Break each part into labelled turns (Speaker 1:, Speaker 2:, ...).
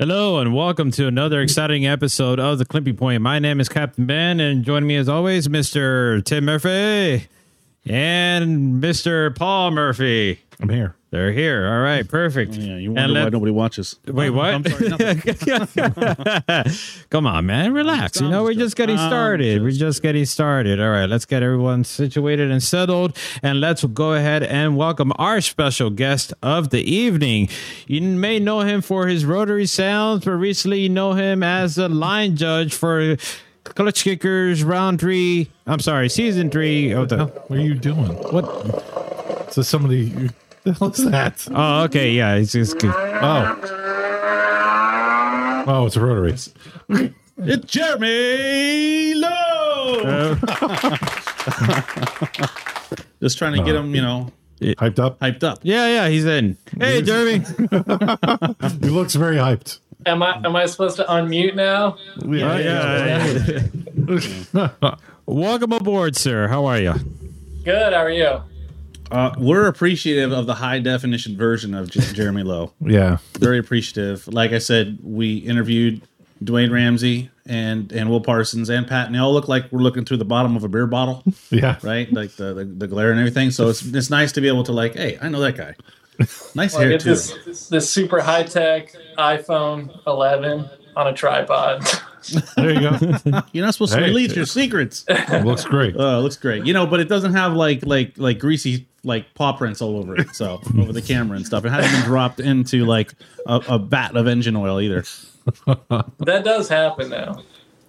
Speaker 1: Hello and welcome to another exciting episode of the Climpy Point. My name is Captain Ben, and joining me as always, Mr. Tim Murphy and Mr. Paul Murphy.
Speaker 2: I'm here.
Speaker 1: They're here. All right, perfect.
Speaker 3: Oh, yeah, you
Speaker 1: And
Speaker 3: wonder why nobody watches.
Speaker 1: Wait, what?
Speaker 3: I'm sorry, nothing.
Speaker 1: Come on, man. Relax. You
Speaker 3: I'm
Speaker 1: know, we're
Speaker 3: just
Speaker 1: just getting
Speaker 3: joking. I'm
Speaker 1: started. We're
Speaker 3: just
Speaker 1: just getting started. All right, let's get everyone situated and settled. And let's go ahead and welcome our special guest of the evening. You may know him for his rotary sounds, but recently you know him as the line judge for Klutch Kickers round three. I'm sorry, season three of the.
Speaker 2: What are you doing?
Speaker 1: What?
Speaker 2: So somebody. The hell is that?
Speaker 1: Oh, okay. Yeah, it's just.
Speaker 2: Oh. Oh, it's a rotary.
Speaker 3: it's Jeremy Lowe. Just trying to get him, you know, uh,
Speaker 2: Hyped up.
Speaker 3: hyped up.
Speaker 1: Yeah, yeah, he's in. Hey, Jeremy.
Speaker 2: He looks very hyped.
Speaker 4: Am I am I supposed to unmute now?
Speaker 1: yeah. yeah. Welcome aboard, sir. How are you?
Speaker 4: Good. How are you?
Speaker 3: Uh, we're appreciative of the high definition version of J- Jeremy Lowe.
Speaker 2: Yeah.
Speaker 3: Very appreciative. Like I said, we interviewed Dwayne Ramsey and and Will Parsons and Pat, and they all look like we're looking through the bottom of a beer bottle,
Speaker 2: Yeah.
Speaker 3: right? Like the, the the glare and everything. So it's it's nice to be able to like, hey, I know that guy. Nice
Speaker 4: Well,
Speaker 3: hair
Speaker 4: get
Speaker 3: too.
Speaker 4: this this super high tech iPhone 11 on a tripod.
Speaker 2: There you go.
Speaker 3: You're not supposed to
Speaker 2: Hey.
Speaker 3: release your secrets.
Speaker 2: It looks great.
Speaker 3: Oh, it looks great. You know, but it doesn't have like like like greasy like paw prints all over it. So over the camera and stuff. It hasn't been dropped into like a, a vat of engine oil either.
Speaker 4: that does happen though.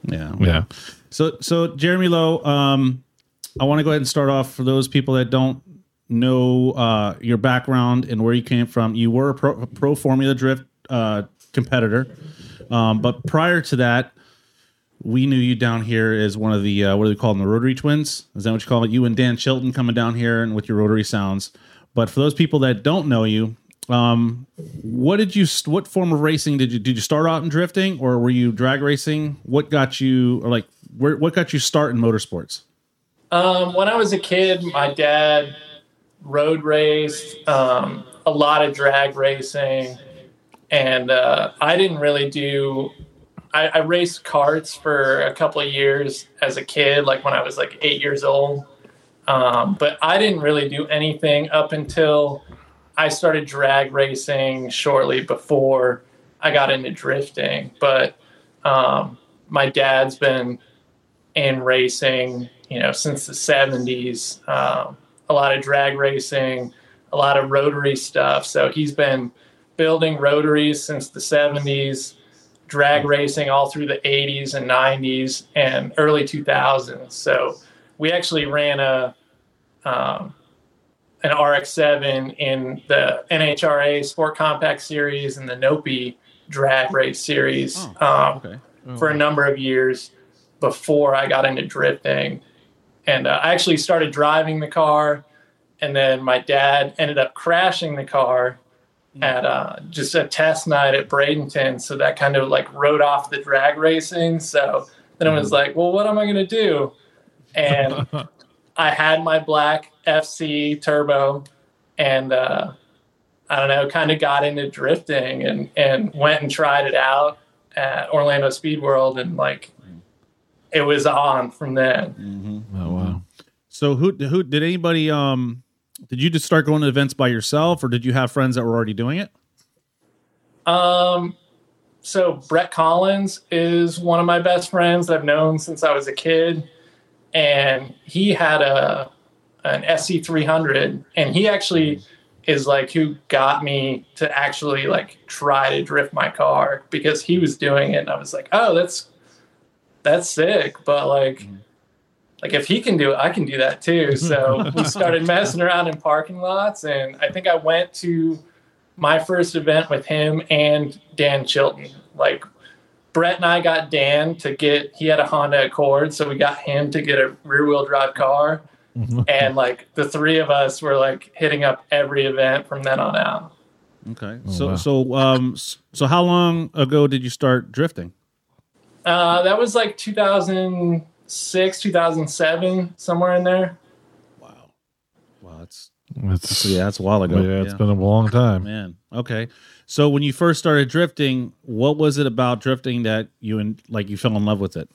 Speaker 3: Yeah.
Speaker 2: Yeah.
Speaker 3: So so Jeremy Lowe, um, I want to go ahead and start off for those people that don't know uh, your background and where you came from. You were a pro, pro Formula Drift uh, competitor, um, but prior to that, we knew you down here as one of the uh, what do they call them, the Rotary Twins? Is that what you call it? You and Dan Chilton coming down here and with your Rotary sounds. But for those people that don't know you, um, what did you? What form of racing did you? Did you start out in drifting, or were you drag racing? What got you, or like, where, what got you start in motorsports?
Speaker 4: Um, when I was a kid, my dad road raced, um, a lot of drag racing, and uh, I didn't really do. I, I raced carts for a couple of years as a kid, like when I was like eight years old. Um, but I didn't really do anything up until I started drag racing shortly before I got into drifting. But um, my dad's been in racing, you know, since the 70s. Um, a lot of drag racing, a lot of rotary stuff. So he's been building rotaries since the 70s, drag racing all through the 80s and 90s and early 2000s. So we actually ran a um, an RX-7 in the NHRA Sport Compact Series and the Nopi Drag Race Series um,
Speaker 3: Okay.
Speaker 4: for a number of years before I got into drifting. And uh, I actually started driving the car, and then my dad ended up crashing the car at uh, just a test night at Bradenton. So that kind of like wrote off the drag racing. So then I was like, well, what am I going to do? And I had my black FC turbo and uh, I don't know, kind of got into drifting and, and went and tried it out at Orlando Speed World and like it was on from then.
Speaker 2: Oh wow.
Speaker 3: So who who did anybody um did you just start going to events by yourself or did you have friends that were already doing it?
Speaker 4: Um, so Brett Collins is one of my best friends that I've known since I was a kid, and he had a an SC three hundred, and he actually is like who got me to actually like try to drift my car because he was doing it, and I was like, oh, that's that's sick, but like. Like if he can do it, I can do that too. So we started messing around in parking lots, and I think I went to my first event with him and Dan Chilton. Like Brett and I got Dan to get he had a Honda Accord, so we got him to get a rear wheel drive car. and like the three of us were like hitting up every event from then on out.
Speaker 3: Okay. so
Speaker 2: wow.
Speaker 3: so um so how long ago did you start drifting?
Speaker 4: Uh, that was like 2006, 2007, somewhere in there.
Speaker 3: Wow. Wow, that's
Speaker 2: It's,
Speaker 3: Yeah, that's a while ago.
Speaker 2: yeah, it's been a long time.
Speaker 3: Man, okay. So when you first started drifting, what was it about drifting that you and like you fell in love with it?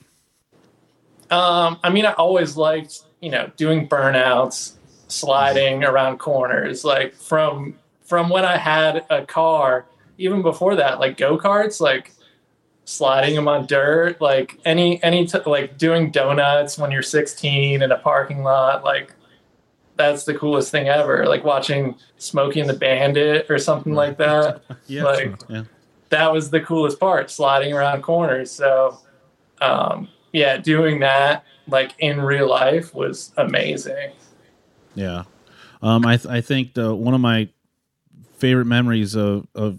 Speaker 4: Um, I mean, I always liked, you know, doing burnouts, sliding around corners. Like from from when I had a car, even before that, like go karts, like sliding them on dirt, like any any t- like doing donuts when you're 16 in a parking lot, like that's the coolest thing ever. Like watching Smokey and the Bandit or something like that.
Speaker 3: Yeah,
Speaker 4: Like-
Speaker 3: yeah.
Speaker 4: that was the coolest part sliding around corners so um yeah doing that like in real life was amazing
Speaker 3: Yeah. Um, I th- I think the one of my favorite memories of of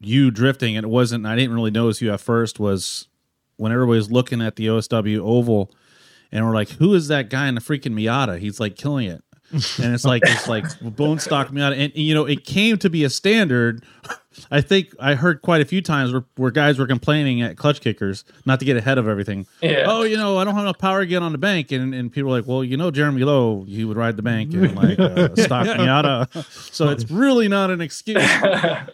Speaker 3: you drifting, and it wasn't. I didn't really notice you at first. Was when everybody was looking at the OSW oval, and we're like, "Who is that guy in the freaking Miata? He's like killing it." and it's like it's like bone stock Miata, and, and, you know it came to be a standard. I think I heard quite a few times where, where guys were complaining at Klutch Kickers, not to get ahead of everything.
Speaker 4: Yeah.
Speaker 3: Oh, you know, I don't have enough power to get on the bank, and and people are like, well, you know, Jeremy Lowe, he would ride the bank and like uh, stock Miata, so it's really not an excuse.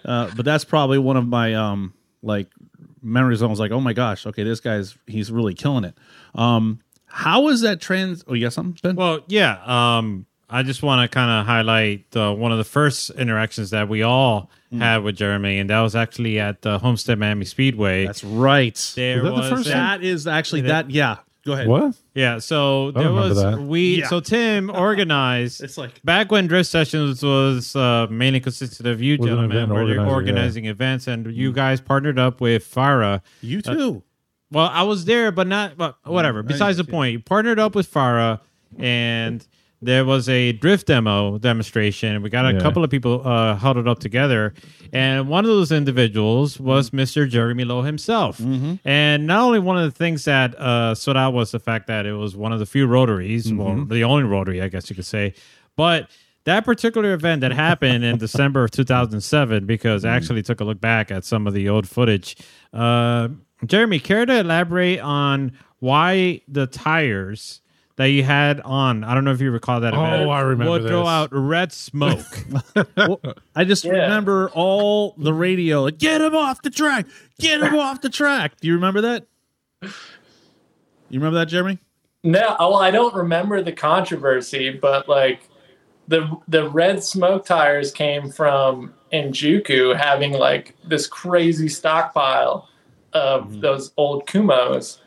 Speaker 3: Uh, but that's probably one of my um like memories. I was like, oh my gosh, okay, this guy's he's really killing it. Um, how is that trans? Oh, you got something, Ben?
Speaker 1: Well, yeah. Um, I just want to kind of highlight uh, one of the first interactions that we all
Speaker 3: Mm.
Speaker 1: had with Jeremy, and that was actually at the Homestead Miami Speedway.
Speaker 3: that's right.
Speaker 1: there
Speaker 2: Was that the
Speaker 1: was
Speaker 2: first
Speaker 1: a-
Speaker 3: That is actually that. Yeah, go ahead.
Speaker 2: What?
Speaker 1: yeah. So there was
Speaker 2: that.
Speaker 1: we.
Speaker 3: Yeah.
Speaker 1: So Tim organized.
Speaker 3: It's like
Speaker 1: Back when Drift Sessions was uh, mainly consisted of you gentlemen, where you're
Speaker 2: yeah.
Speaker 1: organizing events, and you guys partnered up with Farah.
Speaker 3: you too.
Speaker 1: Well, I was there, but not. But whatever. Besides the point, you partnered up with Farah, and there was a drift demo demonstration. We got a
Speaker 2: Yeah.
Speaker 1: couple of people uh, huddled up together, and one of those individuals was Mr. Jeremy Lowe himself. And not only one of the things that uh, stood out was the fact that it was one of the few rotaries, well, the only rotary, I guess you could say, but. That particular event that happened in December of 2007, because I actually took a look back at some of the old footage. Uh, Jeremy, care to elaborate on why the tires that you had on? I don't know if you recall that.
Speaker 2: Oh,
Speaker 1: event,
Speaker 2: I remember
Speaker 1: Would throw
Speaker 2: this.
Speaker 1: out red smoke.
Speaker 3: Well, I just
Speaker 4: Yeah.
Speaker 3: remember all the radio, like, get him off the track, get him off the track. Do you remember that? You remember that, Jeremy?
Speaker 4: no well i don't remember the controversy but like the the red smoke tires came from Enjuku having like this crazy stockpile of those old Kumhos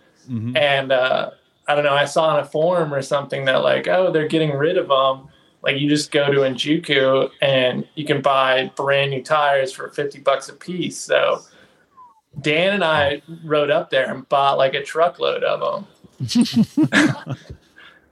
Speaker 4: and uh i don't know i saw on a forum or something that like oh they're getting rid of them like you just go to Enjuku and you can buy brand new tires for 50 bucks a piece. So dan and i rode up there and bought like a truckload of them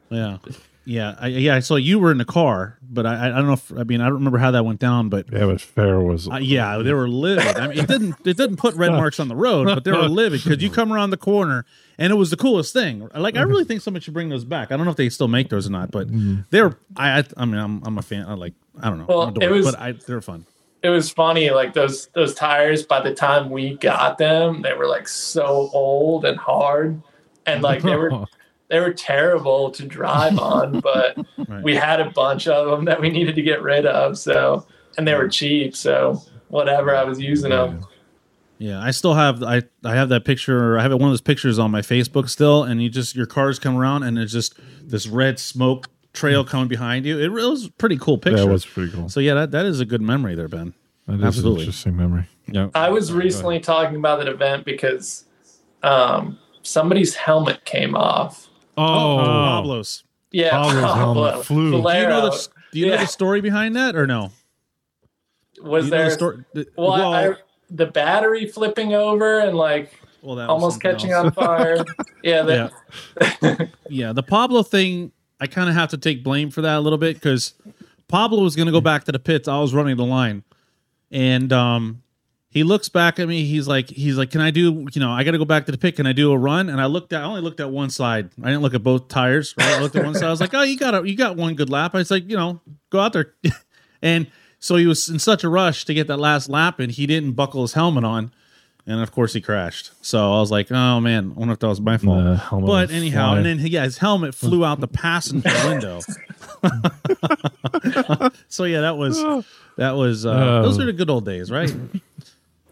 Speaker 3: Yeah, yeah, I, yeah. So you were in the car, but I, I don't know. if I mean, I don't remember how that went down, but
Speaker 2: Yeah, but fair was.
Speaker 3: uh, yeah, they were livid. I mean, it didn't it didn't put red marks on the road, but they were livid because you come around the corner and it was the coolest thing. Like I really think somebody should bring those back. I don't know if they still make those or not, but they're. I I, I mean, I'm I'm a fan. I like I don't know.
Speaker 4: Well,
Speaker 3: I'm a dork,
Speaker 4: it was-
Speaker 3: but I, they're fun.
Speaker 4: it was funny like those those tires by the time we got them they were like so old and hard and like they were they were terrible to drive on but
Speaker 3: Right.
Speaker 4: we had a bunch of them that we needed to get rid of so and they were cheap so whatever i was using them
Speaker 3: Yeah, I still have I I have that picture. I have one of those pictures on my Facebook still, and you just your cars come around and it's just this red smoke trail coming behind you. It, was a pretty cool picture.
Speaker 2: yeah, it was pretty cool.
Speaker 3: So yeah, that, that is a good memory there, Ben.
Speaker 2: That is
Speaker 3: absolutely.
Speaker 2: an interesting memory.
Speaker 1: Yeah.
Speaker 4: i was recently talking about that event because um somebody's helmet came off
Speaker 3: Oh,
Speaker 1: Oh.
Speaker 3: Pablo's.
Speaker 4: yeah
Speaker 2: Pablo's helmet
Speaker 4: Pablo.
Speaker 2: flew. Do you
Speaker 3: Do you know the Do you know
Speaker 4: Yeah.
Speaker 3: the story behind that or no?
Speaker 4: was
Speaker 3: Do you know
Speaker 4: there
Speaker 3: the story? the-
Speaker 4: well, I, I, the battery flipping over and like
Speaker 3: well, that
Speaker 4: almost catching
Speaker 3: else.
Speaker 4: on fire. yeah, that,
Speaker 3: Yeah. yeah, the Pablo thing, I kind of have to take blame for that a little bit because Pablo was going to go back to the pits. I was running the line, and um, he looks back at me. He's like, he's like, can I do? You know, I got to go back to the pit. Can I do a run? And I looked at, I only looked at one side. I didn't look at both tires. Right? I looked at one side. I was like, oh, you got a, you got one good lap. I was like, you know, go out there, and so he was in such a rush to get that last lap, and he didn't buckle his helmet on. and of course he crashed. So I was like, oh man, I wonder if that was my fault.
Speaker 2: Helmet
Speaker 3: but anyhow,
Speaker 2: flying.
Speaker 3: and then yeah, his helmet flew out the passenger window. so yeah, that was that was uh,
Speaker 2: Oh.
Speaker 3: those are the good old days, right?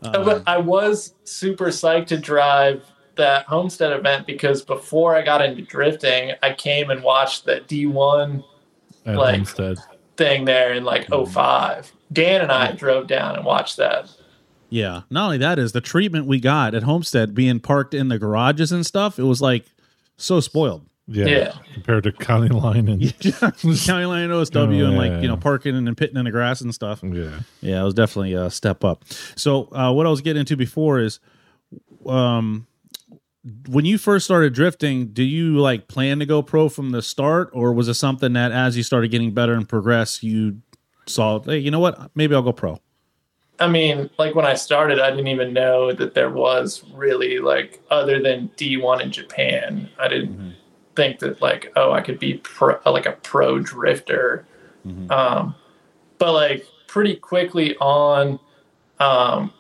Speaker 4: Uh, but I was super psyched to drive that Homestead event because before I got into drifting, I came and watched the D1 like-
Speaker 2: Homestead.
Speaker 4: thing there in like 05. Dan and I drove down and watched that.
Speaker 3: Yeah. Not only that is the treatment we got at Homestead being parked in the garages and stuff. It was like so spoiled.
Speaker 2: Yeah.
Speaker 4: Yeah.
Speaker 2: Compared to County Line and
Speaker 3: County line OSW
Speaker 2: Oh,
Speaker 3: and like you know parking and pitting in the grass and stuff.
Speaker 2: yeah.
Speaker 3: Yeah, it was definitely a step up. So uh, what I was getting into before is, um, when you first started drifting, do you like plan to go pro from the start, or was it something that as you started getting better and progress, you saw, hey, you know what, maybe I'll go pro.
Speaker 4: I mean, like when I started, I didn't even know that there was really like other than D1 in Japan. I didn't think that like oh I could be pro, like a pro drifter. Um, but like pretty quickly on, um,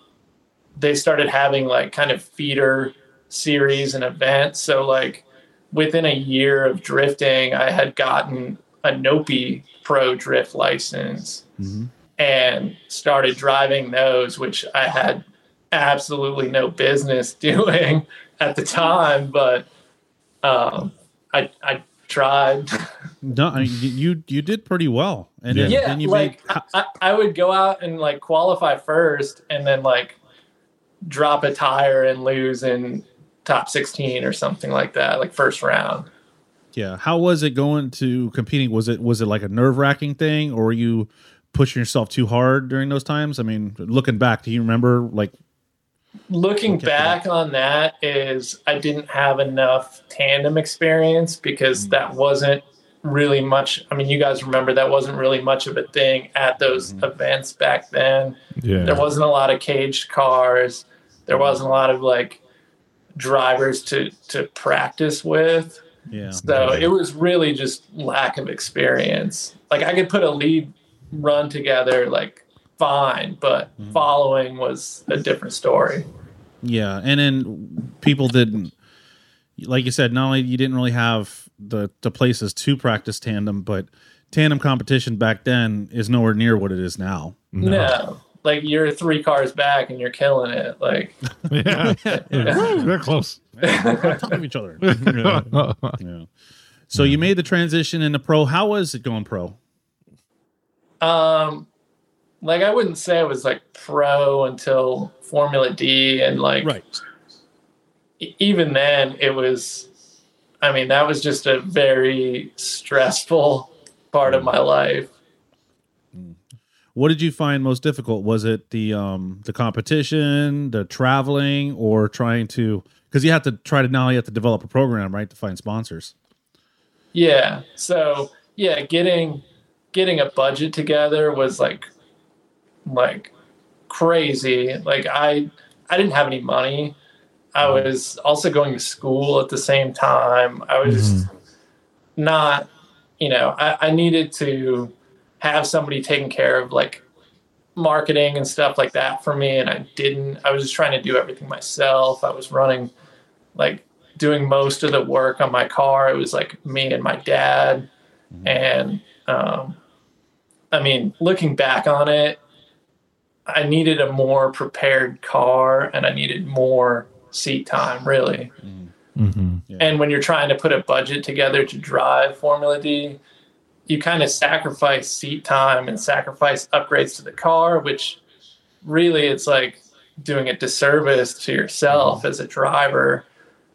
Speaker 4: they started having like kind of feeder series and events. So like within a year of drifting, I had gotten a Nopi Pro drift license and started driving those, which I had absolutely no business doing at the time, but um, I I tried.
Speaker 3: No, I mean, you you did pretty well, and then,
Speaker 4: yeah,
Speaker 3: then you
Speaker 4: like
Speaker 3: made.
Speaker 4: I, I would go out and like qualify first, and then like drop a tire and lose in top sixteen or something like that, like first round.
Speaker 3: Yeah, how was it going to competing? Was it was it like a nerve wracking thing, or were you pushing yourself too hard during those times? I mean, looking back, do you remember like
Speaker 4: looking back on that is I didn't have enough tandem experience because mm. that wasn't really much. I mean, you guys remember that wasn't really much of a thing at those mm-hmm. events back then.
Speaker 2: Yeah.
Speaker 4: There wasn't a lot of caged cars. There wasn't a lot of like drivers to to practice with.
Speaker 3: yeah?
Speaker 4: So it was really just lack of experience. Like I could put a lead run together like fine, but following was a different story.
Speaker 3: Yeah, and then people didn't, like you said, not only you didn't really have the the places to practice tandem, but tandem competition back then is nowhere near what it is now.
Speaker 4: No. Like you're three cars back and you're killing it. Like
Speaker 2: yeah. They're close.
Speaker 3: On top of each other. yeah. Yeah. So you made the transition into pro. How was it going pro?
Speaker 4: um like I wouldn't say I was like pro until Formula D and like e- even then it was I mean that was just a very stressful part of my life.
Speaker 3: What did you find most difficult? Was it the um the competition, the traveling, or trying to because you have to try to now you have to develop a program, right, to find sponsors.
Speaker 4: Yeah. So yeah, getting getting a budget together was like like crazy. Like I I didn't have any money. I mm-hmm. was also going to school at the same time. I was mm-hmm. not, you know, I, I needed to have somebody taking care of like marketing and stuff like that for me and I didn't. I was just trying to do everything myself. I was running like doing most of the work on my car. It was like me and my dad. Mm-hmm. And um, I mean, looking back on it, I needed a more prepared car and I needed more seat time, really.
Speaker 2: hmm
Speaker 4: And when you're trying to put a budget together to drive Formula D, you kind of sacrifice seat time and sacrifice upgrades to the car, which really it's like doing a disservice to yourself as a driver.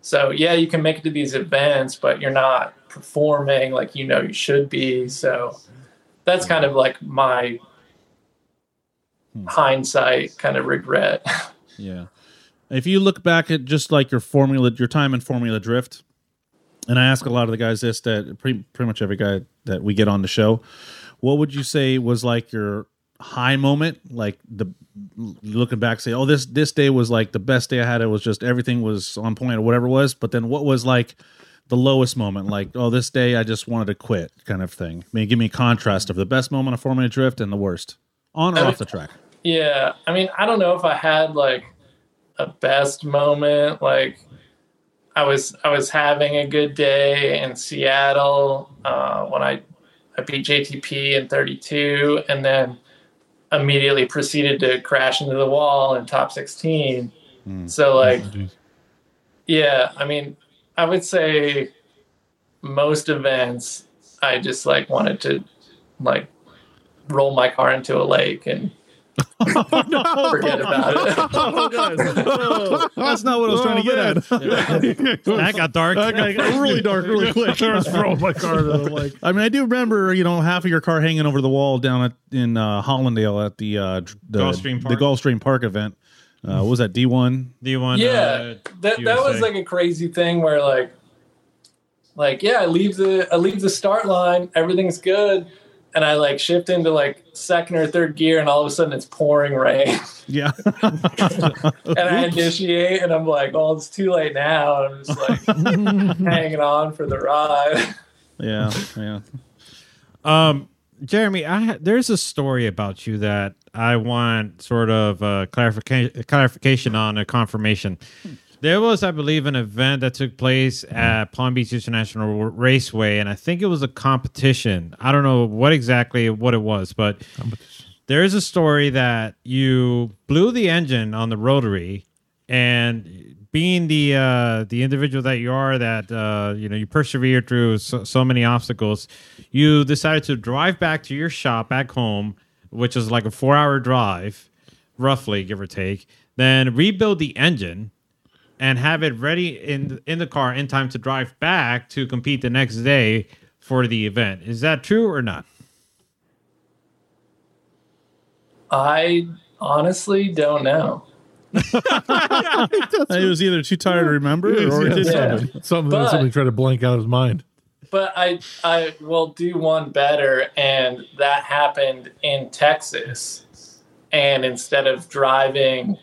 Speaker 4: So, yeah, you can make it to these events, but you're not performing like you know you should be. So, that's kind of like my Hmm. hindsight kind of regret.
Speaker 3: Yeah. If you look back at just like your formula, your time in Formula Drift, and I ask a lot of the guys this that pretty, pretty much every guy that we get on the show, what would you say was like your high moment? Like the looking back, say, oh, this this day was like the best day I had. It was just everything was on point or whatever it was. But then what was like the lowest moment? Like, oh, this day I just wanted to quit, kind of thing. Maybe give me a contrast of the best moment of Formula Drift and the worst on or off the track.
Speaker 4: Yeah, I mean, I don't know if I had like a best moment. Like I was I was having a good day in Seattle uh, when I I beat JTP in 32, and then immediately proceeded to crash into the wall in top 16. So like yeah, I mean, I would say most events I just like wanted to like roll my car into a lake and forget about it.
Speaker 3: That's not what I was trying to get at.
Speaker 1: that got dark.
Speaker 3: That got really dark really quick.
Speaker 2: throw my car to the lake.
Speaker 3: I mean, I do remember, you know, half of your car hanging over the wall down at, in uh, Hollandale at the uh, dr- the
Speaker 1: Gulfstream
Speaker 3: the
Speaker 1: Park.
Speaker 3: Gulfstream Park event. Uh, what was that D one?
Speaker 1: D one.
Speaker 4: yeah,
Speaker 1: uh,
Speaker 4: that that was like a crazy thing where like like yeah, I leave the I leave the start line, everything's good, and I like shift into like second or third gear, and all of a sudden it's pouring rain,
Speaker 3: Yeah,
Speaker 4: and I initiate, and I'm like, oh, it's too late now, and I'm just like hanging on for the ride.
Speaker 3: yeah, yeah.
Speaker 1: Um, Jeremy, I ha- there's a story about you that I want sort of uh, clarification clarification on a confirmation. There was, I believe, an event that took place at Palm Beach International Raceway, and I think it was a competition. I don't know what exactly what it was, but there is a story that you blew the engine on the rotary, and being the uh, the individual that you are, that uh, you know you persevered through so, so many obstacles, you decided to drive back to your shop back home, which is like a four hour drive, roughly give or take. Then rebuild the engine and have it ready in in the car in time to drive back to compete the next day for the event. Is that true or not?
Speaker 4: I honestly don't know.
Speaker 3: He was either too tired to remember or he did
Speaker 4: Yeah.
Speaker 3: something.
Speaker 2: Something
Speaker 4: But-
Speaker 2: that somebody tried to blank out of his mind.
Speaker 4: But I I will do one better, and that happened in Texas. And instead of driving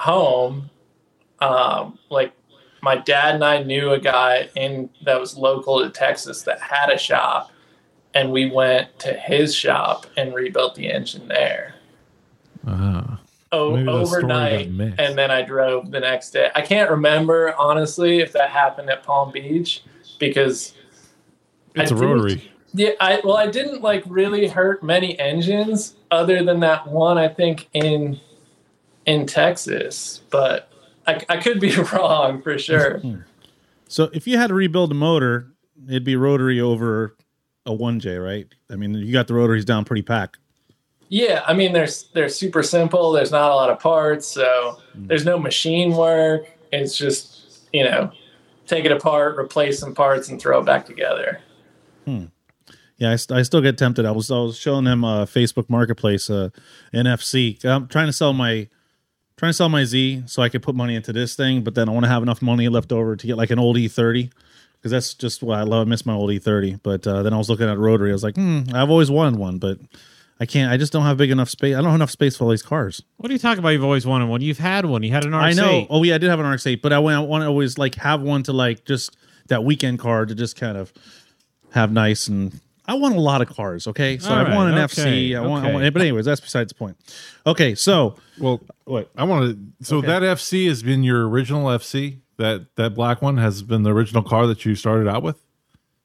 Speaker 4: home, um, like my dad and I knew a guy in that was local to Texas that had a shop, and we went to his shop and rebuilt the engine there. O-
Speaker 2: Maybe the story got
Speaker 4: overnight, and then I drove the next day. I can't remember honestly if that happened at Palm Beach because
Speaker 2: It's
Speaker 4: I
Speaker 2: a rotary.
Speaker 4: Yeah, I well, I didn't like really hurt many engines other than that one. I think in in Texas, but I, I could be wrong for sure.
Speaker 3: So if you had to rebuild a motor, it'd be rotary over a one J, right? I mean, you got the rotaries down pretty packed.
Speaker 4: yeah, I mean, they're they're super simple. There's not a lot of parts, so there's no machine work. It's just you know, take it apart, replace some parts, and throw it back together. Hmm.
Speaker 3: Yeah, I, st- I still get tempted. I was I was showing them uh, Facebook Marketplace, uh, NFC. I'm trying to sell my trying to sell my Z so I could put money into this thing, but then I want to have enough money left over to get like an old E30 because that's just what I love. I miss my old E30. But uh, then I was looking at rotary. I was like, hmm, I've always wanted one, but I can't. I just don't have big enough space. I don't have enough space for all these cars.
Speaker 1: What are you talking about? You've always wanted one. You've had one. You had an RX.
Speaker 3: I know. Oh yeah, I did have an RX-8, but I want, I want to always like have one to like just that weekend car to just kind of have nice and. I want a lot of cars. Okay, so
Speaker 1: All
Speaker 3: I
Speaker 1: right,
Speaker 3: want an
Speaker 1: okay,
Speaker 3: FC. I want, I
Speaker 1: okay.
Speaker 3: want. But anyways, that's besides the point. Okay, so
Speaker 2: Well,
Speaker 3: what?
Speaker 2: I want to. So
Speaker 3: Okay.
Speaker 2: that FC has been your original FC. That that black one has been the original car that you started out with.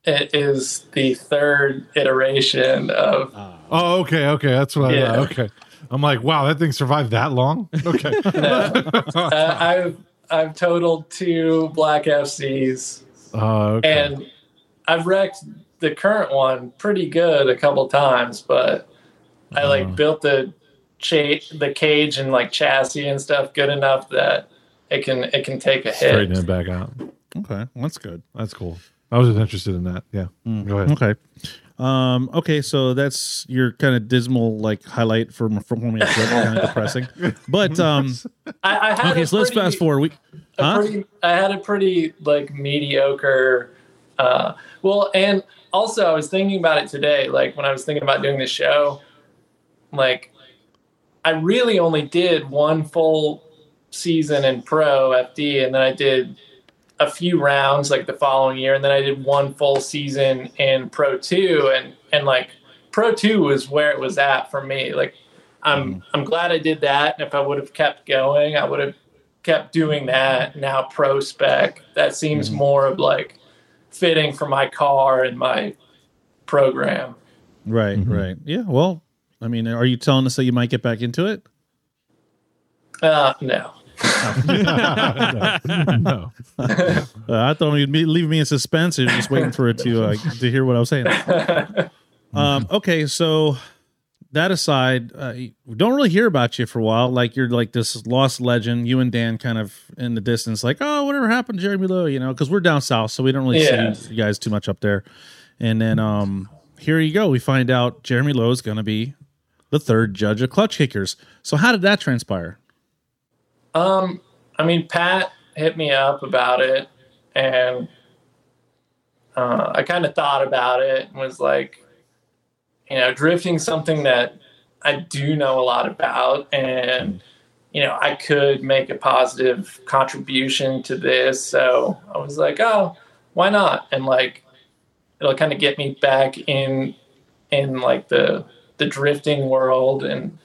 Speaker 4: It is the third iteration of
Speaker 2: Oh, okay, okay, that's what.
Speaker 4: Yeah.
Speaker 2: I Okay, I'm like, wow, that thing survived that long. Okay,
Speaker 4: uh, I've I've totaled two black FCs,
Speaker 2: uh, okay.
Speaker 4: and I've wrecked the current one pretty good a couple times, but I like
Speaker 2: Uh-huh.
Speaker 4: built the cha- the cage and like chassis and stuff good enough that it can it can take a
Speaker 2: straighten
Speaker 4: hit.
Speaker 2: it back out.
Speaker 3: Okay, that's good.
Speaker 2: That's cool. I was just interested in that. Yeah, go ahead.
Speaker 3: Okay, um, okay, so that's your kind of dismal like highlight from from Formula Drift, kind of depressing. But um,
Speaker 4: I, I had
Speaker 3: okay,
Speaker 4: a
Speaker 3: so let's fast forward. We, huh?
Speaker 4: pretty I had a pretty like mediocre uh well and also I was thinking about it today like when I was thinking about doing the show like I really only did one full season in pro FD and then I did a few rounds like the following year and then I did one full season in pro 2 and and like pro 2 was where it was at for me like I'm mm-hmm. I'm glad I did that and if I would have kept going I would have kept doing that. Now pro spec, that seems mm-hmm. more of like fitting for my car and my program.
Speaker 3: Right, right. Yeah. Well, I mean, are you telling us that you might get back into it?
Speaker 4: Uh, no.
Speaker 2: no.
Speaker 3: Uh, I thought you'd be leaving me in suspense. You're just waiting for it to uh, to hear what I was saying. Um, okay, so that aside, uh, we don't really hear about you for a while. Like you're like this lost legend. You and Dan kind of in the distance, like oh, whatever happened, to Jeremy Lowe, you know? Because we're down south, so we don't really
Speaker 4: Yeah.
Speaker 3: see you guys too much up there. And then um, here you go. We find out Jeremy Lowe is going to be the third judge of Klutch Kickers. So how did that transpire?
Speaker 4: Um, I mean, Pat hit me up about it, and uh, I kind of thought about it and was like, you know, drifting something that I do know a lot about, and you know, I could make a positive contribution to this. So I was like, oh, why not? And like, it'll kind of get me back in in like the the drifting world, and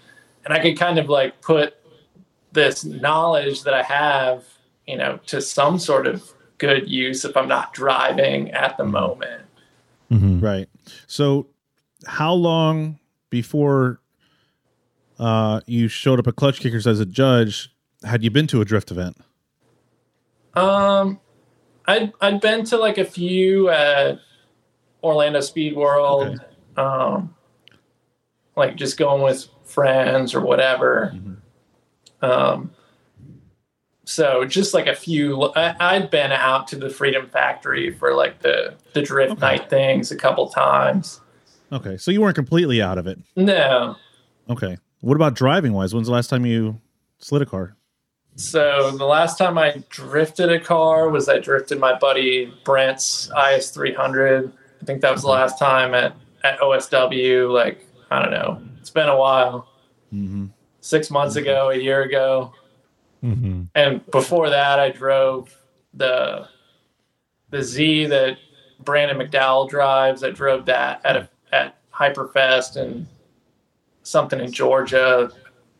Speaker 4: and I could kind of like put this knowledge that I have, you know, to some sort of good use if I'm not driving at the mm-hmm. moment. Mm-hmm.
Speaker 3: Right. So, how long before uh, you showed up at Klutch Kickers as a judge had you been to a drift event?
Speaker 4: Um, I'd I'd been to like a few at Orlando Speed World, um, like just going with friends or whatever. Um, so just like a few, I, I'd been out to the Freedom Factory for like the the drift night things a couple times.
Speaker 3: Okay, so you weren't completely out of it.
Speaker 4: No,
Speaker 3: Okay. What about driving wise? When's the last time you slid a car?
Speaker 4: So the last time I drifted a car was I drifted my buddy Brent's IS 300. I think that was the mm-hmm. last time at, at OSW. Like, I don't know. It's been a while. Mm-hmm. Six months mm-hmm. ago, a year ago. And before that, I drove the the Z that Brandon McDowell drives. I drove that at a, at Hyperfest and something in Georgia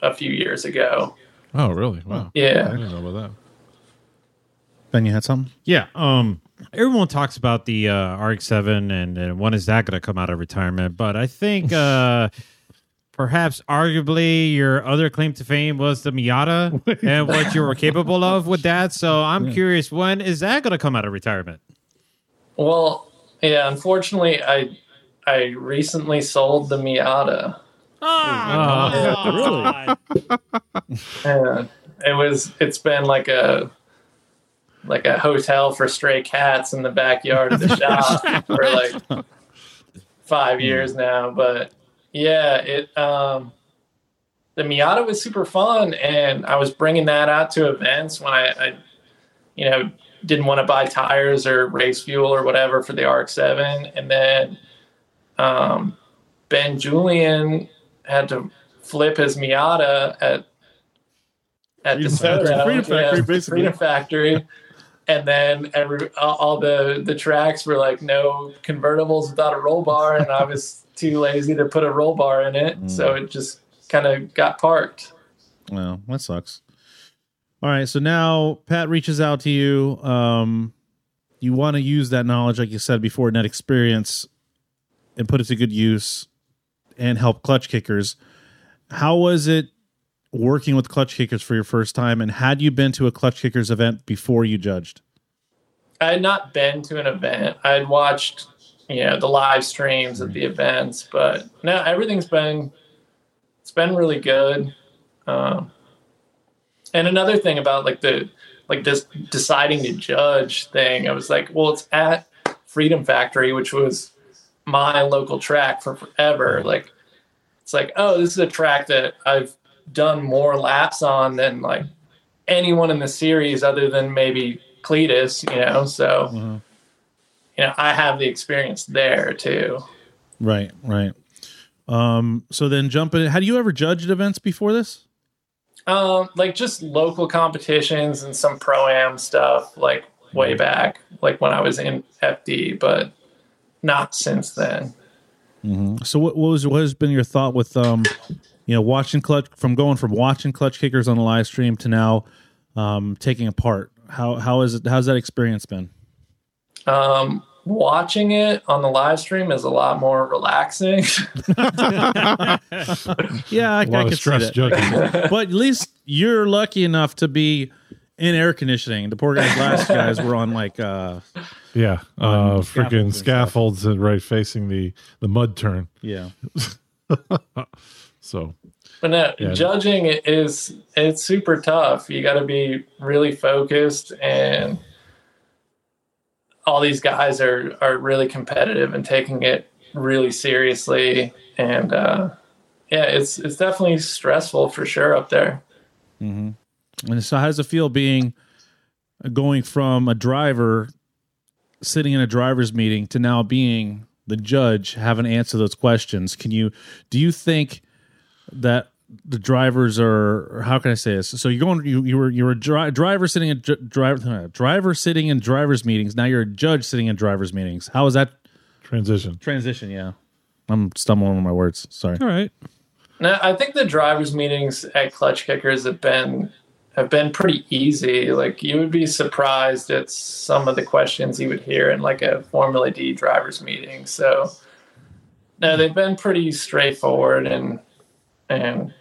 Speaker 4: a few years ago.
Speaker 2: Oh, really? Wow.
Speaker 4: Yeah.
Speaker 2: I didn't know about that.
Speaker 3: Ben, you had something?
Speaker 1: Yeah. Um. Everyone talks about the uh, RX-7 and, and when is that going to come out of retirement? But I think uh, perhaps, arguably, your other claim to fame was the Miata and what you were capable of with that. So I'm curious, when is that going to come out of retirement?
Speaker 4: Well, yeah, unfortunately, I I recently sold the Miata.
Speaker 1: Oh,
Speaker 4: And it was it's been like a like a hotel for stray cats in the backyard of the shop for like five years now. But yeah, it um the Miata was super fun, and I was bringing that out to events when I, I you know didn't want to buy tires or race fuel or whatever for the RX-7, and then um, Ben Julian had to flip his Miata at at the
Speaker 3: Freedom Factory- Freedom Factory, basically.
Speaker 4: Freedom Factory. And then every all, all the the tracks were like no convertibles without a roll bar, and I was too lazy to put a roll bar in it,
Speaker 3: Mm.
Speaker 4: so it just kind of got parked.
Speaker 3: Well, that sucks. All right, so now Pat reaches out to you. Um, you want to use that knowledge, like you said before, and that experience, and put it to good use, and help Klutch Kickers. How was it working with Klutch Kickers for your first time? And had you been to a Klutch Kickers event before you judged?
Speaker 4: I had not been to an event. I had watched, you know, the live streams of the events, but no, everything's been it's been really good. Um, and another thing about like the like this deciding to judge thing, I was like, well, it's at Freedom Factory, which was my local track for forever. Like, it's like, oh, this is a track that I've done more laps on than like anyone in the series other than maybe Cletus, you know. So, you know, I have the experience there too.
Speaker 3: Right, right. Um, so then jumping. Had you ever judged events before this?
Speaker 4: Um, like just local competitions and some pro am stuff, like way back, like when I was in FD, but not since then.
Speaker 3: So what, what was what has been your thought with um, you know, watching clutch from going from watching Klutch Kickers on the live stream to now um, taking a part. How how is it? How's that experience been?
Speaker 4: Um, watching it on the live stream is a lot more relaxing.
Speaker 3: Yeah, I,
Speaker 2: A lot
Speaker 3: I
Speaker 2: of
Speaker 3: could see
Speaker 2: stress
Speaker 3: that. but at least you're lucky enough to be in air conditioning. The poor guys, last guys were on like uh,
Speaker 2: yeah, uh, freaking scaffolds and right facing the the mud turn.
Speaker 3: yeah.
Speaker 2: So
Speaker 4: But no,
Speaker 2: Yeah.
Speaker 4: judging is it's super tough. You got to be really focused, and all these guys are are really competitive and taking it really seriously. And uh, yeah, it's it's definitely stressful for sure up there.
Speaker 3: And so, how does it feel being going from a driver sitting in a driver's meeting to now being the judge, having to answer those questions? Can you do you think that the drivers are, how can I say this? So you're going, you you were you were a dri- driver sitting in dri- driver driver sitting in drivers meetings. Now you're a judge sitting in drivers meetings. How is that
Speaker 2: transition.
Speaker 3: transition? Yeah, I'm stumbling over my words. Sorry.
Speaker 1: All right.
Speaker 4: No, I think the drivers' meetings at Klutch Kickers have been have been pretty easy. Like you would be surprised at some of the questions you would hear in like a Formula D drivers meeting. So no, they've been pretty straightforward and and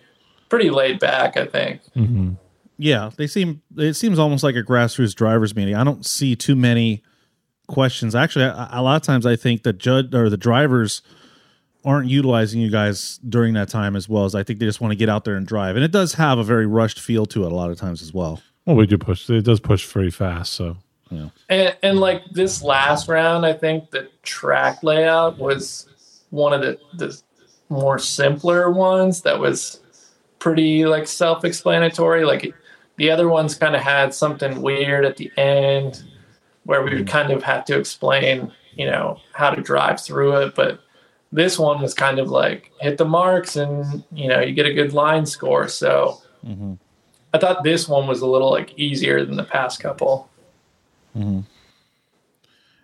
Speaker 4: pretty laid back. I think. Mm-hmm.
Speaker 3: Yeah, they seem. It seems almost like a grassroots drivers meeting. I don't see too many questions. Actually, a, a lot of times I think that judge or the drivers aren't utilizing you guys during that time as well as I think they just want to get out there and drive. And it does have a very rushed feel to it a lot of times as well.
Speaker 2: Well, we do push. It does push very fast. So
Speaker 4: And, and like this last round, I think the track layout was one of the, the more simpler ones that was pretty like self-explanatory. Like the other ones kind of had something weird at the end where we would kind of have to explain, you know, how to drive through it. But this one was kind of like hit the marks and you know you get a good line score. So I thought this one was a little like easier than the past couple.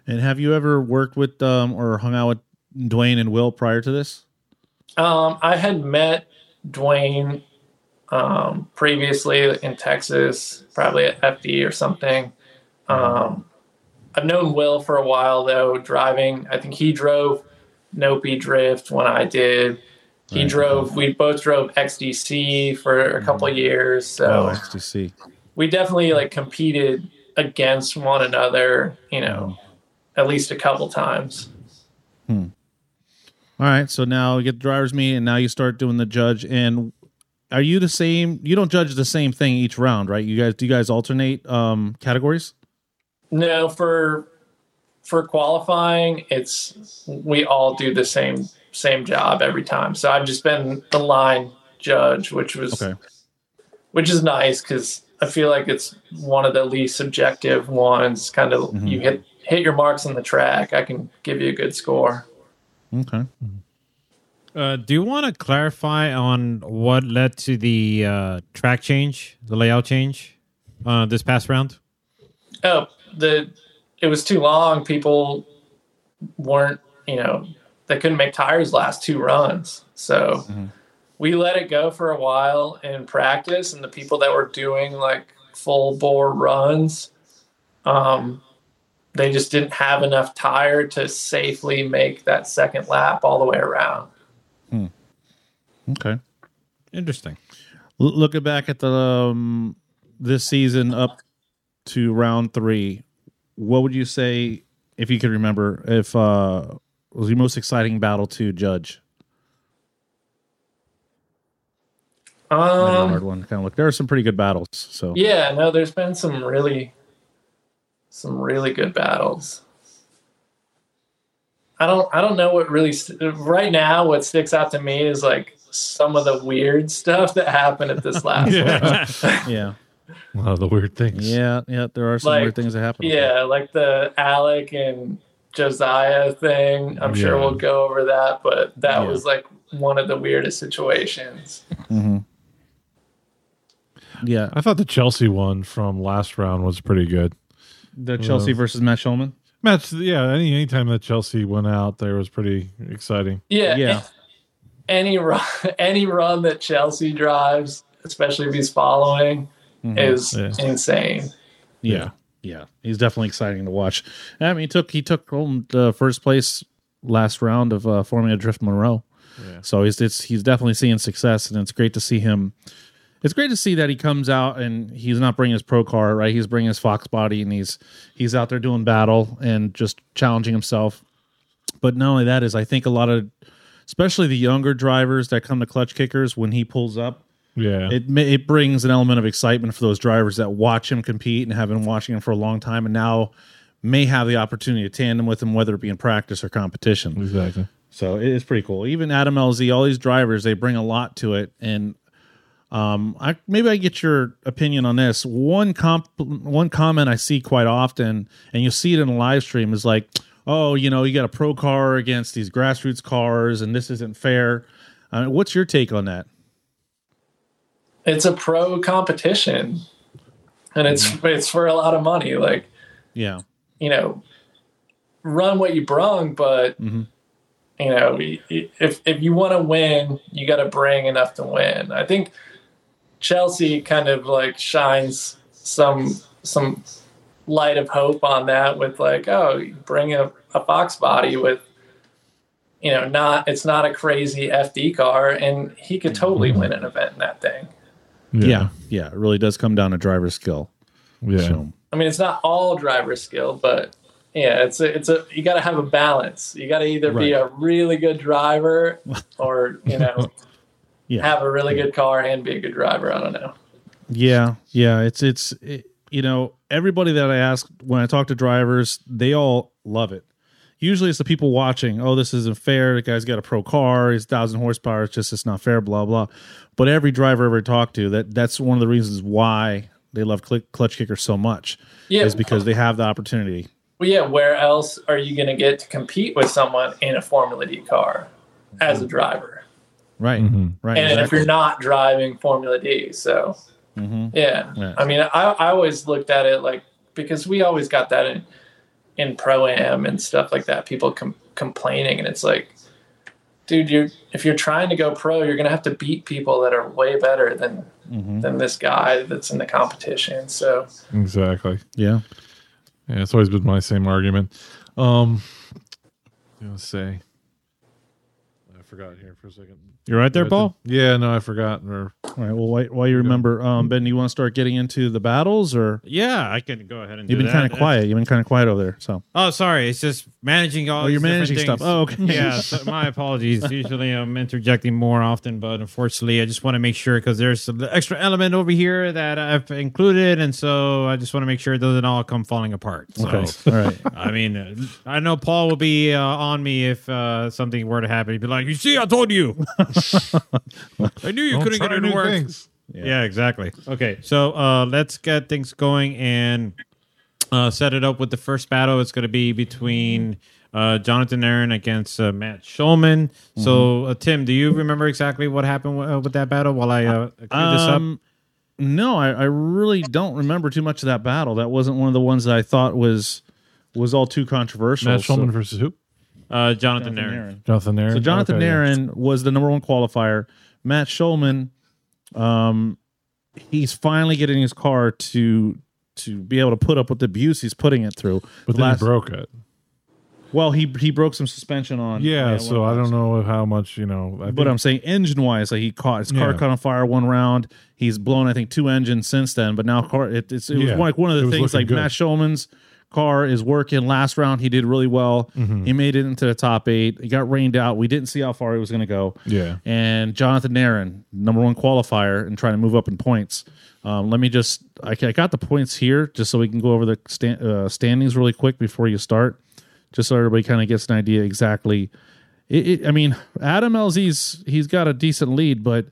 Speaker 3: And have you ever worked with um, or hung out with Dwayne and Will prior to this?
Speaker 4: Um, I had met Dwayne um, previously in Texas, probably at FD or something. Um, I've known Will for a while though, driving. I think he drove Nopi Drift when I did. He
Speaker 3: Right.
Speaker 4: drove. We both drove XDC for a couple of years, so
Speaker 3: Oh, XTC.
Speaker 4: we definitely like competed against one another. You know, at least a couple times. Hmm.
Speaker 3: All right, so now you get the driver's meet, and now you start doing the judge. And are you the same? You don't judge the same thing each round, right? You guys do you guys alternate um, categories?
Speaker 4: No, for for qualifying, it's we all do the same same job every time. So I've just been the line judge, which was
Speaker 3: Okay.
Speaker 4: which is nice because I feel like it's one of the least subjective ones. Kind of you hit hit your marks on the track, I can give you a good score.
Speaker 3: Okay.
Speaker 1: Uh, do you want to clarify on what led to the uh, track change, the layout change, uh, this past round?
Speaker 4: Oh, the it was too long. People weren't, you know, they couldn't make tires last two runs. So we let it go for a while in practice, and the people that were doing like full bore runs, um, they just didn't have enough tire to safely make that second lap all the way around. Hmm.
Speaker 3: Okay.
Speaker 1: Interesting.
Speaker 3: L- looking back at the um, this season up to round three, what would you say if you could remember if uh, was your most exciting battle to judge?
Speaker 4: Um,
Speaker 3: hard one. Kind of look. There are some pretty good battles. So
Speaker 4: Yeah, no, there's been some really, some really good battles. I don't, I don't know what really st- right now. What sticks out to me is like some of the weird stuff that happened at this last one.
Speaker 3: yeah,
Speaker 2: a lot of the weird things.
Speaker 3: yeah, yeah. There are some
Speaker 4: Like,
Speaker 3: weird things that happen.
Speaker 4: Yeah, like the Alec and Josiah thing. I'm sure we'll go over that, but that
Speaker 3: Yeah.
Speaker 4: was like one of the weirdest situations. Mm-hmm.
Speaker 3: yeah.
Speaker 2: I thought the Chelsea one from last round was pretty good.
Speaker 3: The Chelsea versus Matt Shulman.
Speaker 2: Match, yeah. Any anytime that Chelsea went out there was pretty exciting.
Speaker 4: Yeah.
Speaker 3: Yeah.
Speaker 4: Any run, any run that Chelsea drives, especially if he's following, is
Speaker 2: Yeah.
Speaker 4: insane.
Speaker 3: Yeah, yeah, he's definitely exciting to watch. I mean, he took he took home the first place last round of uh, Formula Drift Monroe,
Speaker 2: Yeah.
Speaker 3: so he's it's, he's definitely seeing success, and it's great to see him. It's great to see that he comes out and he's not bringing his pro car, right? He's bringing his Fox body, and he's he's out there doing battle and just challenging himself. But not only that is, I think a lot of, especially the younger drivers that come to Klutch Kickers, when he pulls up,
Speaker 2: Yeah.
Speaker 3: it it brings an element of excitement for those drivers that watch him compete and have been watching him for a long time and now may have the opportunity to tandem with him whether it be in practice or competition.
Speaker 2: Exactly.
Speaker 3: so it is pretty cool. Even Adam LZ all these drivers they bring a lot to it. And um i maybe i get your opinion on this. One comp one comment i see quite often and you see it in a live stream is like oh you know you got a pro car against these grassroots cars and this isn't fair. Uh, what's your take on that
Speaker 4: It's a pro competition, and it's it's for a lot of money. Like
Speaker 3: yeah
Speaker 4: you know, run what you brung, but
Speaker 3: Mhm.
Speaker 4: you know, if if you want to win, you got to bring enough to win. I think Chelsea kind of like shines some some light of hope on that with like, oh, bring a, a Fox body with you know, not it's not a crazy FD car, and he could totally win an event in that thing.
Speaker 3: Yeah. yeah, It really does come down to driver skill.
Speaker 2: Yeah.
Speaker 3: So,
Speaker 4: I mean, it's not all driver skill, but yeah, it's a, it's a you got to have a balance. You got to either be a really good driver or you know
Speaker 3: yeah,
Speaker 4: have a really good car and be a good driver. I don't know.
Speaker 3: yeah, yeah. It's it's it, you know everybody that I ask when I talk to drivers, they all love it. Usually, it's the people watching. Oh, this isn't fair. The guy's got a pro car. He's thousand horsepower. It's just it's not fair. Blah blah. But every driver I ever talked to, that that's one of the reasons why they love cl- Klutch Kickers so much.
Speaker 4: Yeah,
Speaker 3: is because they have the opportunity.
Speaker 4: well, yeah. Where else are you going to get to compete with someone in a Formula D car as a driver?
Speaker 3: Right. Right.
Speaker 4: and if you're not driving Formula D, so
Speaker 3: Mhm.
Speaker 4: yeah.
Speaker 3: Yeah.
Speaker 4: I mean, I, I always looked at it like because we always got that in in pro am and stuff like that. People com- complaining, and it's like, dude, you're if you're trying to go pro, you're gonna have to beat people that are way better than
Speaker 3: Mm-hmm.
Speaker 4: than this guy that's in the competition. So
Speaker 2: Exactly.
Speaker 3: yeah.
Speaker 2: Yeah, it's always been my same argument. Um, I was say, I forgot here for a second.
Speaker 1: You're right there, Paul.
Speaker 2: Yeah, no, I forgot. Or
Speaker 3: All right. Well, while, while you remember, um, Ben, do you want to start getting into the battles, or
Speaker 1: Yeah, I can go ahead and.
Speaker 3: you've
Speaker 1: do
Speaker 3: been kind of quiet? You've been kind of quiet over there. So.
Speaker 1: Oh, sorry. It's just managing all.
Speaker 3: Oh, you're
Speaker 1: these different
Speaker 3: managing stuff. Oh, okay.
Speaker 1: yeah. So my apologies. Usually I'm interjecting more often, but unfortunately, I just want to make sure because there's some extra element over here that I've included, and so I just want to make sure it doesn't all come falling apart. So.
Speaker 3: Okay. All right.
Speaker 1: I mean, uh, I know Paul will be uh, on me if uh, something were to happen. He'd be like, "You see, I told you. I knew you
Speaker 2: Don't
Speaker 1: couldn't
Speaker 2: try
Speaker 1: get it to
Speaker 2: new
Speaker 1: work."
Speaker 2: things.
Speaker 1: Yeah. exactly. Okay, so uh, let's get things going and uh, set it up with the first battle. It's going to be between uh, Jonathan Aaron against uh, Matt Schulman. So, uh, Tim, do you remember exactly what happened w- uh, with that battle while I uh, clear this up?
Speaker 3: Um, no, I, I really don't remember too much of that battle. That wasn't one of the ones that I thought was was all too controversial.
Speaker 2: Matt
Speaker 3: So-
Speaker 2: Schulman versus who?
Speaker 1: Uh, Jonathan,
Speaker 3: Jonathan
Speaker 1: Aaron.
Speaker 3: Aaron.
Speaker 2: Jonathan Aaron.
Speaker 3: So Jonathan
Speaker 2: Okay, yeah.
Speaker 3: Aaron was the number one qualifier. Matt Schulman, um, he's finally getting his car to to be able to put up with the abuse he's putting it through.
Speaker 2: but
Speaker 3: The
Speaker 2: then
Speaker 3: last-
Speaker 2: he broke it.
Speaker 3: Well, he he broke some suspension on.
Speaker 2: Yeah,
Speaker 3: one
Speaker 2: so I don't know how much you know. I
Speaker 3: But
Speaker 2: think-
Speaker 3: I'm saying engine wise, like he caught his car
Speaker 2: Yeah.
Speaker 3: caught on fire one round. He's blown, I think, two engines since then. But now car, it, it's it was like one of the
Speaker 2: was
Speaker 3: things like
Speaker 2: good.
Speaker 3: Matt Schulman's car is working. Last round, he did really well.
Speaker 2: Mm-hmm.
Speaker 3: He made it into the top eight. He got rained out. We didn't see how far he was going to go.
Speaker 2: yeah,
Speaker 3: And Jonathan Aaron, number one qualifier, and trying to move up in points. Um, let me just, I, I got the points here just so we can go over the uh, standings really quick before you start, just so everybody kind of gets an idea exactly. It, it, I mean, Adam LZ's he's got a decent lead, but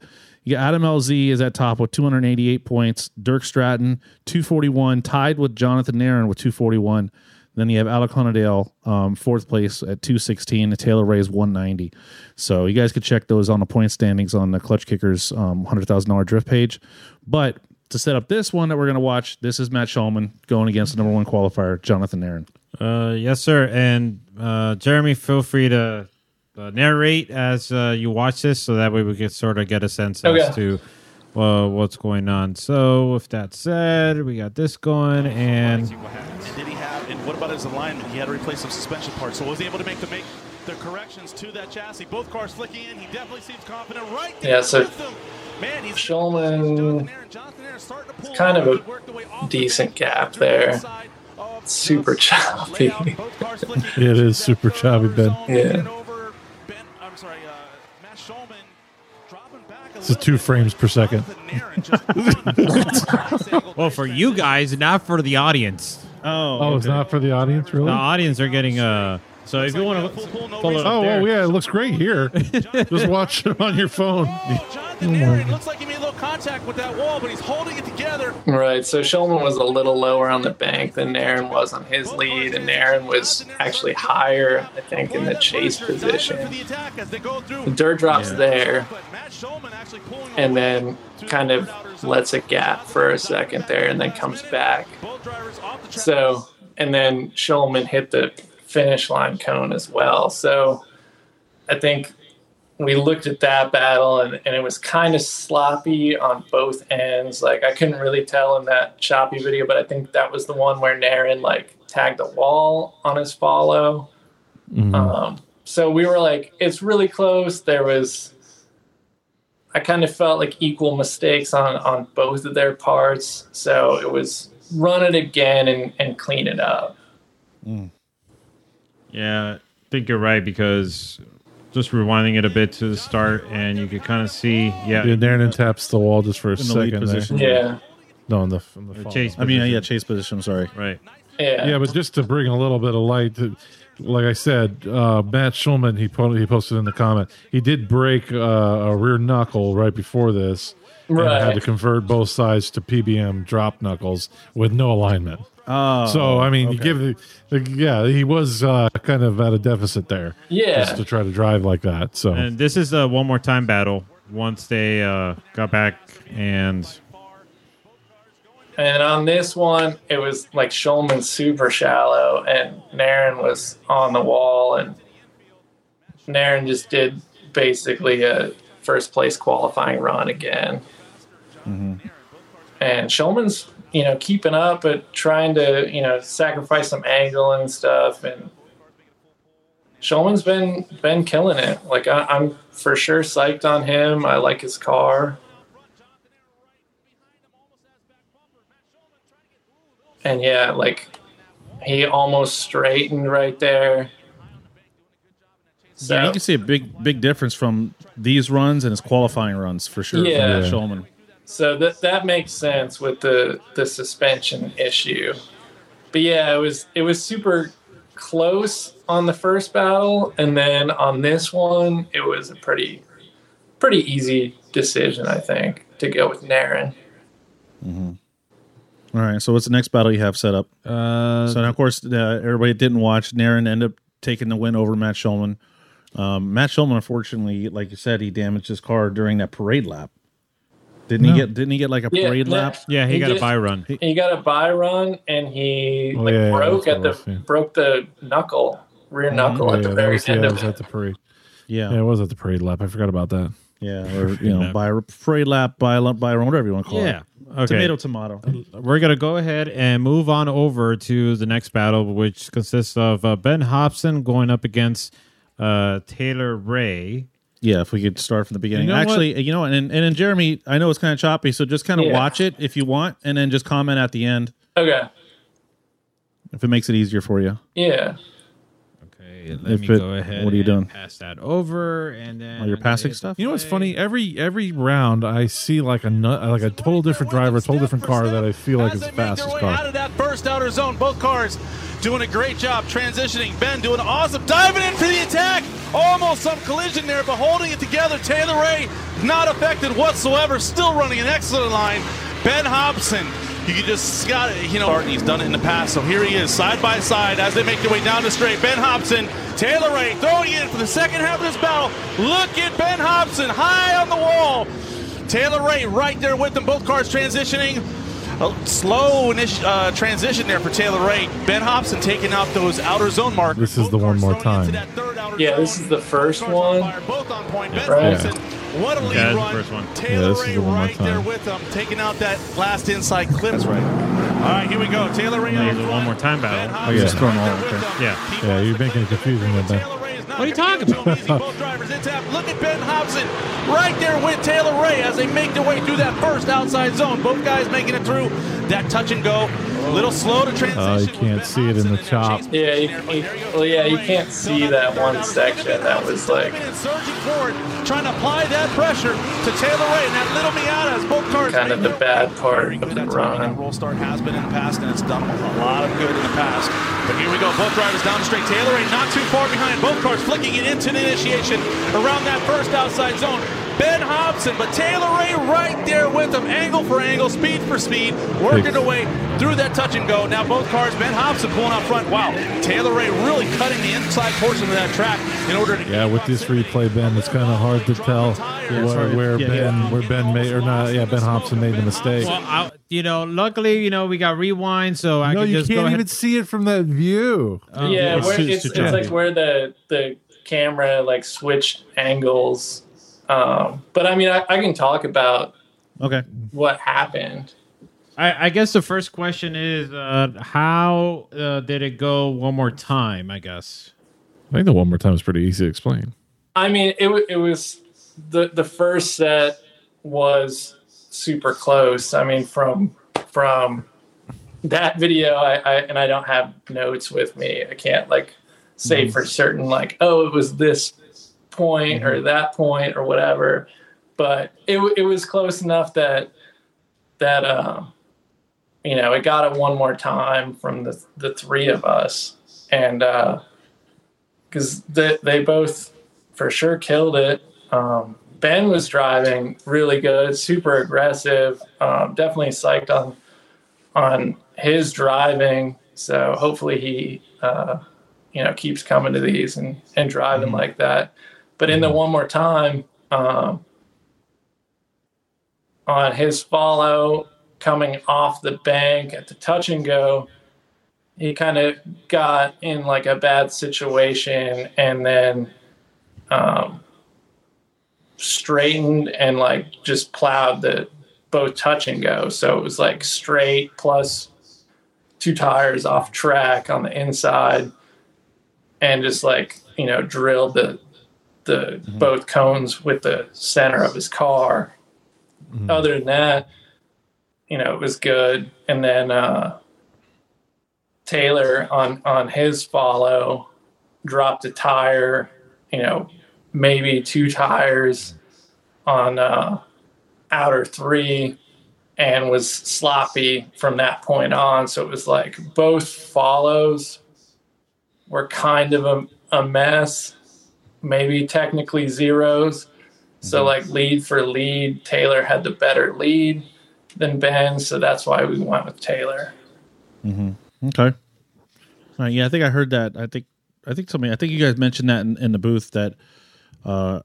Speaker 3: yeah, Adam LZ is at top with 288 points. Dirk Stratton 241, tied with Jonathan Aaron with 241. Then you have Alec Hohnadell, um, fourth place at 216, and Taylor Ray's 190. So you guys could check those on the point standings on the Klutch Kickers um, $100,000 drift page. But to set up this one that we're going to watch, this is Matt Shulman going against the number one qualifier, Jonathan Aaron.
Speaker 1: Uh, yes, sir. And uh, Jeremy, feel free to uh, narrate as uh, you watch this, so that way we can sort of get a sense as to well, what's going on. So, with that said, we got this going, and
Speaker 5: And did he have? And what about his alignment? He had to replace some suspension parts, so was he able to make the make the corrections to that chassis? Both cars flicking in. He definitely seems confident. Right there
Speaker 4: Yeah, so
Speaker 5: with them. Man, he's
Speaker 4: Shulman,
Speaker 5: Jonathan Aaron, Jonathan Aaron starting to pull
Speaker 4: kind of a
Speaker 5: He worked the way off
Speaker 4: decent
Speaker 5: the
Speaker 4: gap there.
Speaker 5: side
Speaker 4: Super choppy.
Speaker 5: layout. Both cars flicking
Speaker 2: It
Speaker 5: in.
Speaker 2: is super choppy, Ben.
Speaker 4: Yeah.
Speaker 5: Over Ben, I'm sorry, uh, Matt Shulman dropping back a
Speaker 2: This is two frames per second.
Speaker 5: Jonathan Aaron just on the nice angle.
Speaker 1: well, for you guys, not for the audience.
Speaker 3: Oh,
Speaker 2: Oh, it's
Speaker 3: okay.
Speaker 2: not for the audience, really?
Speaker 1: The audience are getting uh. So if you want to
Speaker 5: Full pull, no
Speaker 1: pull it up
Speaker 2: Oh,
Speaker 1: there,
Speaker 2: well, yeah, it looks great here. Just watch it on your phone.
Speaker 5: Oh, Jonathan hmm. Aaron looks like he made a little contact with that wall, but he's holding it together.
Speaker 4: Right. So Shulman was a little lower on the bank than Aaron was on his lead, and Aaron was actually higher, I think, in the chase position. The dirt drops there, and then kind of lets it gap for a second there, and then comes back. So, and then Shulman hit the finish line cone as well. So, I think we looked at that battle, and, and it was kind of sloppy on both ends. Like I couldn't really tell in that choppy video, but I think that was the one where Naren like tagged a wall on his follow. Um, so we were like, it's really close. There was, I kind of felt like equal mistakes on on both of their parts. So it was run it again and, and clean it up.
Speaker 1: Yeah, I think you're right because just rewinding it a bit to the start, and you could kind of see, yeah,
Speaker 2: Yeah, Darren taps the wall just for a
Speaker 3: In the lead
Speaker 2: second.
Speaker 3: position.
Speaker 2: There.
Speaker 4: Yeah.
Speaker 2: No, in the, in the
Speaker 1: the
Speaker 2: follow.
Speaker 1: chase.
Speaker 3: I mean, yeah, chase position. Sorry.
Speaker 1: right.
Speaker 4: Yeah.
Speaker 2: Yeah, but just to bring a little bit of light, to, like I said, uh, Matt Schulman, he, po- he posted in the comment, he did break uh, a rear knuckle right before this. And had to convert both sides to PBM drop knuckles with no alignment.
Speaker 3: Oh,
Speaker 2: So I mean, you
Speaker 3: okay.
Speaker 2: give the, the yeah, he was uh, kind of at a deficit there,
Speaker 4: Yeah, just
Speaker 2: to try to drive like that. So
Speaker 1: And this is a one more time battle. Once they uh, got back and
Speaker 4: And on this one, it was like Shulman super shallow, and Naren was on the wall, and Naren just did basically a first place qualifying run again. Mm-hmm. And Shulman's, you know, keeping up, but trying to, you know, sacrifice some angle and stuff. And Shulman's been been killing it. Like I, I'm for sure psyched on him. I like his car. and yeah, like he almost straightened right there. So
Speaker 3: Yeah, you can see a big big difference from these runs and his qualifying runs for sure.
Speaker 4: Yeah.
Speaker 3: from Shulman.
Speaker 4: So that that makes sense with the the suspension issue. But yeah, it was it was super close on the first battle, and then on this one, it was a pretty pretty easy decision, I think, to go with Naren. Mhm.
Speaker 3: All right. So what's the next battle you have set up?
Speaker 1: uh,
Speaker 3: So now, of course, uh, everybody didn't watch. Naren ended up taking the win over Matt Shulman. Um, Matt Shulman, unfortunately, like you said, he damaged his car during that parade lap. Didn't he get? Didn't he get like a parade
Speaker 4: no.
Speaker 3: lap?
Speaker 1: yeah, he,
Speaker 4: He
Speaker 1: got a
Speaker 4: did-
Speaker 1: buy run.
Speaker 4: He got a buy run, and he
Speaker 2: Oh,
Speaker 4: like
Speaker 2: yeah, yeah,
Speaker 4: broke
Speaker 2: that's
Speaker 4: at
Speaker 2: what
Speaker 4: the
Speaker 2: I
Speaker 4: broke the knuckle, rear knuckle
Speaker 2: Oh,
Speaker 4: at
Speaker 2: yeah,
Speaker 4: the very
Speaker 2: was, yeah,
Speaker 4: end
Speaker 2: it
Speaker 4: of
Speaker 2: was at the parade.
Speaker 3: Yeah.
Speaker 2: Yeah, it was at the parade lap. I forgot about that.
Speaker 3: Yeah, or you know,
Speaker 1: Yeah.
Speaker 3: by parade lap, by by run, whatever you want to call
Speaker 1: Yeah.
Speaker 3: it.
Speaker 1: Okay.
Speaker 3: Tomato, tomato.
Speaker 1: We're gonna go ahead and move on over to the next battle, which consists of uh, Ben Hobson going up against uh, Taylor Ray.
Speaker 3: Yeah, if we could start from the beginning.
Speaker 1: You know
Speaker 3: Actually, you know, and and then Jeremy, I know it's kind of choppy, so just kind of
Speaker 4: Yeah.
Speaker 3: watch it if you want, and then just comment at the end
Speaker 4: Okay,
Speaker 3: if it makes it easier for you.
Speaker 4: yeah,
Speaker 1: Okay, let
Speaker 3: If
Speaker 1: me
Speaker 3: it-
Speaker 1: go ahead.
Speaker 3: what are you
Speaker 1: and
Speaker 3: doing?
Speaker 1: Pass that over, and then
Speaker 3: Oh, you're passing stuff?
Speaker 2: You know what's funny? Every every round, I see like a nu- like a total different driver, a total different car that I feel like is the
Speaker 5: As they make their
Speaker 2: fastest
Speaker 5: car. Out of that first outer zone, both cars doing a great job transitioning. Ben doing awesome, diving in for the attack. Almost some collision there, but holding it together. Taylor Ray not affected whatsoever, still running an excellent line. Ben Hobson, you can just got it. You know, he's done it in the past, so here he is, side by side as they make their way down the straight. Ben Hobson, Taylor Ray throwing it in for the second half of this battle. Look at Ben Hobson high on the wall. Taylor Ray right there with them, both cars transitioning. A slow initi- uh, transition there for Taylor Ray. Ben Hobson taking out those outer zone markers.
Speaker 2: This is
Speaker 5: Both
Speaker 2: the one more time.
Speaker 5: that third outer
Speaker 4: Yeah,
Speaker 5: zone.
Speaker 4: this is the first
Speaker 5: Both cars on
Speaker 4: one.
Speaker 5: fire, Both on point. Ben
Speaker 4: Right.
Speaker 5: Hobson What a lead
Speaker 1: Yeah, that's the
Speaker 5: run.
Speaker 1: first one.
Speaker 5: Taylor
Speaker 2: Yeah, this is
Speaker 5: Ray
Speaker 2: the one more
Speaker 5: right there with him, taking out that last inside clip. That's right. All right, here we go. Taylor Ray
Speaker 1: Yeah,
Speaker 5: out
Speaker 1: he's one more time battle.
Speaker 5: Ben
Speaker 1: Oh,
Speaker 5: Hobson
Speaker 2: yeah.
Speaker 5: right
Speaker 2: Just throwing
Speaker 5: there
Speaker 3: all out there.
Speaker 1: Yeah.
Speaker 2: Yeah, you're making it confusing
Speaker 5: but
Speaker 2: there, Ben.
Speaker 5: Taylor Ray is
Speaker 1: What are you talking
Speaker 5: to him
Speaker 1: about?
Speaker 5: Both drivers in tap. Look at Ben Hobson right there with Taylor Ray as they make their way through that first outside zone. Both guys making it through that touch and go. A little slow to uh, transition.
Speaker 2: Oh, you can't see it in the
Speaker 5: Hobson
Speaker 2: chop.
Speaker 4: Yeah, you, you,
Speaker 5: there you go.
Speaker 4: well, yeah, you can't see that one section. That was like
Speaker 5: stepping surging forward, trying to apply that pressure to Taylor Ray and that little Miata as both cars
Speaker 4: kind of the bad part
Speaker 5: Very
Speaker 4: of
Speaker 5: good
Speaker 4: the
Speaker 5: at timing. That
Speaker 4: run.
Speaker 5: roll start has been in the past, and it's done a lot of good in the past. But here we go. Both drivers down the straight. Taylor Ray not too far behind. Both cars flicking it into the initiation around that first outside zone. Ben Hobson, but Taylor Ray right there with him, angle for angle, speed for speed, working
Speaker 2: Big-
Speaker 5: their way through that touch and go. Now both cars, Ben Hobson pulling out front. Wow, Taylor Ray really cutting the inside portion of that track in order to
Speaker 2: Yeah, with this replay, Ben, it's kind of hard to tell where, where
Speaker 3: Yeah,
Speaker 2: Ben,
Speaker 3: yeah.
Speaker 2: where Ben made or not. Yeah, Ben Hobson made the mistake.
Speaker 1: Well, I, you know, luckily, you know, we got rewind, so I
Speaker 2: no,
Speaker 1: can
Speaker 2: you
Speaker 1: just go
Speaker 2: can't
Speaker 1: ahead.
Speaker 2: even see it from that view.
Speaker 1: Oh,
Speaker 4: yeah,
Speaker 1: it's
Speaker 4: where,
Speaker 1: too-
Speaker 4: it's, it's like where the the camera like switched angles. Um, but I mean, I, I can talk about
Speaker 3: Okay.
Speaker 4: what happened.
Speaker 1: I, I guess the first question is, uh, how uh, did it go one more time? I guess.
Speaker 2: I think the one more time is pretty easy to explain.
Speaker 4: I mean, it wa- it was the the first set was super close. I mean, from from that video, I, I and I don't have notes with me. I can't like say for certain like, oh, it was this point or that point or whatever. But it it was close enough that that um, you know it got it one more time from the the three of us and. uh because they, they both for sure killed it. Um, ben was driving really good, super aggressive. Um, definitely psyched on on his driving. So hopefully he uh, you know keeps coming to these and and driving like that. But in the one more time um, on his follow coming off the bank at the touch and go he kind of got in like a bad situation and then um, straightened and like just plowed the both touch and go. So it was like straight plus two tires off track on the inside and just like, you know, drilled the the both cones with the center of his car. Other than that, you know, it was good. And then uh Taylor on on his follow dropped a tire, you know, maybe two tires on uh, outer three, and was sloppy from that point on. So it was like both follows were kind of a, a mess, maybe technically zeros. So mhm. like lead for lead, Taylor had the better lead than Ben, so that's why we went with Taylor.
Speaker 3: Mm-hmm. Okay. Right, yeah, I think I heard that. I think I think somebody. I think you guys mentioned that in, in the booth that uh,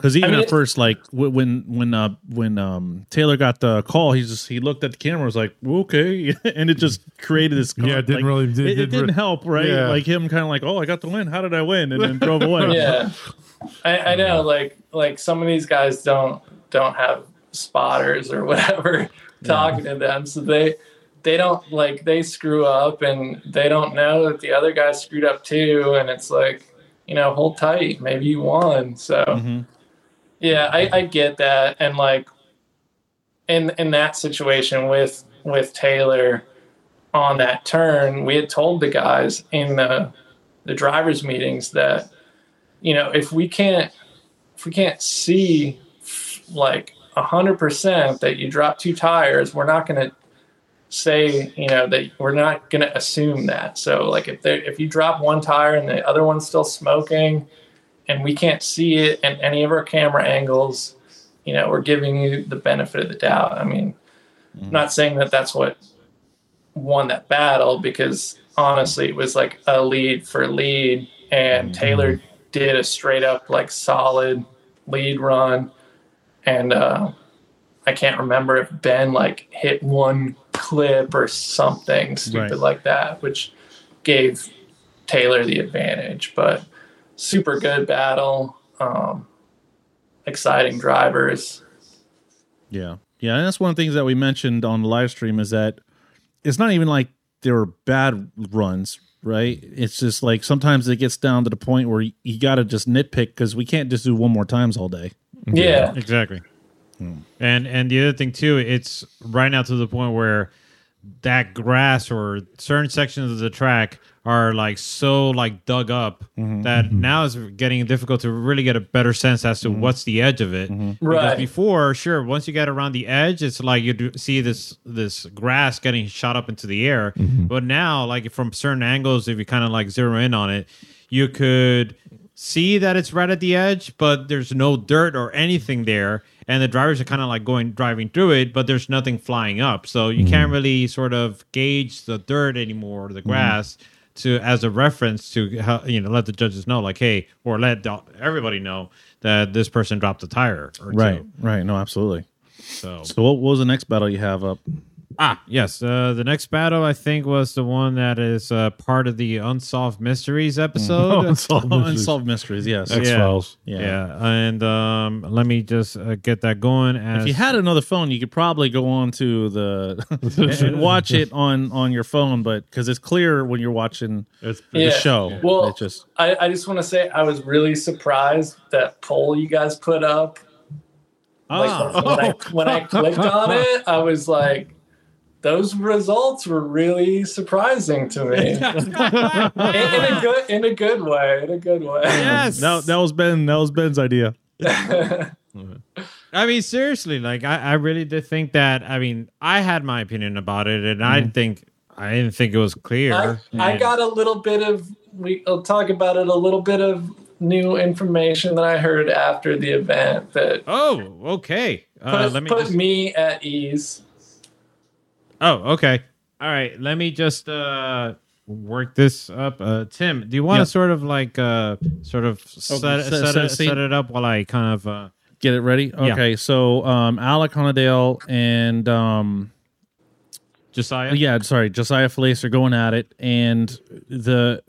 Speaker 3: because even
Speaker 4: I mean,
Speaker 3: at first, like when when uh when um Taylor got the call, he just he looked at the camera, was like, okay, and it just created this.
Speaker 2: Yeah, it didn't
Speaker 3: like,
Speaker 2: really- it
Speaker 3: It, it
Speaker 2: didn't
Speaker 3: didn't
Speaker 2: re-
Speaker 3: help, right?
Speaker 2: Yeah.
Speaker 3: Like him, kind of like, oh, I got the win. How did I win? And then drove away.
Speaker 4: yeah I, I know like like some of these guys don't don't have spotters or whatever talking to them so they they don't like they screw up and they don't know that the other guy screwed up too and it's like you know hold tight maybe you won so yeah I, I get that. And like in in that situation with with taylor on that turn we had told the guys in the the drivers meetings that you know if we can't if we can't see like a hundred percent that you drop two tires we're not going to say you know that we're not going to assume that. So like if there if you drop one tire and the other one's still smoking and we can't see it in any of our camera angles you know we're giving you the benefit of the doubt. I mean I'm not saying that that's what won that battle because honestly it was like a lead for lead and Taylor did a straight up like solid lead run and uh I can't remember if Ben like hit one clip or something stupid
Speaker 3: Right.
Speaker 4: like that which gave Taylor the advantage but super good battle um exciting drivers.
Speaker 3: Yeah. Yeah. And that's one of the things that we mentioned on the live stream is that it's not even like there were bad runs, right? It's just like sometimes it gets down to the point where you, you got to just nitpick because we can't just do one more times all day.
Speaker 4: Yeah.
Speaker 1: Exactly. And and the other thing too, it's right now to the point where that grass or certain sections of the track are like so like dug up mm-hmm. that mm-hmm. now it's getting difficult to really get a better sense as to mm-hmm. what's the edge of it. Because
Speaker 4: Right.
Speaker 1: before, sure, once you get around the edge, it's like you do see this this grass getting shot up into the air. But now, like from certain angles, if you kind of like zero in on it, you could see that it's right at the edge, but there's no dirt or anything there. And the drivers are kind of like going driving through it, but there's nothing flying up. So you can't really sort of gauge the dirt anymore, or the grass, to as a reference to how, you know let the judges know, like, hey, or let everybody know that this person dropped a tire. Or
Speaker 3: Right.
Speaker 1: two.
Speaker 3: Right. No, absolutely.
Speaker 1: So
Speaker 3: So what was the next battle you have up?
Speaker 1: Ah, yes. Uh, the next battle, I think, was the one that is uh, part of the Unsolved Mysteries episode.
Speaker 2: Unsolved
Speaker 3: Oh,
Speaker 2: Mysteries.
Speaker 3: Unsolved Mysteries. Yes.
Speaker 2: X Files.
Speaker 3: Yeah.
Speaker 1: yeah. And um, let me just uh, get that going. As
Speaker 3: If you had another phone, you could probably go on to the and watch it on on your phone, but because it's clear when you're watching
Speaker 2: It's
Speaker 3: the
Speaker 4: Yeah.
Speaker 3: show.
Speaker 4: Well,
Speaker 3: it just
Speaker 4: I, I just want to say I was really surprised that poll you guys put up. Like,
Speaker 3: Ah.
Speaker 4: when, I, when I clicked on it, I was like, those results were really surprising to me. in, in a good in a good way. In a good way.
Speaker 1: yes,
Speaker 3: that, that was Ben. That was Ben's idea.
Speaker 1: I mean, seriously, like I, I really did think that. I mean, I had my opinion about it, and I think I didn't think it was clear.
Speaker 4: I, I got a little bit of we will talk about it a little bit of new information that I heard after the event that
Speaker 1: Oh, okay. Uh,
Speaker 4: put,
Speaker 1: let me
Speaker 4: put
Speaker 1: just,
Speaker 4: me at ease.
Speaker 1: Oh, okay. All right. Let me just uh work this up. Uh Tim, do you want to
Speaker 3: Yeah.
Speaker 1: sort of like uh sort of set,
Speaker 3: set-
Speaker 1: set,
Speaker 3: set
Speaker 1: it,
Speaker 3: a scene?
Speaker 1: set it up while I kind of uh
Speaker 3: Get it ready. Okay, so um, Alec Hohnadell and um,
Speaker 1: Josiah?
Speaker 3: yeah, sorry, Josiah Felice are going at it, and the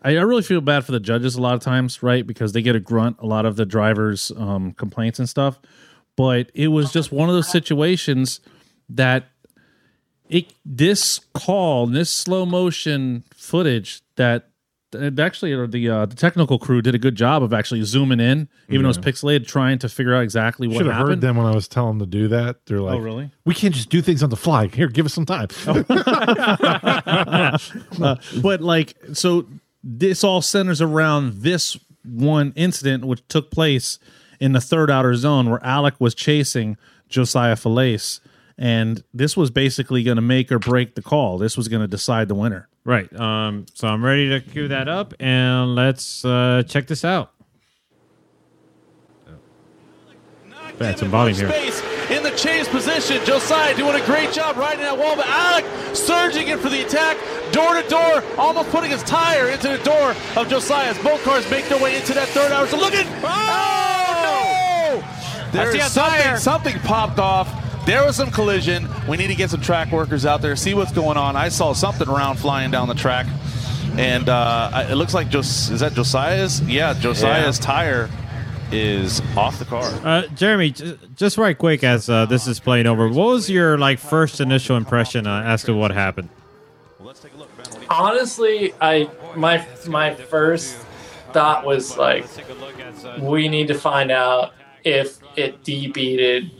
Speaker 3: I, I really feel bad for the judges a lot of times, right? Because they get a grunt a lot of the drivers' um, complaints and stuff. But it was just one of those situations that it this call, this slow motion footage that. Actually, the uh, the technical crew did a good job of actually zooming in, even though it's pixelated, trying to figure out exactly what
Speaker 2: Should have heard them when I was telling them to do that. They're like,
Speaker 3: Oh, really?
Speaker 2: We can't just do things on the fly. Here, give us some time.
Speaker 3: Uh, but like so this all centers around this one incident which took place in the third outer zone where alec was chasing josiah falace and this was basically going to make or break the call this was going to decide the winner
Speaker 1: Right. Um so I'm ready to cue that up and let's uh check this out. That's some volume here.
Speaker 5: In the chase position. Josiah doing a great job riding that wall, but Alec surging in for the attack, door to door, almost putting his tire into the door of Josiah's. both cars make their way into that third hour. So look at oh, no! There
Speaker 1: see
Speaker 5: is
Speaker 1: a
Speaker 5: something, something popped off. There was some collision. We need to get some track workers out there, see what's going on. I saw something around flying down the track, and uh, it looks like Jos- is that Josiah's? Yeah, Josiah's tire is off the car.
Speaker 1: Uh Jeremy, j- just right quick as uh, this is playing over. What was your like first initial impression uh, as to what happened?
Speaker 4: Honestly, I my my first thought was like we need to find out if it debeated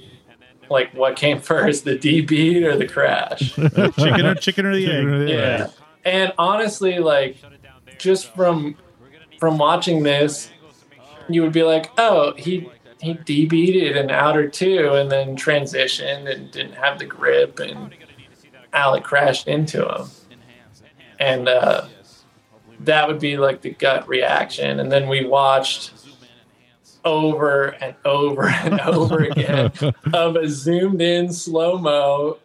Speaker 4: like what came first, the debeat or the crash.
Speaker 3: chicken or chicken or the egg
Speaker 4: yeah. And honestly, like just from from watching this, you would be like, oh, he he debeated an outer two and then transitioned and didn't have the grip and Alec crashed into him. And uh, that would be like the gut reaction. And then we watched over and over and over again of a zoomed in slow mo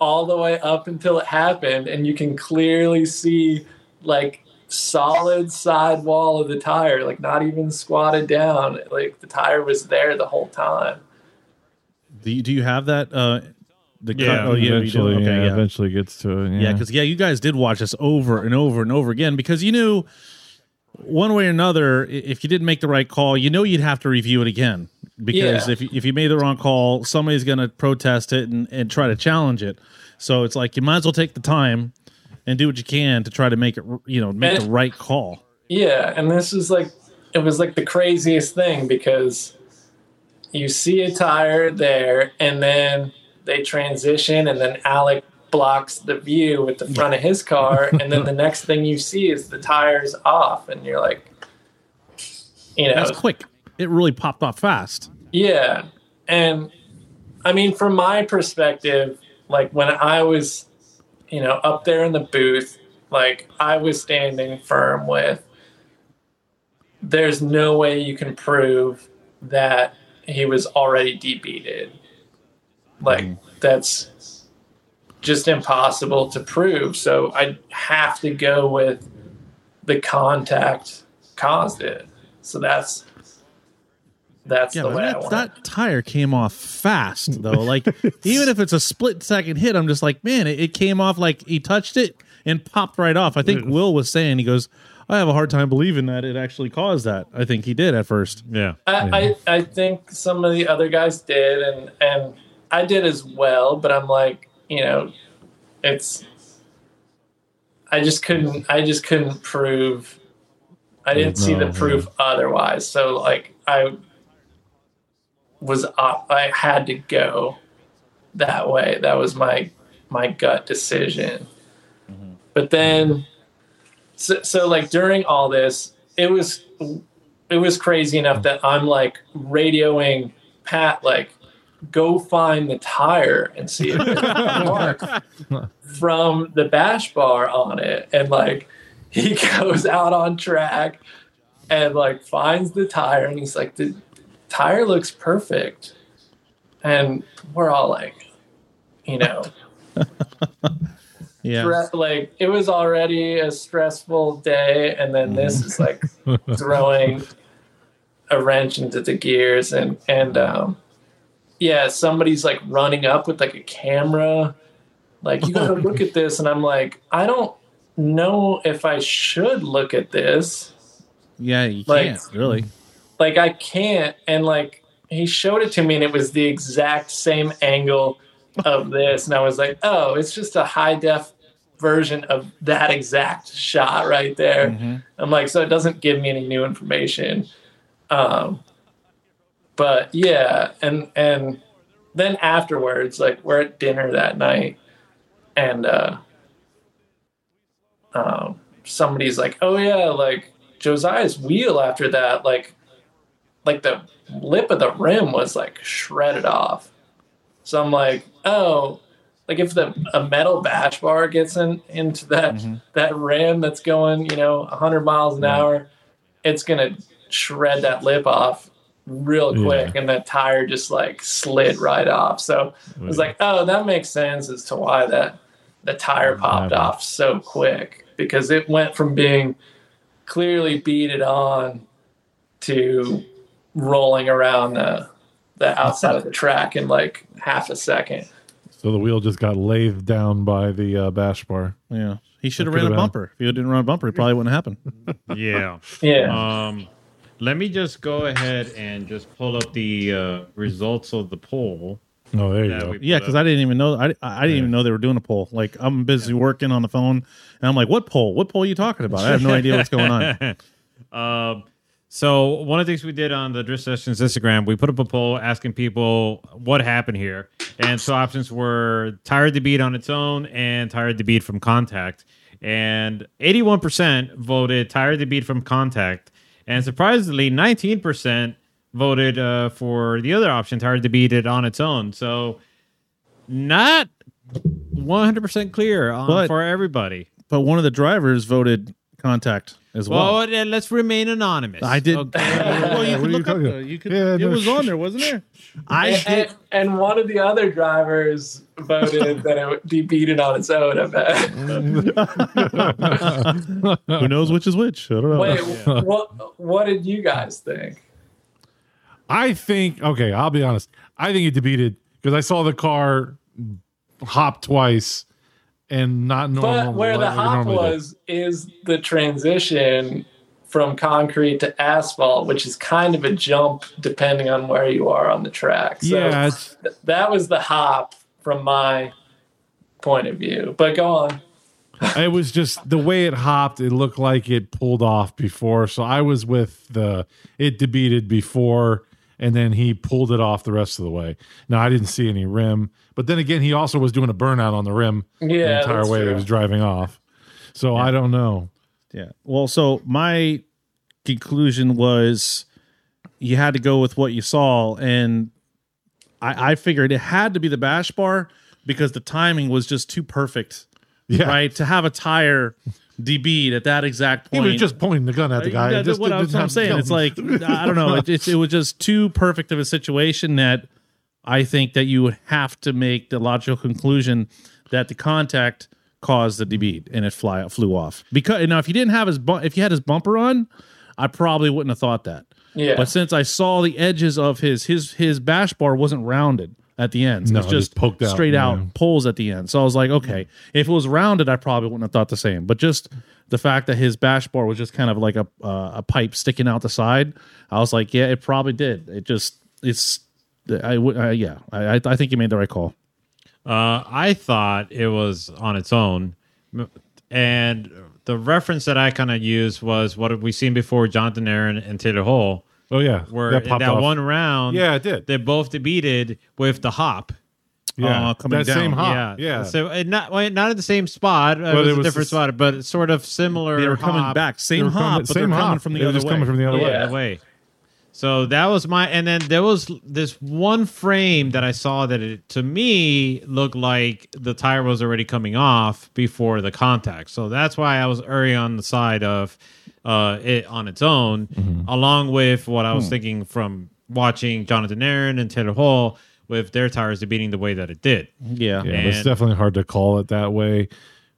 Speaker 4: all the way up until it happened, and you can clearly see like solid side wall of the tire, like not even squatted down. Like the tire was there the whole time.
Speaker 3: do you, do you have that uh the cut?
Speaker 1: Yeah,
Speaker 3: oh yeah
Speaker 2: eventually,
Speaker 3: okay
Speaker 2: yeah,
Speaker 3: yeah
Speaker 2: eventually gets to it.
Speaker 3: Yeah, because yeah, you guys did watch this over and over and over again because you knew one way or another, if you didn't make the right call, you know you'd have to review it again because
Speaker 4: Yeah.
Speaker 3: if you- if you made the wrong call, somebody's going to protest it and, and try to challenge it. So it's like you might as well take the time and do what you can to try to make it you know make the right call.
Speaker 4: Yeah, and this is like it was like the craziest thing because you see a tire there and then they transition and then Alec blocks the view with the front of his car and then the next thing you see is the tires off and you're like you know
Speaker 3: That's quick. It really popped off fast.
Speaker 4: yeah. And I mean, from my perspective, like when I was, you know, up there in the booth, like I was standing firm with, there's no way you can prove that he was already debeated. Like, mm. that's just impossible to prove. So I have to go with the contact caused it. So that's that's
Speaker 3: Yeah,
Speaker 4: the
Speaker 3: but
Speaker 4: way I
Speaker 3: that,
Speaker 4: want
Speaker 3: that tire came off fast though. Like even if it's a split second hit, I'm just like, man, it, it came off like he touched it and popped right off. I think mm. Will was saying he goes, I have a hard time believing that it actually caused that. I think he did at first.
Speaker 1: Yeah.
Speaker 4: I, I, I think some of the other guys did, and and I did as well. But I'm like, you know, it's. I just couldn't. I just couldn't prove. I didn't see the
Speaker 2: No,
Speaker 4: proof otherwise. So like I was. op- I had to go that way. That was my my gut decision. Mm-hmm. But then, so, so like during all this, it was it was crazy enough that I'm like radioing Pat, like, go find the tire and see if a mark from the bash bar on it. And like, he goes out on track and like finds the tire and he's like, the tire looks perfect. And we're all like, you know,
Speaker 3: Yeah.
Speaker 4: like it was already a stressful day and then this is like throwing a wrench into the gears and and um yeah somebody's like running up with like a camera like you gotta look at this and i'm like i don't know if i should look at this
Speaker 3: Yeah, you
Speaker 4: Like-
Speaker 3: can't really.
Speaker 4: like I can't and like he showed it to me and it was the exact same angle of this and I was like, "Oh, it's just a high def version of that exact shot right there." I'm like, so it doesn't give me any new information. Um but yeah, and and then afterwards like we're at dinner that night and uh um somebody's like, "Oh yeah, like Josiah's wheel after that like like the lip of the rim was like shredded off. So I'm like, oh, like if the a metal bash bar gets in into that that rim that's going, you know, 100 miles an hour, it's gonna shred that lip off real quick, and that tire just like slid right off. So I was like, oh, that makes sense as to why that the tire popped
Speaker 2: Yeah.
Speaker 4: off so quick because it went from being clearly beaded on to rolling around the the outside of the track in like half a second.
Speaker 2: So the wheel just got lathed down by the uh, bash bar.
Speaker 3: Yeah. He should have
Speaker 2: That
Speaker 3: ran a bumper. If he didn't run a bumper, it probably wouldn't happen.
Speaker 1: Yeah.
Speaker 4: Yeah.
Speaker 1: Um, let me just go ahead and just pull up the uh, results of the poll.
Speaker 2: Oh, there you go.
Speaker 3: Yeah, because I didn't even know. I, I didn't even know they were doing a poll. Like I'm busy working on the phone, and I'm like, "What poll? What poll are you talking about?" I have no idea what's going on.
Speaker 1: Um, so one of the things we did on the Drift Sessions Instagram, we put up a poll asking people what happened here, and so options were tired to beat on its own and tired to beat from contact, and eighty-one percent voted tired to beat from contact, and surprisingly, nineteen percent voted uh, for the other option, tired to beat it on its own. So not one hundred percent clear on,
Speaker 3: But-
Speaker 1: for everybody.
Speaker 3: But one of the drivers voted contact as well.
Speaker 1: Well, then let's remain anonymous.
Speaker 3: I did.
Speaker 1: Okay.
Speaker 3: well, you
Speaker 2: What
Speaker 3: could
Speaker 2: are you
Speaker 3: look up.
Speaker 2: talking
Speaker 3: the-
Speaker 2: about?
Speaker 3: You could.
Speaker 2: Yeah,
Speaker 3: it
Speaker 2: no,
Speaker 3: was on there, wasn't there? I
Speaker 4: and,
Speaker 3: did.
Speaker 4: and one of the other drivers voted that it would be beaten on its own. I bet.
Speaker 3: Who knows which is which? I don't know.
Speaker 4: Wait, what? What did you guys think?
Speaker 2: I think okay, I'll be honest. I think it debeated because I saw the car hop twice and not normal.
Speaker 4: But where the hop was is the transition from concrete to asphalt, which is kind of a jump depending on where you are on the track. So
Speaker 2: yeah,
Speaker 4: th- that was the hop from my point of view. But go on.
Speaker 2: it was just the way it hopped. It looked like it pulled off before. So I was with the it debeated before, and then he pulled it off the rest of the way. Now I didn't see any rim, but then again, he also was doing a burnout on the rim the entire way
Speaker 4: true.
Speaker 2: he was driving off. So I don't know.
Speaker 3: Yeah. Well, so my conclusion was you had to go with what you saw, and I, I figured it had to be the bash bar because the timing was just too perfect,
Speaker 2: Yeah,
Speaker 3: right? To have a tire debead at that exact point.
Speaker 2: He was just pointing the gun at the uh, guy.
Speaker 3: Yeah,
Speaker 2: just
Speaker 3: what
Speaker 2: didn't
Speaker 3: I'm, I'm
Speaker 2: have
Speaker 3: saying. It's like. I don't know. It, it's, it was just too perfect of a situation that I think that you would have to make the logical conclusion that the contact caused the debead and it fly flew off. Because now, if you didn't have his bu- if you had his bumper on, I probably wouldn't have thought that.
Speaker 4: Yeah.
Speaker 3: But since I saw the edges of his his his bash bar wasn't rounded at the ends,
Speaker 2: No,
Speaker 3: it's just
Speaker 2: just poked out,
Speaker 3: straight out
Speaker 2: yeah.
Speaker 3: pulls at the end. So I was like, okay, if it was rounded, I probably wouldn't have thought the same. But just the fact that his bash bar was just kind of like a uh, a pipe sticking out the side, I was like, yeah, it probably did. It just it's I would uh, yeah, I I- I think you made the right call.
Speaker 1: Uh, I thought it was on its own, and the reference that I kind of used was what have we seen before? Jonathan Aaron and Taylor Hall,
Speaker 2: oh yeah,
Speaker 1: where in
Speaker 2: popped
Speaker 1: that one round,
Speaker 2: Yeah, it did.
Speaker 1: They both debated with the hop.
Speaker 2: yeah,
Speaker 3: uh, coming
Speaker 2: that
Speaker 3: down.
Speaker 2: same hop.
Speaker 1: yeah,
Speaker 2: Yeah,
Speaker 1: So it not well, not at the same spot. It
Speaker 2: But
Speaker 1: was
Speaker 2: it
Speaker 1: a different
Speaker 2: this-
Speaker 1: spot, but sort of similar.
Speaker 3: They were coming
Speaker 1: hop
Speaker 3: back, same
Speaker 2: were coming-
Speaker 3: hop, but
Speaker 2: same
Speaker 3: they're coming
Speaker 2: hop.
Speaker 3: from the
Speaker 2: They were
Speaker 3: other
Speaker 2: just
Speaker 3: way.
Speaker 2: coming from the other
Speaker 4: Yeah.
Speaker 2: way.
Speaker 1: So that was my, and then there was this one frame that I saw that it to me looked like the tire was already coming off before the contact. So that's why I was early on the side of uh, it on its own,
Speaker 2: Mm-hmm.
Speaker 1: along with what I was
Speaker 2: Hmm.
Speaker 1: thinking from watching Jonathan Aaron and Taylor Hall with their tires beating the way that it did.
Speaker 3: Yeah.
Speaker 2: Yeah, but it's definitely hard to call it that way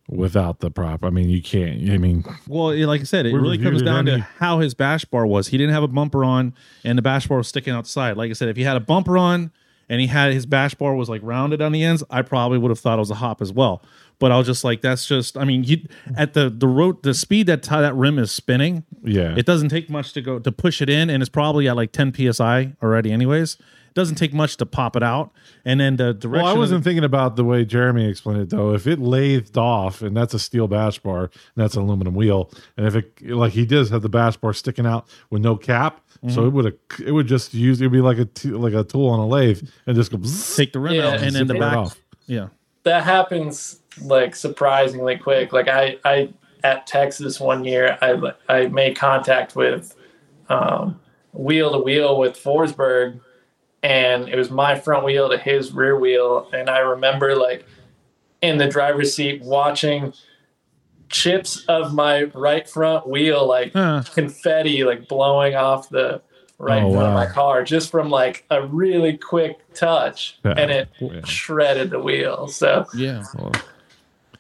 Speaker 2: without the prop. I mean, you can't. I mean,
Speaker 3: Well, like I said, it really comes
Speaker 2: it
Speaker 3: down to how his bash bar was. He didn't have a bumper on, and the bash bar was sticking outside. Like I said, if he had a bumper on and he had his bash bar was like rounded on the ends, I probably would have thought it was a hop as well. But I was just like, that's just. I mean, he, at the the road, the speed that ti- that rim is spinning,
Speaker 2: yeah,
Speaker 3: it doesn't take much to go to push it in, and it's probably at like 10 psi already, anyways. It doesn't take much to pop it out, and then the direction.
Speaker 2: Well, I wasn't
Speaker 3: the-
Speaker 2: thinking about the way Jeremy explained it though. If it lathed off and that's a steel bash bar and that's an aluminum wheel, and if it like he does have the bash bar sticking out with no cap,
Speaker 3: Mm-hmm.
Speaker 2: so it would have it would just use it'd be like a t- like a tool on a lathe and just go. bzzz.
Speaker 3: take the rim
Speaker 4: Yeah,
Speaker 3: out, and then the back.
Speaker 2: off.
Speaker 3: Yeah.
Speaker 4: that happens like surprisingly quick. Like I, I at Texas one year, I I made contact with um, wheel to wheel with Forsberg, and it was my front wheel to his rear wheel, and I remember like in the driver's seat watching chips of my right front wheel like
Speaker 3: Huh.
Speaker 4: confetti like blowing off the right
Speaker 2: Oh,
Speaker 4: front of my car just from like a really quick touch
Speaker 2: Yeah.
Speaker 4: and it
Speaker 2: Yeah.
Speaker 4: shredded the wheel so
Speaker 3: Yeah.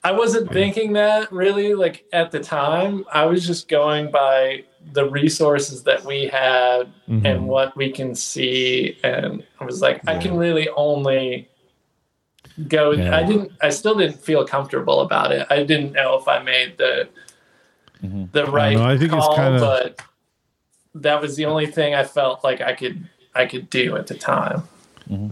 Speaker 4: I wasn't thinking that really like at the time. I was just going by the resources that we had
Speaker 2: Mhm.
Speaker 4: and what we can see and I was like I can really only go
Speaker 2: Yeah.
Speaker 4: I didn't I still didn't feel comfortable about it. I didn't know if I made the the right
Speaker 2: know. I think it's
Speaker 4: call
Speaker 2: kinda-
Speaker 4: but that was the only thing I felt like I could I could do at the time.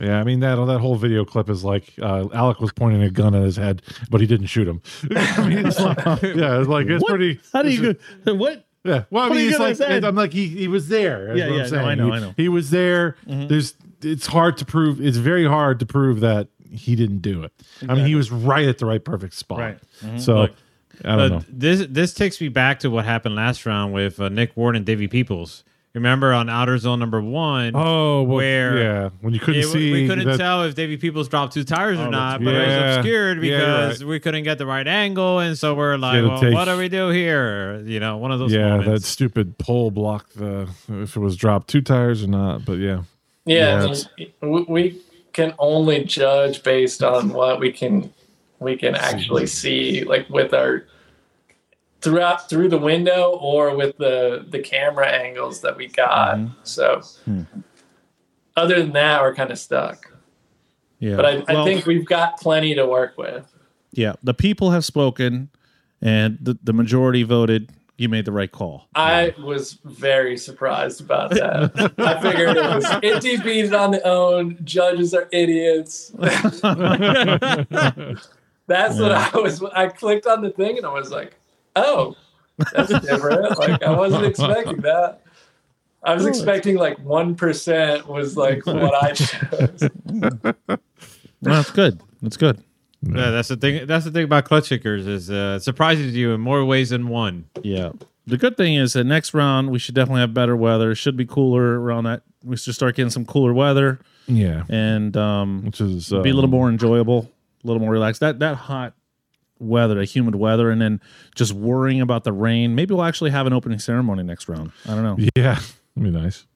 Speaker 2: Yeah, I mean that that whole video clip is like uh, Alec was pointing a gun at his head, but he didn't shoot him. I mean, it's like, yeah, it's like it's
Speaker 3: What?
Speaker 2: pretty.
Speaker 3: How do you go? What?
Speaker 2: Yeah. Well, I
Speaker 3: What
Speaker 2: mean, it's like
Speaker 3: say?
Speaker 2: I'm like he, he was there.
Speaker 3: Yeah, yeah, no. I know,
Speaker 2: He,
Speaker 3: I know.
Speaker 2: He was there. Mm-hmm. There's it's hard to prove. It's very hard to prove that he didn't do it. I mean, he was right at the right perfect spot.
Speaker 3: Right. Mm-hmm.
Speaker 2: So
Speaker 1: Look,
Speaker 2: I don't uh,
Speaker 1: know. This this takes me back to what happened last round with uh, Nick Ward and Davey Peoples. Remember on Outer Zone number one?
Speaker 2: Oh, well,
Speaker 1: where
Speaker 2: yeah, when you couldn't
Speaker 1: it-
Speaker 2: see,
Speaker 1: we couldn't
Speaker 2: that-
Speaker 1: tell if Davey Peoples dropped two tires or
Speaker 3: Oh,
Speaker 1: not,
Speaker 3: that's-
Speaker 1: but it was obscured
Speaker 2: Yeah,
Speaker 1: because
Speaker 2: right.
Speaker 1: we couldn't get the right angle, and so we're like, well,
Speaker 2: take-
Speaker 1: what do we do here? You know, one of those
Speaker 2: Yeah, that stupid pole blocked the uh, if it was dropped two tires or not. But yeah,
Speaker 4: Yeah,
Speaker 2: Yeah,
Speaker 4: I mean, we- we can only judge based on what we can we can actually see, like with our throughout through the window or with the the camera angles that we got. Mm-hmm. So, hmm. other than that, we're kind of stuck.
Speaker 3: Yeah.
Speaker 4: But I, I
Speaker 3: Well,
Speaker 4: think we've got plenty to work with.
Speaker 3: yeah, the people have spoken, and the, the majority voted you made the right call.
Speaker 4: I was very surprised about that. I figured it was it defeated on the own. Judges are idiots. That's what I was. I clicked on the thing and I was like, "Oh, that's different." Like I wasn't expecting that. I was expecting like one percent was like what I chose.
Speaker 3: No, that's good. That's good.
Speaker 1: Yeah, that's the thing. That's the thing about Klutch Kickers is uh, it surprises you in more ways than one.
Speaker 3: Yeah. The good thing is that next round we should definitely have better weather. It should be cooler around that. We should start getting some cooler weather
Speaker 2: Yeah,
Speaker 3: and um,
Speaker 2: which is
Speaker 3: be a little
Speaker 2: um,
Speaker 3: more enjoyable, a little more relaxed. That that hot weather, that humid weather, and then just worrying about the rain. Maybe we'll actually have an opening ceremony next round. I don't know.
Speaker 2: Yeah, that'd be nice.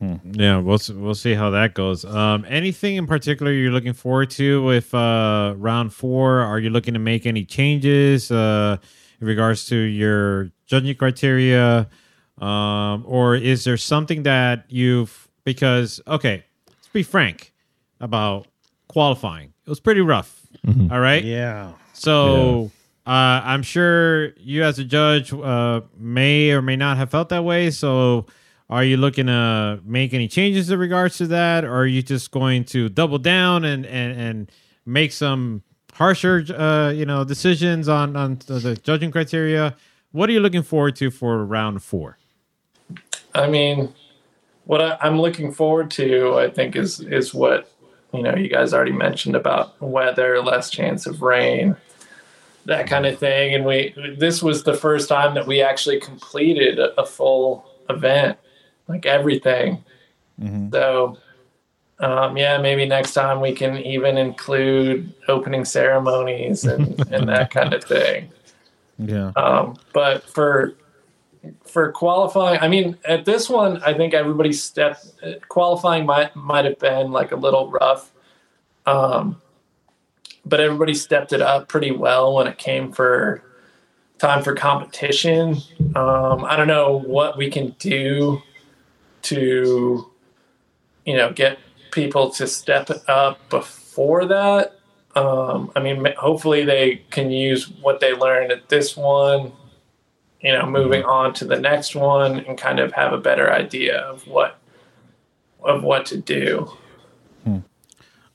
Speaker 1: Yeah, we'll we'll see how that goes. Um, anything in particular you're looking forward to with uh, round four? Are you looking to make any changes uh, in regards to your judging criteria, um, or is there something that you've because okay, let's be frank about qualifying. It was pretty rough. All right.
Speaker 3: Yeah.
Speaker 1: So uh, I'm sure you, as a judge, uh, may or may not have felt that way. So, are you looking to make any changes in regards to that, or are you just going to double down and and, and make some harsher, uh, you know, decisions on on the judging criteria? What are you looking forward to for round four?
Speaker 4: I mean, what I, I'm looking forward to, I think, is is what you know you guys already mentioned about weather, less chance of rain, that kind of thing. And we this was the first time that we actually completed a, a full event, like everything. So. Um, yeah, maybe next time we can even include opening ceremonies and, and that kind of thing.
Speaker 3: Yeah.
Speaker 4: Um, but for for qualifying, I mean, at this one, I think everybody stepped. Qualifying might might have been like a little rough, um, but everybody stepped it up pretty well when it came for time for competition. Um, I don't know what we can do to, you know, get people to step it up before that. Um, I mean, hopefully they can use what they learned at this one, you know, moving on to the next one and kind of have a better idea of what of what to do.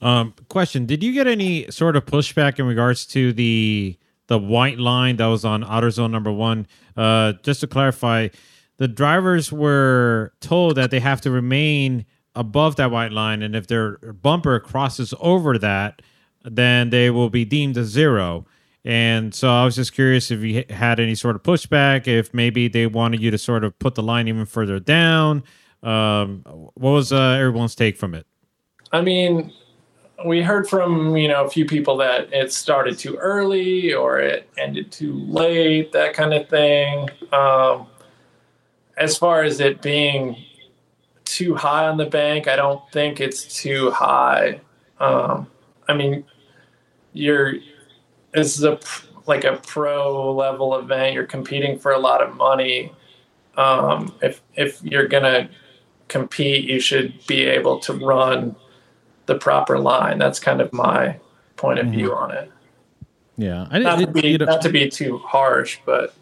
Speaker 1: Um, question: Did you get any sort of pushback in regards to the the white line that was on outer zone number one? Uh, just to clarify, the drivers were told that they have to remain above that white line, and if their bumper crosses over that, then they will be deemed a zero. And so I was just curious if you had any sort of pushback, if maybe they wanted you to sort of put the line even further down. Um, what was uh, everyone's take from it?
Speaker 4: I mean, we heard from you know a few people that it started too early or it ended too late, that kind of thing. Um, as far as it being too high on the bank, I don't think it's too high. Um, I mean, you're this is a like a pro level event. You're competing for a lot of money. Um, if if you're gonna compete, you should be able to run the proper line. That's kind of my point of view on it.
Speaker 3: Yeah. I
Speaker 4: Not to
Speaker 3: didn't.
Speaker 4: be
Speaker 3: you know-
Speaker 4: not to be too harsh, but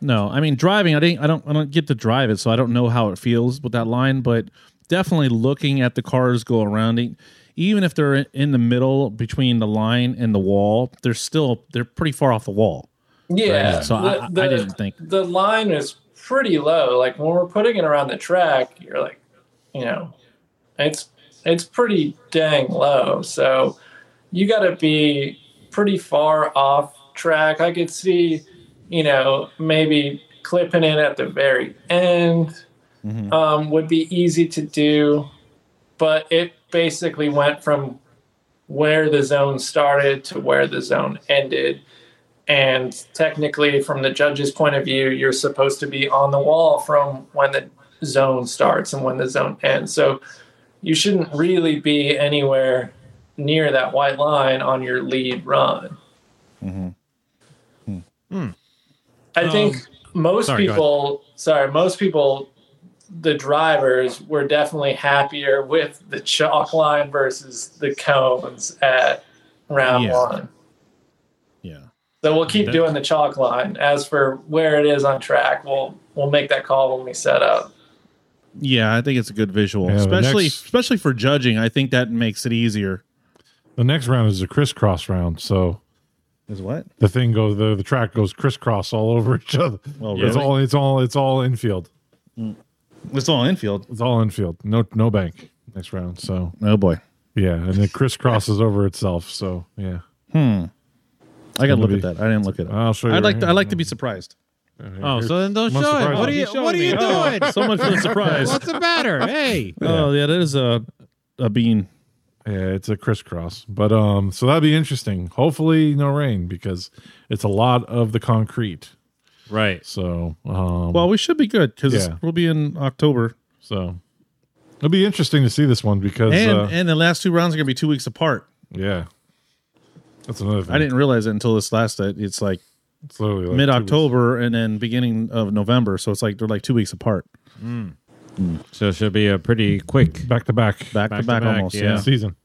Speaker 3: No, I mean driving. I didn't. I don't. I don't get to drive it, so I don't know how it feels with that line. But definitely looking at the cars go around it, even if they're in the middle between the line and the wall, they're still they're pretty far off the wall.
Speaker 4: yeah.
Speaker 3: So I- I didn't think-
Speaker 4: the line is pretty low. Like when we're putting it around the track, you're like, you know, it's it's pretty dang low. So you got to be pretty far off track. I could see, you know, maybe clipping it at the very end um, would be easy to do, but it basically went from where the zone started to where the zone ended. And technically, from the judge's point of view, you're supposed to be on the wall from when the zone starts and when the zone ends. So you shouldn't really be anywhere near that white line on your lead run. Mm-hmm. Hmm. Hmm. I think um, most
Speaker 1: sorry,
Speaker 4: people, sorry, most people, the drivers were definitely happier with the chalk line versus the cones at round
Speaker 3: Yeah.
Speaker 4: one.
Speaker 3: Yeah.
Speaker 4: So we'll keep doing the chalk line. As for where it is on track, we'll we'll make that call when we set up.
Speaker 3: Yeah, I think it's a good visual,
Speaker 2: Yeah,
Speaker 3: especially
Speaker 2: next-
Speaker 3: especially for judging. I think that makes it easier.
Speaker 2: The next round is a crisscross round, so
Speaker 3: Is what?
Speaker 2: the thing goes the, the track goes crisscross all over each other.
Speaker 3: Oh,
Speaker 2: It's all it's all it's all infield. Mm.
Speaker 3: It's all infield.
Speaker 2: It's all infield. No no bank next round. So
Speaker 3: Oh boy,
Speaker 2: yeah, and it crisscrosses over itself. So yeah. Hmm.
Speaker 3: I gotta look
Speaker 2: be-
Speaker 3: at that. I didn't look at it.
Speaker 2: I'll show you
Speaker 3: I'd like to,
Speaker 2: here.
Speaker 3: I like to be surprised.
Speaker 1: Oh, so then don't show it. What are you? What are you
Speaker 3: me.
Speaker 1: doing?
Speaker 3: So much for the surprise.
Speaker 1: What's the matter? Hey,
Speaker 3: Oh yeah, that is a a bean.
Speaker 2: Yeah, it's a crisscross. But um so that'd be interesting. Hopefully no rain because it's a lot of the concrete.
Speaker 1: Right.
Speaker 2: So um
Speaker 3: Well, we should be good because
Speaker 2: Yeah.
Speaker 3: we'll be in October,
Speaker 2: so it'll be interesting to see this one because
Speaker 3: and
Speaker 2: uh,
Speaker 3: and the last two rounds are gonna be two weeks apart.
Speaker 2: yeah. That's another thing.
Speaker 3: I didn't realize it until this last. uh, It's like
Speaker 2: It's literally like
Speaker 3: mid October and then beginning of November, so it's like they're like two weeks apart,
Speaker 1: So it should be a pretty quick.
Speaker 2: back to back
Speaker 3: back,
Speaker 1: Back
Speaker 3: to
Speaker 1: to
Speaker 3: back,
Speaker 1: back,
Speaker 3: almost.
Speaker 1: yeah.
Speaker 3: Yeah.
Speaker 2: season.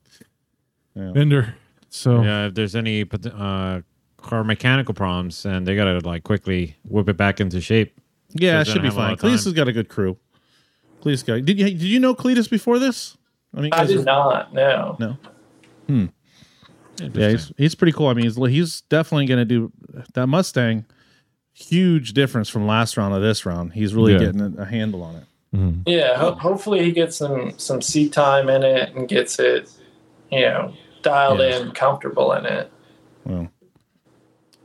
Speaker 3: Yeah.
Speaker 2: Ender. So
Speaker 1: Yeah, if there's any uh, car mechanical problems, and they gotta like quickly whip it back into shape.
Speaker 3: Yeah, it should be
Speaker 1: have a lot
Speaker 3: fine. Cletus has got a good crew. Cletus got. Did you did you know Cletus before this? I mean,
Speaker 4: I did
Speaker 3: are-
Speaker 4: not. No.
Speaker 3: no. Hmm. Yeah, he's, he's pretty cool. I mean, he's he's definitely going to do that Mustang. Huge difference from last round to this round. He's really
Speaker 2: Yeah.
Speaker 3: getting a, a handle on it.
Speaker 4: Yeah. Ho- hopefully he gets some some seat time in it and gets it, you know, dialed
Speaker 3: Yeah.
Speaker 4: in, comfortable in it.
Speaker 3: Well,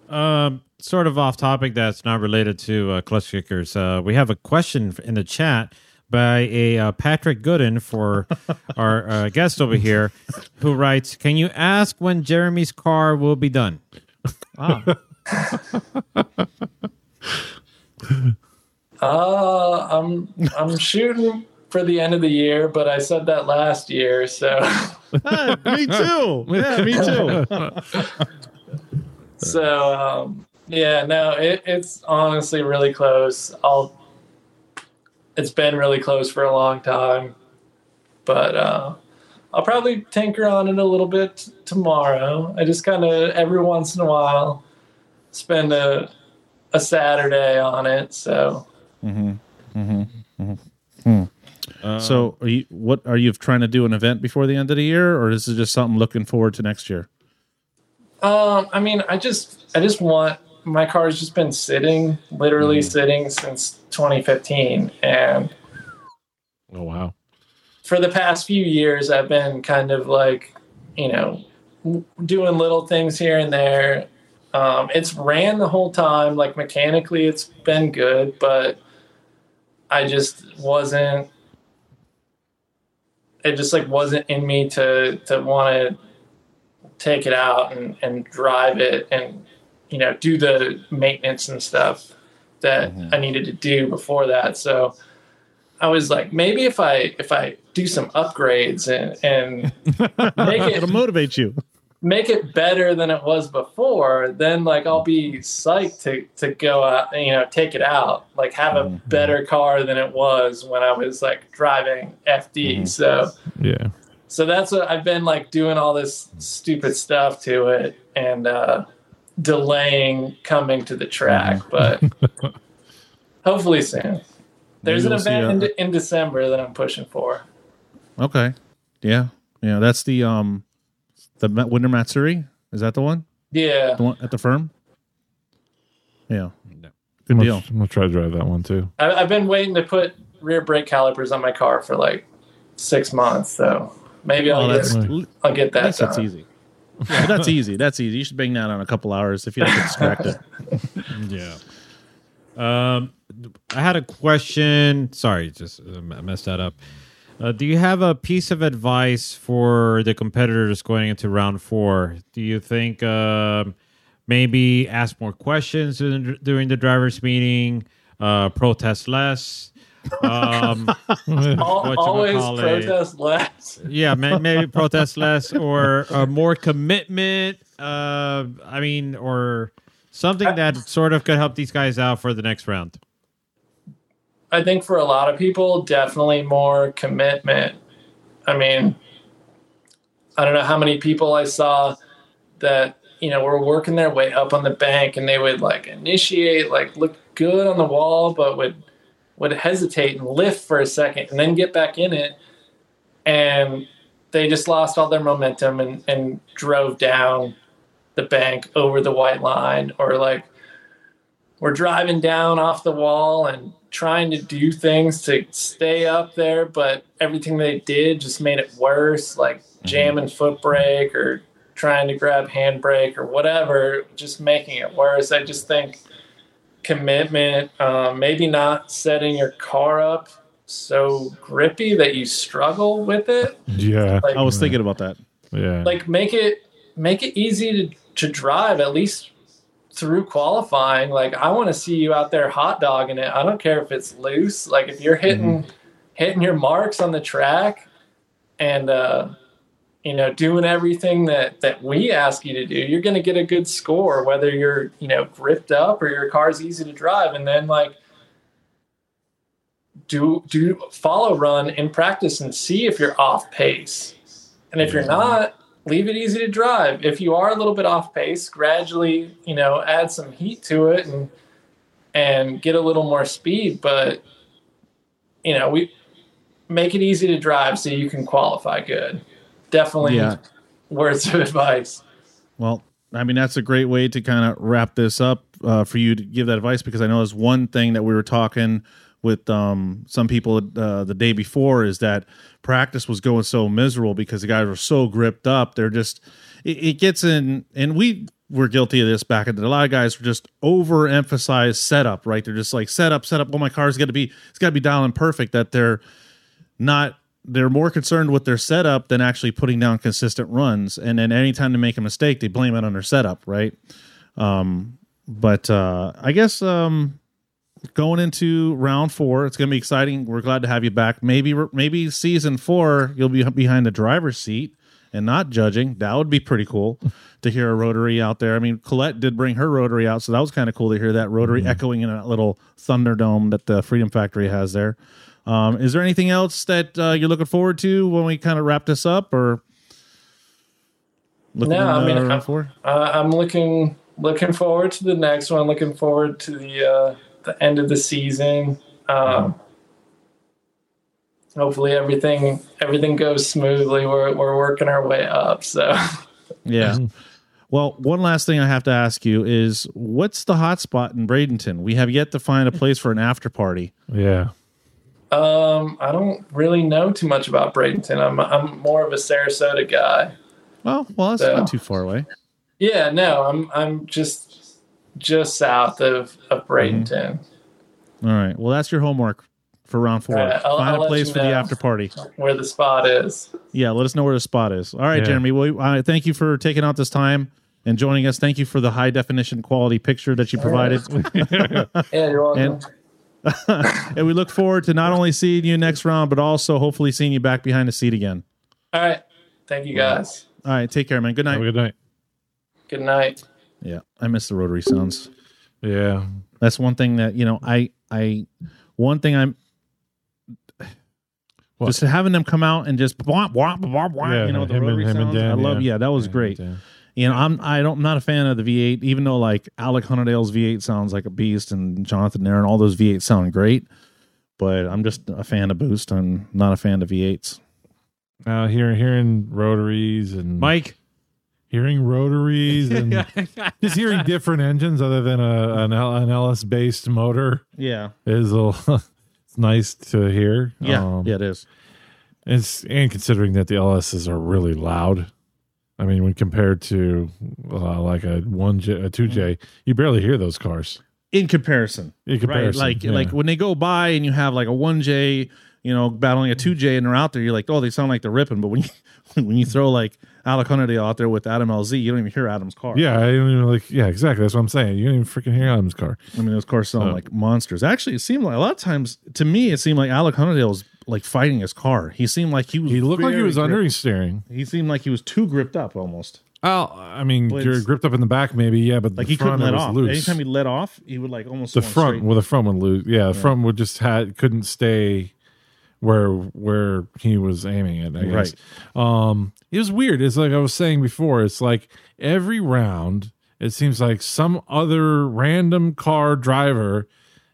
Speaker 1: Um, sort of off topic that's not related to uh, Klutch Kickers. Uh, we have a question in the chat by a uh, Patrick Gooden for our uh, guest over here, who writes, "Can you ask when Jeremy's car will be done?"
Speaker 4: Uh, I'm I'm shooting for the end of the year, but I said that last year, so
Speaker 3: me too. Yeah, me too.
Speaker 4: So um, yeah, no, it, it's honestly really close. I'll. It's been really close for a long time, but uh, I'll probably tinker on it a little bit tomorrow. I just kind of every once in a while spend a a Saturday on it. So Mhm. Mhm. Mhm.
Speaker 3: so, are you, what are you trying to do an event before the end of the year, or is it just something looking forward to next year?
Speaker 4: Um, I mean, I just, I just want my car has just been sitting, literally sitting since 2015, and
Speaker 2: oh wow.
Speaker 4: for the past few years, I've been kind of like, you know, doing little things here and there. Um, it's ran the whole time, like mechanically, it's been good, but I just wasn't. It just like wasn't in me to to want to take it out and, and drive it and you know do the maintenance and stuff that mm-hmm. I needed to do before that. So I was like, maybe if I if I do some upgrades and and make
Speaker 3: It'll motivate you.
Speaker 4: make it better than it was before, then like I'll be psyched to to go out and you know take it out, like have a mm-hmm. better car than it was when I was like driving FD. Mm-hmm. So
Speaker 2: Yeah.
Speaker 4: So that's what I've been like doing all this stupid stuff to it and uh, delaying coming to the track, but hopefully soon. There's
Speaker 3: Maybe
Speaker 4: an
Speaker 3: we'll
Speaker 4: event in,
Speaker 3: uh,
Speaker 4: in December that I'm pushing for.
Speaker 3: Okay. Yeah. Yeah. That's the um the Ma- Winter Matsuri. Is that the one?
Speaker 4: Yeah,
Speaker 3: The one at the firm? Yeah.
Speaker 1: No.
Speaker 3: Good
Speaker 2: I'm
Speaker 3: deal.
Speaker 2: gonna, I'm gonna try to drive that one too.
Speaker 4: I, I've been waiting to put rear brake calipers on my car for like six months, so maybe I'll,
Speaker 3: Oh,
Speaker 4: get, I'll get that
Speaker 3: that's, that's easy. Yeah, that's easy. That's easy. You should bang that on a couple hours if you don't get distracted.
Speaker 1: Yeah. Um, I had a question. Sorry, just uh, messed that up. Uh, do you have a piece of advice for the competitors going into round four? Do you think um maybe ask more questions during during the drivers' meeting, uh, protest less? Um,
Speaker 4: always
Speaker 1: whatchamacallit.
Speaker 4: protest less.
Speaker 1: yeah, may, maybe protest less or uh, more commitment. Uh, I mean, or something that sort of could help these guys out for the next round.
Speaker 4: I think for a lot of people, definitely more commitment. I mean, I don't know how many people I saw that you know, were working their way up on the bank and they would like initiate, like look good on the wall, but would would hesitate and lift for a second and then get back in it. And they just lost all their momentum and, and drove down the bank over the white line or like we're driving down off the wall and trying to do things to stay up there, but everything they did just made it worse, like mm-hmm. jamming foot brake or trying to grab handbrake or whatever, just making it worse. I just think commitment, um, maybe not setting your car up so grippy that you struggle with it.
Speaker 2: Yeah.
Speaker 4: Like,
Speaker 3: I was thinking about that.
Speaker 2: Yeah.
Speaker 4: like make it make it easy to, to drive at least through qualifying like i want to see you out there hot dogging it i don't care if it's loose like if you're hitting hitting your marks on the track and uh you know doing everything that that we ask you to do you're going to get a good score whether you're you know gripped up or your car's easy to drive. And then like do do follow run in practice and see if you're off pace. And if you're not leave it easy to drive. If you are a little bit off pace gradually you know add some heat to it and and get a little more speed. But you know we make it easy to drive so you can qualify good definitely
Speaker 3: Yeah.
Speaker 4: words of advice
Speaker 3: Well, I mean, that's a great way to kind of wrap this up uh, for you to give that advice because I know there's one thing that we were talking with um, some people uh, the day before is that practice was going so miserable because the guys were so gripped up. They're just, it, it gets in, and we were guilty of this back in the A lot of guys were just overemphasize setup, right? They're just like setup, setup. Well, my car's got to be, it's got to be dialing perfect that they're, not they're more concerned with their setup than actually putting down consistent runs. And then anytime they make a mistake they blame it on their setup right? Um but uh i guess um going into round four it's gonna be exciting. We're glad to have you back. Maybe maybe season four you'll be behind the driver's seat and not judging. That would be pretty cool to hear a rotary out there. I mean colette did bring her rotary out so that was kind of cool to hear that rotary echoing in that little thunderdome that the freedom factory has there um, is there anything else that uh, you're looking forward to when we kind of wrap this up, or looking
Speaker 4: No, I mean,
Speaker 3: uh,
Speaker 4: I'm-
Speaker 3: for?
Speaker 4: Uh, I'm looking looking forward to the next one. Looking forward to the uh, the end of the season. Um, hopefully everything everything goes smoothly. We're we're working our way up. So
Speaker 3: Yeah. Well, one last thing I have to ask you is, what's the hot spot in Bradenton? We have yet to find a place for an after party.
Speaker 2: yeah.
Speaker 4: Um, I don't really know too much about Bradenton. I'm I'm more of a Sarasota guy.
Speaker 3: Well, well, that's
Speaker 4: Yeah.
Speaker 3: not too far away.
Speaker 4: Yeah, no, I'm I'm just just south of of Bradenton,
Speaker 3: All right. Well, that's your homework for round four.
Speaker 4: Right, I'll-
Speaker 3: Find
Speaker 4: I'll
Speaker 3: a place for the after party.
Speaker 4: where the spot is.
Speaker 3: Yeah, let us know where the spot is. All right,
Speaker 2: Yeah.
Speaker 3: Jeremy. Well, uh, thank you for taking out this time and joining us. Thank you for the high definition quality picture that you provided.
Speaker 4: Yeah, you're welcome.
Speaker 3: And- and we look forward to not only seeing you next round, but also hopefully seeing you back behind the seat again.
Speaker 4: All right, thank you guys.
Speaker 3: All right, take care, man. Good
Speaker 2: Have a
Speaker 3: night.
Speaker 2: good night.
Speaker 4: Good night.
Speaker 3: Yeah, I miss the rotary sounds.
Speaker 2: Yeah.
Speaker 3: That's one thing that you know. I I one thing I'm
Speaker 2: What?
Speaker 3: just having them come out and just wah, wah, wah, wah,
Speaker 2: Yeah,
Speaker 3: you know the
Speaker 2: him
Speaker 3: rotary
Speaker 2: and
Speaker 3: sounds.
Speaker 2: Dan,
Speaker 3: I love.
Speaker 2: yeah.
Speaker 3: Yeah, that was
Speaker 2: Yeah,
Speaker 3: great.
Speaker 2: yeah.
Speaker 3: You know, I'm I don't I'm not a fan of the V8, even though like Alec Hohnadell's V8 sounds like a beast, and Jonathan Nerren, all those V8s sound great. But I'm just a fan of Boost. I'm not a fan of V8s.
Speaker 2: Uh, hearing hearing rotaries and
Speaker 1: Mike.
Speaker 2: hearing rotaries and just hearing different engines other than a an, L, an LS based motor
Speaker 3: Yeah,
Speaker 2: is a it's nice to hear.
Speaker 3: yeah,
Speaker 2: Um,
Speaker 3: yeah. It is.
Speaker 2: It's and considering that the LSs are really loud. I mean, when compared to uh, like a one J, a two J, you barely hear those cars.
Speaker 3: In comparison,
Speaker 2: In comparison,
Speaker 3: right? Like
Speaker 2: yeah.
Speaker 3: like when they go by and you have like a one J, you know, battling a two J, and they're out there, you're like, oh, they sound like they're ripping. But when you when you throw like Alec Hohnadell out there with Adam LZ, you don't even hear Adam's car.
Speaker 2: Yeah, I don't even like. Yeah, exactly. That's what I'm saying. You don't even freaking hear Adam's car.
Speaker 3: I mean, those cars sound
Speaker 2: Oh.
Speaker 3: like monsters. Actually, it seemed like a lot of times to me, it seemed like Alec Hohnadell was like fighting his car. He seemed like he was.
Speaker 2: He looked like he was
Speaker 3: gripped.
Speaker 2: understeering.
Speaker 3: He seemed like he was too gripped up almost.
Speaker 2: Oh, I mean,
Speaker 3: Well,
Speaker 2: you're gripped up in the back, maybe. Yeah, but
Speaker 3: Like
Speaker 2: the
Speaker 3: he couldn't
Speaker 2: front
Speaker 3: let
Speaker 2: was
Speaker 3: off.
Speaker 2: loose.
Speaker 3: Anytime he let off, he would like almost
Speaker 2: the front, well, the front would lose. Yeah, the front would just had couldn't stay where where he was aiming it. I guess. Um, it was weird. It's like I was saying before. It's like every round, it seems like some other random car driver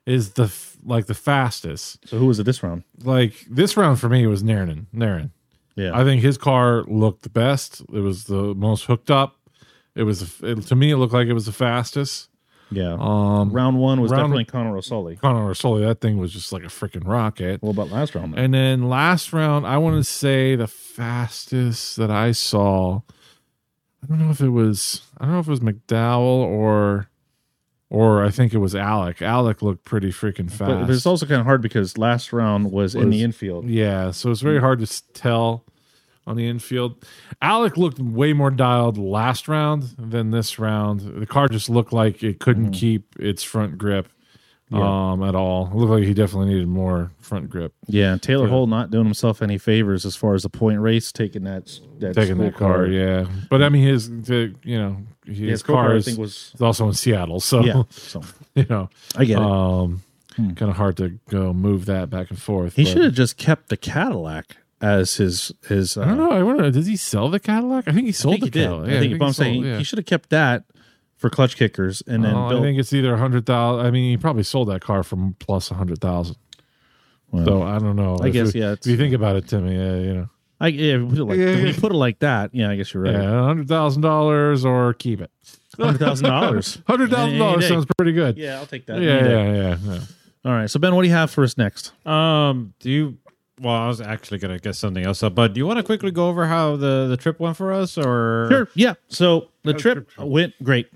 Speaker 2: is the f- like the fastest.
Speaker 3: So who was it this round?
Speaker 2: Like this round for me was Nerren. Nerren.
Speaker 3: Yeah.
Speaker 2: I think his car looked the best. It was the most hooked up. It was it, to me. It looked like it was the fastest.
Speaker 3: Yeah.
Speaker 2: Um,
Speaker 3: round one was
Speaker 2: round-
Speaker 3: definitely Conor O'Sully.
Speaker 2: Conor Rosoli, that thing was just like a freaking rocket.
Speaker 3: What about last round?
Speaker 2: And then last round, I want to say the fastest that I saw. I don't know if it was. I don't know if it was McDowell or, or I think it was Alec. Alec looked pretty freaking fast.
Speaker 3: But it's also kind of hard because last round was, in the infield.
Speaker 2: yeah, so it's very hard to tell on the infield. Alec looked way more dialed last round than this round. The car just looked like it couldn't keep its front grip um at all. It looked like he definitely needed more front grip.
Speaker 3: Yeah, Taylor Hull not doing himself any favors as far as the point race, taking that that
Speaker 2: taking that car, yeah. But I mean, his the, you know his,
Speaker 3: Yeah, his car,
Speaker 2: car
Speaker 3: I think was
Speaker 2: is also in Seattle, so
Speaker 3: yeah. So
Speaker 2: you know,
Speaker 3: I get it.
Speaker 2: um, kind of hard to go move that back and forth.
Speaker 3: he should have just kept the Cadillac as his his. Uh,
Speaker 2: I don't know. I wonder. Does he sell the Cadillac? I think he sold
Speaker 3: think
Speaker 2: the
Speaker 3: he did.
Speaker 2: Cadillac.
Speaker 3: I
Speaker 2: Yeah,
Speaker 3: think, but I'm
Speaker 2: he sold-
Speaker 3: saying
Speaker 2: yeah.
Speaker 3: he should have kept that for Klutch Kickers and then
Speaker 2: Oh,
Speaker 3: built.
Speaker 2: I think it's either a hundred thousand. I mean, he probably sold that car for plus a hundred thousand.
Speaker 3: Well,
Speaker 2: so I don't know.
Speaker 3: I
Speaker 2: If
Speaker 3: guess,
Speaker 2: you-
Speaker 3: yeah,
Speaker 2: If you think about it, Timmy, yeah, you know,
Speaker 3: I, yeah, when you put it like,
Speaker 2: Yeah,
Speaker 3: you put it like that, yeah, I guess you're right.
Speaker 2: yeah, a hundred thousand dollars or keep it.
Speaker 3: Hundred thousand dollars.
Speaker 2: Hundred thousand dollars sounds pretty good.
Speaker 3: Yeah, I'll take that.
Speaker 2: yeah,
Speaker 3: Any
Speaker 2: yeah, yeah, yeah.
Speaker 3: All right. So Ben, what do you have for us next?
Speaker 1: Um, do you? Well, I was actually gonna get something else up, but do you want to quickly go over how the the trip went for us, or
Speaker 3: Sure. Yeah. So the trip went great.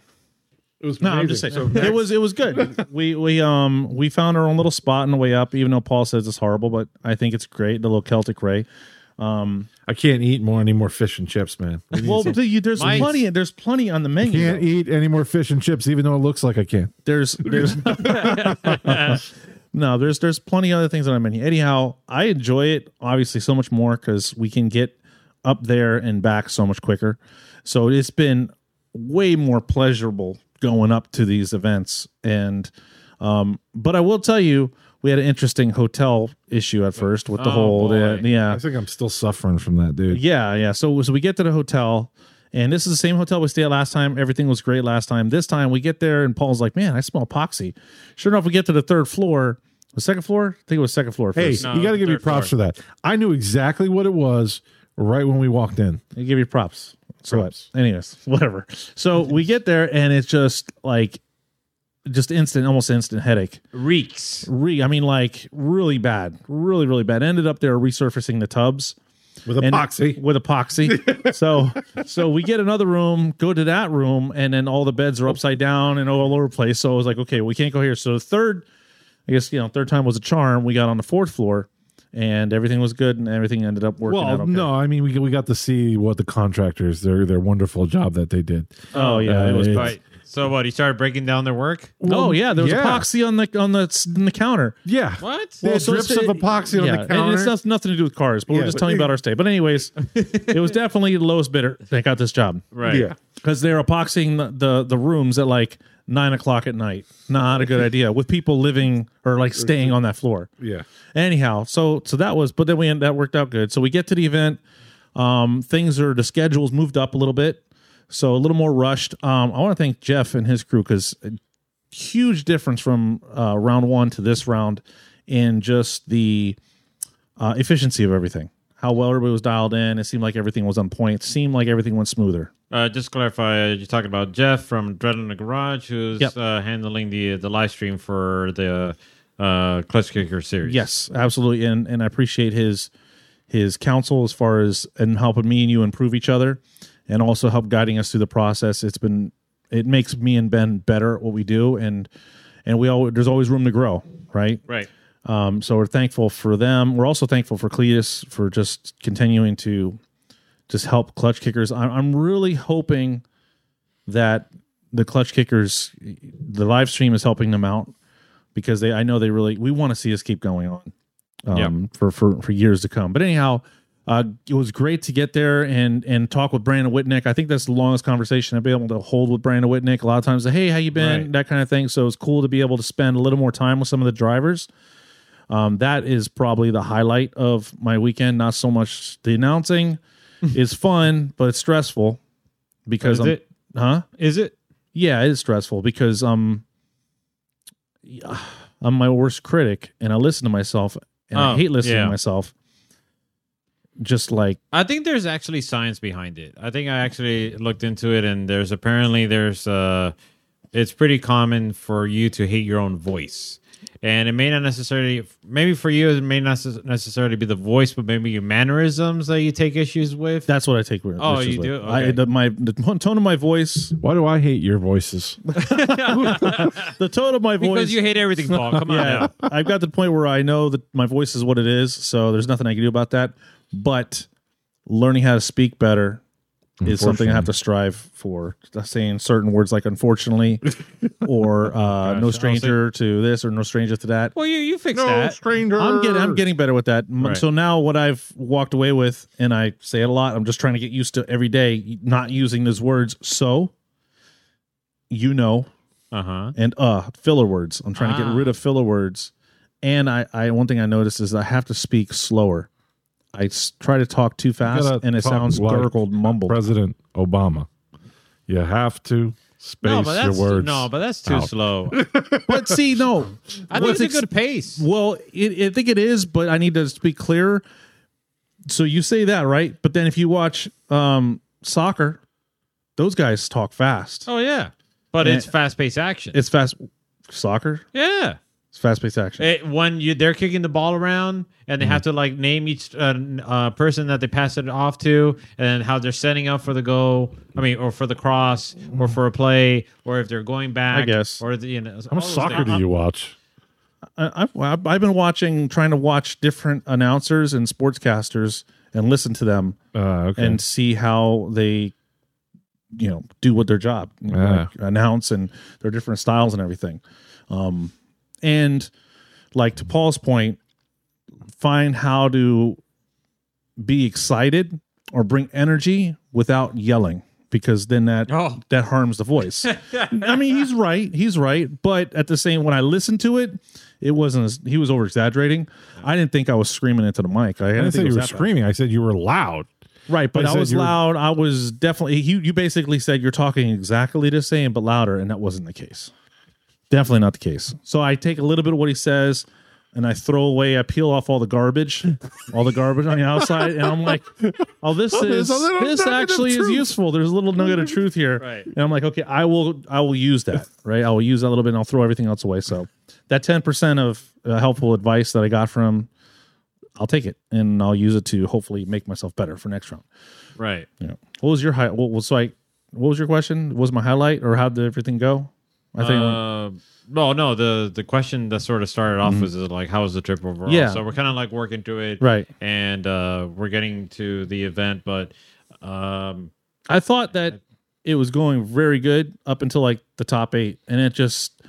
Speaker 2: It was
Speaker 3: No, I'm just saying it was it was good. we we um we found our own little spot on the way up, even though Paul says it's horrible, but I think it's great. The little Celtic Ray.
Speaker 2: Um, I can't eat more any more fish and chips, man.
Speaker 3: Well,
Speaker 2: some-
Speaker 3: the- there's
Speaker 1: Mine's-
Speaker 3: plenty. There's plenty on the menu.
Speaker 2: can't
Speaker 3: though.
Speaker 2: eat any more fish and chips, even though it looks like I can.
Speaker 3: There's there's no there's there's plenty of other things on the menu. Anyhow, I enjoy it obviously so much more because we can get up there and back so much quicker. So it's been way more pleasurable going up to these events. And um, but I will tell you, we had an interesting hotel issue at first with the
Speaker 1: Oh,
Speaker 3: whole
Speaker 1: boy.
Speaker 3: yeah
Speaker 2: I think I'm still suffering from that, dude.
Speaker 3: yeah, yeah. So so we get to the hotel, and this is the same hotel we stayed at last time. Everything was great last time. This time we get there, and Paul's like, "Man, I smell epoxy." Sure enough, we get to the third floor. The second floor? I think it was second floor
Speaker 2: Hey,
Speaker 3: first.
Speaker 1: No,
Speaker 2: you got to give me props
Speaker 1: floor.
Speaker 2: for that. I knew exactly what it was right when we walked in.
Speaker 3: I give you props. So
Speaker 2: Props.
Speaker 3: Anyways, whatever. So we get there, and it's just like, just instant, almost instant headache.
Speaker 1: reeks?
Speaker 3: Re, I mean, like really bad, really, really bad. Ended up there resurfacing the tubs.
Speaker 2: With epoxy.
Speaker 3: with epoxy. so so we get another room, go to that room, and then all the beds are upside down and all over the place. So I was like, okay, we can't go here. So the third, I guess you know, third time was a charm. We got on the fourth floor, and everything was good, and everything ended up working out.
Speaker 2: Well,
Speaker 3: Okay.
Speaker 2: no, I mean we we got to see what the contractors their their wonderful job that they did.
Speaker 3: oh yeah,
Speaker 2: Uh,
Speaker 3: it was.
Speaker 2: it's-
Speaker 1: Right. So what? He started breaking down their work.
Speaker 3: oh yeah, there was
Speaker 2: yeah.
Speaker 3: epoxy on the on the on the counter.
Speaker 2: Yeah,
Speaker 1: What?
Speaker 2: They had
Speaker 3: so
Speaker 2: drips
Speaker 3: it's-
Speaker 2: of epoxy on
Speaker 3: yeah,
Speaker 2: the
Speaker 3: and
Speaker 2: counter.
Speaker 3: it's not, nothing to do with cars, but we're just
Speaker 2: but-
Speaker 3: telling you about our stay. But anyways, it was definitely the lowest bidder that got this job.
Speaker 1: Right.
Speaker 2: Yeah.
Speaker 3: because they're epoxying the, the the rooms at like nine o'clock at night. Not a good idea with people living or like staying on that floor.
Speaker 2: yeah,
Speaker 3: Anyhow, so so that was, but then we that worked out good. So we get to the event. Um, things are the schedules moved up a little bit, so a little more rushed. Um, I want to thank Jeff and his crew because huge difference from uh, round one to this round in just the uh, efficiency of everything. How well everybody was dialed in. It seemed like everything was on point. It seemed like everything went smoother.
Speaker 1: Uh, just to clarify, uh, you're talking about Jeff from Dread in the Garage, who's
Speaker 3: Yep.
Speaker 1: uh, handling the the live stream for the uh, Klutch Kicker series.
Speaker 3: Yes, absolutely, and and I appreciate his his counsel as far as and helping me and you improve each other, and also help guiding us through the process. It's been it makes me and Ben better at what we do, and and we all there's always room to grow, right?
Speaker 1: Right.
Speaker 3: Um, so we're thankful for them. We're also thankful for Cletus for just continuing to just help Klutch Kickers. I'm, I'm really hoping that the Klutch Kickers, the live stream is helping them out because they, I know they really, we want to see us keep going on um, for, for, for years to come. But anyhow, uh, it was great to get there and and talk with Brandon Wicknick. I think that's the longest conversation I've been able to hold with Brandon Wicknick. A lot of times, hey, how you been?
Speaker 1: Right.
Speaker 3: That kind of thing. So it's cool to be able to spend a little more time with some of the drivers. Um, that is probably the highlight of my weekend. Not so much the announcing is fun, but it's stressful because
Speaker 1: Is
Speaker 3: I'm,
Speaker 1: it?
Speaker 3: huh?
Speaker 1: Is it?
Speaker 3: Yeah, it is stressful because um, I'm my worst critic, and I listen to myself, and I
Speaker 1: Oh,
Speaker 3: hate listening
Speaker 1: yeah.
Speaker 3: to myself. Just like
Speaker 1: I think there's actually science behind it. I think I actually looked into it, and there's apparently there's uh, it's pretty common for you to hate your own voice, and it may not necessarily, maybe for you, it may not necessarily be the voice, but maybe your mannerisms that you take issues with.
Speaker 3: that's what I take. with-
Speaker 1: Oh, you
Speaker 3: with.
Speaker 1: do?
Speaker 3: I, the, my the tone of my voice,
Speaker 2: Why do I hate your voices?
Speaker 3: the tone of my voice.
Speaker 1: because you hate everything, Paul. Come on
Speaker 3: yeah,
Speaker 1: now.
Speaker 3: I've got to the point where I know that my voice is what it is, so there's nothing I can do about that. But learning how to speak better is something I have to strive for. Saying certain words like "unfortunately" or uh, "no stranger to this" or "no stranger to that."
Speaker 1: Well, you you fix that.
Speaker 2: stranger.
Speaker 3: I'm getting I'm getting better with that.
Speaker 1: Right.
Speaker 3: So now what I've walked away with, and I say it a lot. I'm just trying to get used to every day not using those words. So, you know,
Speaker 1: Uh huh.
Speaker 3: and uh filler words. I'm trying to
Speaker 1: Ah.
Speaker 3: get rid of filler words. And I, I one thing I noticed is I have to speak slower. I s- try to talk too fast, and it sounds
Speaker 2: like
Speaker 3: gurgled, mumbled.
Speaker 2: President Obama. You have to space
Speaker 1: No, but
Speaker 2: your
Speaker 1: that's
Speaker 2: words.
Speaker 1: no, but that's too
Speaker 2: out.
Speaker 1: slow.
Speaker 3: but see, no,
Speaker 1: I think
Speaker 3: What's
Speaker 1: it's a good pace.
Speaker 3: Well, it, I think it is, but I need to speak clearer. So you say that right, but then if you watch um, soccer, those guys talk fast.
Speaker 1: Oh yeah, but
Speaker 3: And-
Speaker 1: it's fast paced action.
Speaker 3: It's fast soccer.
Speaker 1: yeah.
Speaker 3: It's fast paced action.
Speaker 1: It, when you they're kicking the ball around and they have
Speaker 3: Mm-hmm.
Speaker 1: to like name each uh, uh, person that they pass it off to and how they're setting up for the goal. I mean, or for the cross, or for a play, or if they're going back.
Speaker 3: I guess.
Speaker 1: Or the, you know,
Speaker 2: How much soccer do you watch?
Speaker 3: I, I've, I've I've been watching, trying to watch different announcers and sportscasters and listen to them
Speaker 2: Uh, okay.
Speaker 3: and see how they, you know, do what their job, you know,
Speaker 2: Yeah.
Speaker 3: like announce and their different styles and everything. Um, and like to Paul's point, find how to be excited or bring energy without yelling because then that
Speaker 1: Oh.
Speaker 3: that harms the voice. I mean, he's right. He's right. But at the same, when I listened to it, it wasn't. As, he was over exaggerating. I didn't think I was screaming into the mic. I,
Speaker 2: I
Speaker 3: didn't
Speaker 2: didn't say
Speaker 3: think it
Speaker 2: you
Speaker 3: was
Speaker 2: were
Speaker 3: that bad.
Speaker 2: screaming. I said you were loud.
Speaker 3: Right, but
Speaker 2: I
Speaker 3: I, was loud. I was definitely. You you basically said you're talking exactly the same but louder, and that wasn't the case. Definitely not the case. So I take a little bit of what he says, and I throw away. I peel off all the garbage, all the garbage on the outside, and I'm like, "Oh, this is
Speaker 2: there's a little
Speaker 3: this actually is useful. There's a little nugget of truth here."
Speaker 1: Right.
Speaker 3: And I'm like, "Okay, I will I will use that. Right, I will use that a little bit, and I'll throw everything else away." So that ten percent of uh, helpful advice that I got from. I'll take it and I'll use it to hopefully make myself better for next round.
Speaker 1: Right.
Speaker 3: Yeah. What was your high? What was so I? What was your question? What was my highlight or how did everything go? I think.
Speaker 1: Uh, well, no. The the question that sort of started off was uh, like, how was the trip overall?
Speaker 3: Mm-hmm. Yeah.
Speaker 1: So we're kind of like working through it,
Speaker 3: Right.
Speaker 1: And uh, we're getting to the event, but um,
Speaker 3: I thought that it was going very good up until like the top eight, and it just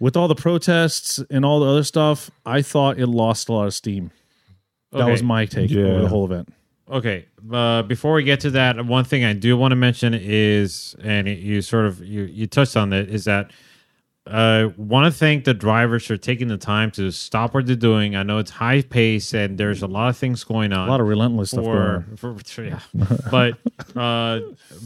Speaker 3: with all the protests and all the other stuff, I thought it lost a lot of steam. That was my take
Speaker 2: Yeah.
Speaker 3: over the whole event.
Speaker 1: Okay, uh, before we get to that, one thing I do want to mention is, and you sort of you you touched on it, is that I want to thank the drivers for taking the time to stop what they're doing. I know it's high pace and there's a lot of things going on.
Speaker 3: A lot of relentless stuff going
Speaker 1: for,
Speaker 3: on.
Speaker 1: for, yeah. but uh,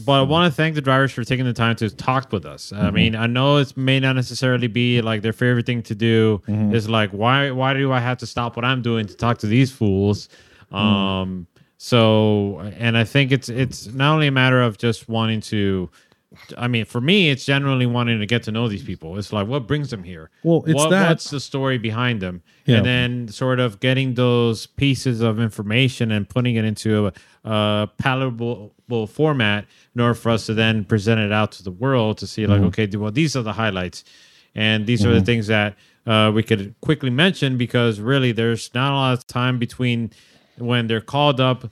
Speaker 1: but I want to thank the drivers for taking the time to talk with us.
Speaker 3: Mm-hmm.
Speaker 1: I mean, I know it may not necessarily be like their favorite thing to do.
Speaker 3: Mm-hmm.
Speaker 1: Is like why why do I have to stop what I'm doing to talk to these fools?
Speaker 3: Mm.
Speaker 1: Um. So, and I think it's it's not only a matter of just wanting to. I mean, for me, it's generally wanting to get to know these people. It's like what brings them here.
Speaker 3: Well, it's
Speaker 1: what,
Speaker 3: that-
Speaker 1: what's the story behind them,
Speaker 3: Yeah.
Speaker 1: and then sort of getting those pieces of information and putting it into a, a palatable format in order for us to then present it out to the world to see
Speaker 3: Mm-hmm.
Speaker 1: like, okay, well, these are the highlights, and these are the things that uh, we could quickly mention because really, there's not a lot of time between when they're called up,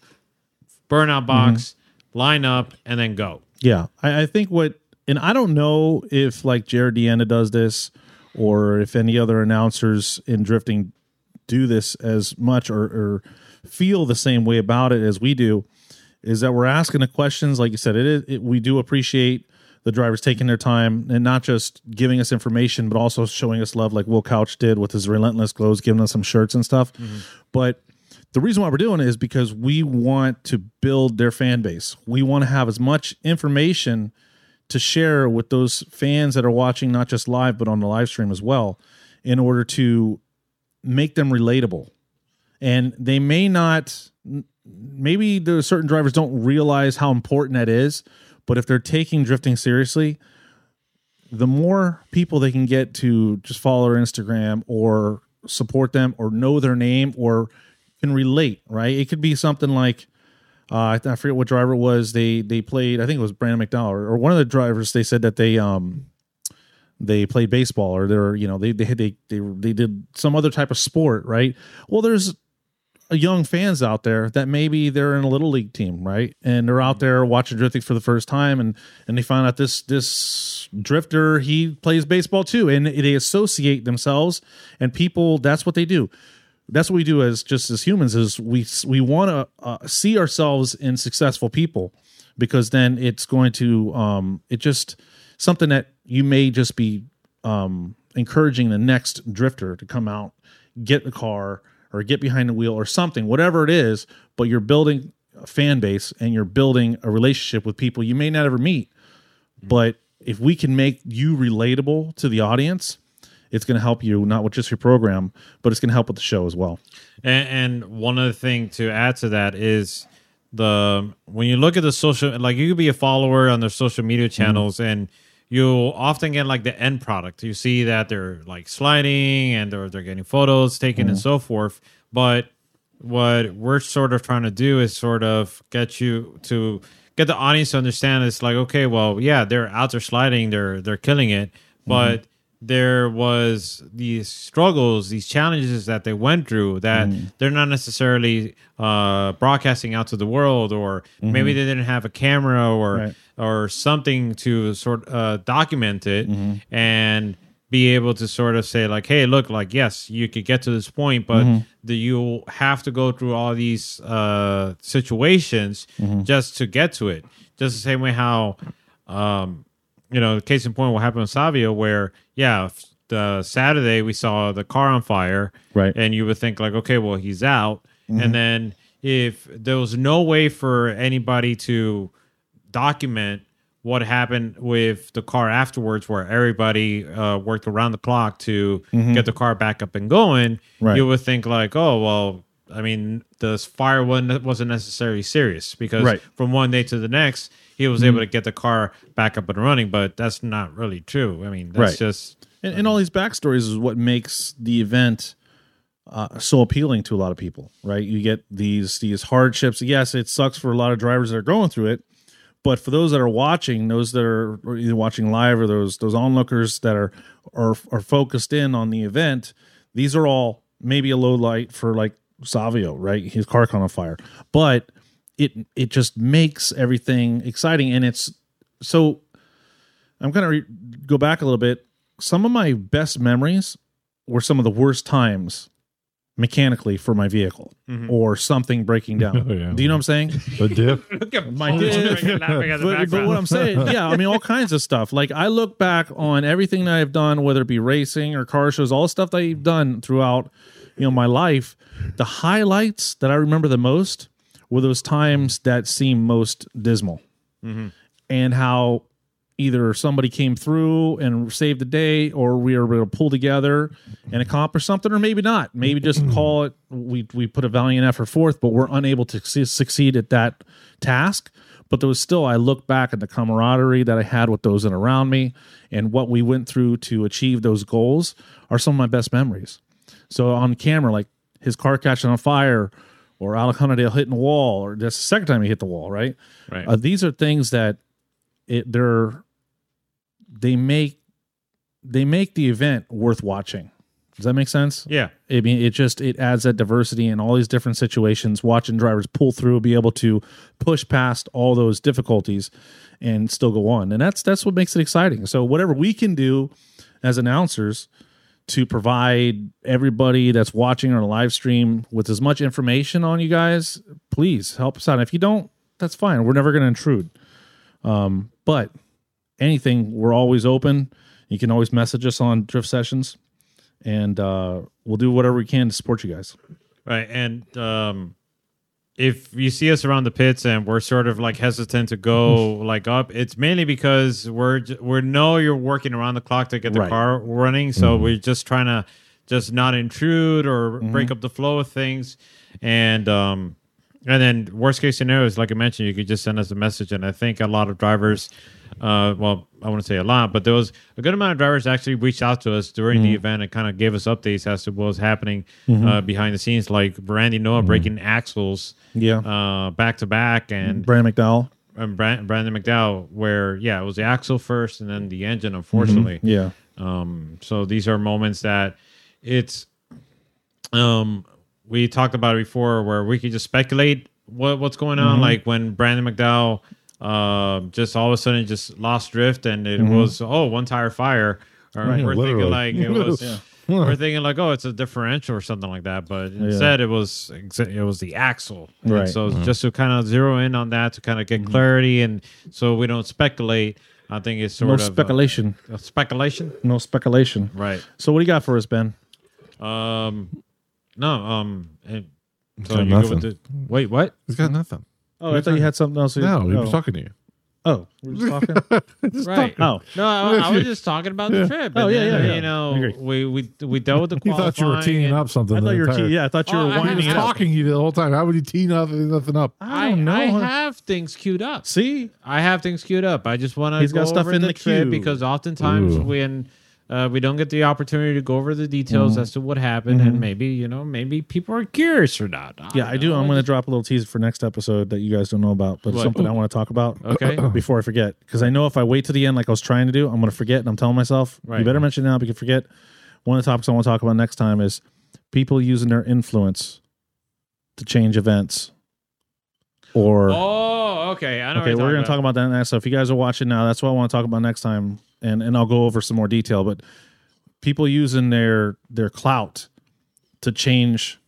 Speaker 1: burnout box, mm-hmm. line up, and then go.
Speaker 3: Yeah, I, I think what, and I don't know if like Jarod DeAnda does this, or if any other announcers in drifting do this as much or, or feel the same way about it as we do. Is that we're asking the questions, like you said, it is. It, we do appreciate the drivers taking their time and not just giving us information, but also showing us love, like Will Couch did with his relentless glows, giving us some shirts and stuff. Mm-hmm. But the reason why we're doing it is because we want to build their fan base. We want to have as much information to share with those fans that are watching, not just live, but on the live stream as well, in order to make them relatable. And they may not, maybe are certain drivers don't realize how important that is, but if they're taking drifting seriously, the more people they can get to just follow their Instagram or support them or know their name or can relate, right? It could be something like uh, I, forget what driver it was. They they played. I think it was Brandon McDowell or, or one of the drivers. They said that they um they played baseball or they're you know they they had they they they did some other type of sport, right? Well, there's young fans out there that maybe they're in a little league team, right? And they're out there watching drifting for the first time, and and they find out this this drifter he plays baseball too, and they associate themselves, and people that's what they do. That's what we do as just as humans is we we want to uh, see ourselves in successful people because then it's going to um it just something that you may just be um encouraging the next drifter to come out get the car or get behind the wheel or something whatever it is but you're building a fan base and you're building a relationship with people you may not ever meet. But if we can make you relatable to the audience it's going to help you not with just your program but it's going to help with the show as well.
Speaker 1: And, and one other thing to add to that is the when you look at the social, like you could be a follower on their social media mm-hmm. channels, and you'll often get like the end product. You see that they're like sliding and they're they're getting photos taken and mm-hmm. so forth. But what we're sort of trying to do is sort of get you to get the audience to understand it's like okay well yeah they're out there sliding they're they're killing it. Mm-hmm. But there was these struggles these challenges that they went through that they're not necessarily uh broadcasting out to the world or maybe they didn't have a camera or
Speaker 3: Right.
Speaker 1: or something to sort uh document it and be able to sort of say like hey look like yes you could get to this point but the, you have to go through all these uh situations just to get to it. Just the same way how um you know case in point what happened with savio where yeah the saturday we saw the car on fire
Speaker 3: Right.
Speaker 1: and you would think like okay well he's out and then if there was no way for anybody to document what happened with the car afterwards where everybody uh, worked around the clock to get the car back up and going
Speaker 3: Right.
Speaker 1: you would think like oh well i mean the fire wasn't, wasn't necessarily serious because
Speaker 3: Right.
Speaker 1: from one day to the next he was able to get the car back up and running but that's not really true i mean that's
Speaker 3: Right.
Speaker 1: just
Speaker 3: and, and all these backstories is what makes the event uh, so appealing to a lot of people, right? You get these these hardships. Yes, it sucks for a lot of drivers that are going through it, but for those that are watching, those that are either watching live or those those onlookers that are are are focused in on the event, these are all maybe a low light for like Savio, right? His car caught on fire, but it it just makes everything exciting, and it's so I'm going to re- go back a little bit. Some of my best memories were some of the worst times mechanically for my vehicle or something breaking down.
Speaker 2: Oh, yeah.
Speaker 3: Do you know what I'm saying?
Speaker 2: The dip.
Speaker 3: My but, but what I'm saying, yeah, I mean, all kinds of stuff. Like I look back on everything that I've done, whether it be racing or car shows, all the stuff that I've done throughout, you know, my life. The highlights that I remember the most were those times that seemed most dismal, mm-hmm. and how either somebody came through and saved the day, or we were able to pull together and accomplish something, or maybe not. Maybe just call it we we put a valiant effort forth, but we're unable to succeed at that task. But there was still, I look back at the camaraderie that I had with those that are around me, and what we went through to achieve those goals are some of my best memories. So on camera, like his car catching on fire, or Alec Hohnadell hitting the wall, or that's the second time he hit the wall, right?
Speaker 1: Right.
Speaker 3: Uh, these are things that it they're they make they make the event worth watching. Does that make sense?
Speaker 1: yeah
Speaker 3: I mean, it just it adds that diversity in all these different situations. Watching drivers pull through, be able to push past all those difficulties, and still go on, and that's that's what makes it exciting. So whatever we can do as announcers to provide everybody that's watching our live stream with as much information on you guys, please help us out. If you don't, that's fine. We're never going to intrude. Um, but anything, we're always open. You can always message us on Drift Sessions, and uh, we'll do whatever we can to support you guys.
Speaker 1: Right. And um if you see us around the pits and we're sort of like hesitant to go like up, it's mainly because we're we know you're working around the clock to get the
Speaker 3: Right.
Speaker 1: car running, so we're just trying to just not intrude or break up the flow of things. And um and then worst case scenario is like I mentioned, you could just send us a message. And I think a lot of drivers, uh, well, I want to say a lot, but there was a good amount of drivers actually reached out to us during the event and kind of gave us updates as to what was happening uh, behind the scenes, like Randy Noah breaking axles,
Speaker 3: Yeah.
Speaker 1: uh, back to back, and
Speaker 3: Brandon McDowell.
Speaker 1: and Brand- Brandon McDowell, where yeah, it was the axle first and then the engine, unfortunately.
Speaker 3: Yeah.
Speaker 1: Um, so these are moments that it's um we talked about it before where we could just speculate what what's going on. Like when Brandon McDowell uh, just all of a sudden just lost drift and it was oh one tire fire. Or we're thinking like it was we're thinking like oh it's a differential or something like that, but instead it was it was the axle. And
Speaker 3: Right.
Speaker 1: so just to kind of zero in on that to kind of get clarity and so we don't speculate. I think it's sort
Speaker 3: No
Speaker 1: of
Speaker 3: speculation.
Speaker 1: uh, speculation.
Speaker 3: no speculation.
Speaker 1: Right.
Speaker 3: So what do you got for us, Ben?
Speaker 1: Um, no. Um, and so
Speaker 2: got
Speaker 1: you go with
Speaker 2: nothing.
Speaker 1: the wait. What?
Speaker 2: He's got nothing.
Speaker 3: Oh, I thought you had something else.
Speaker 2: No, he
Speaker 3: oh.
Speaker 2: was talking to you.
Speaker 3: Oh, we're just talking.
Speaker 1: Right.
Speaker 3: oh,
Speaker 1: No, I, I was just talking about the trip.
Speaker 3: Oh,
Speaker 1: and
Speaker 3: yeah,
Speaker 1: then,
Speaker 3: yeah, yeah.
Speaker 1: You know,
Speaker 3: I
Speaker 1: we we we dealt with the
Speaker 2: He thought you were teeing
Speaker 1: and
Speaker 2: up something.
Speaker 3: I thought
Speaker 2: the
Speaker 3: you were.
Speaker 2: entire-
Speaker 3: Te- yeah, I thought you
Speaker 1: Oh,
Speaker 3: were
Speaker 1: I
Speaker 2: He
Speaker 3: winding
Speaker 2: was
Speaker 3: it up.
Speaker 2: talking to you the whole time. How would you tee nothing, nothing up?
Speaker 3: I
Speaker 1: I,
Speaker 3: don't know.
Speaker 1: I have things queued up.
Speaker 3: See,
Speaker 1: I have things queued up. I just want to
Speaker 3: He's
Speaker 1: go
Speaker 3: got stuff
Speaker 1: over
Speaker 3: in
Speaker 1: the,
Speaker 3: the
Speaker 1: trip
Speaker 3: queue.
Speaker 1: because oftentimes
Speaker 2: Ooh.
Speaker 1: when uh, we don't get the opportunity to go over the details
Speaker 3: Mm-hmm.
Speaker 1: as to what happened, and maybe you know, maybe people are curious or not.
Speaker 3: yeah,
Speaker 1: don't
Speaker 3: I do. I'm going to drop a little teaser for next episode that you guys don't know about, but something I want to talk about.
Speaker 1: Okay.
Speaker 3: before I forget, because I know if I wait to the end, like I was trying to do, I'm going to forget, and I'm telling myself,
Speaker 1: Right.
Speaker 3: you better mention it now because forget. One of the topics I want to talk about next time is people using their influence to change events. Or
Speaker 1: Oh, okay. I know.
Speaker 3: okay, we're going to talk about that next. So if you guys are watching now, that's what I want to talk about next time, and and I'll go over some more detail. But people using their their clout to change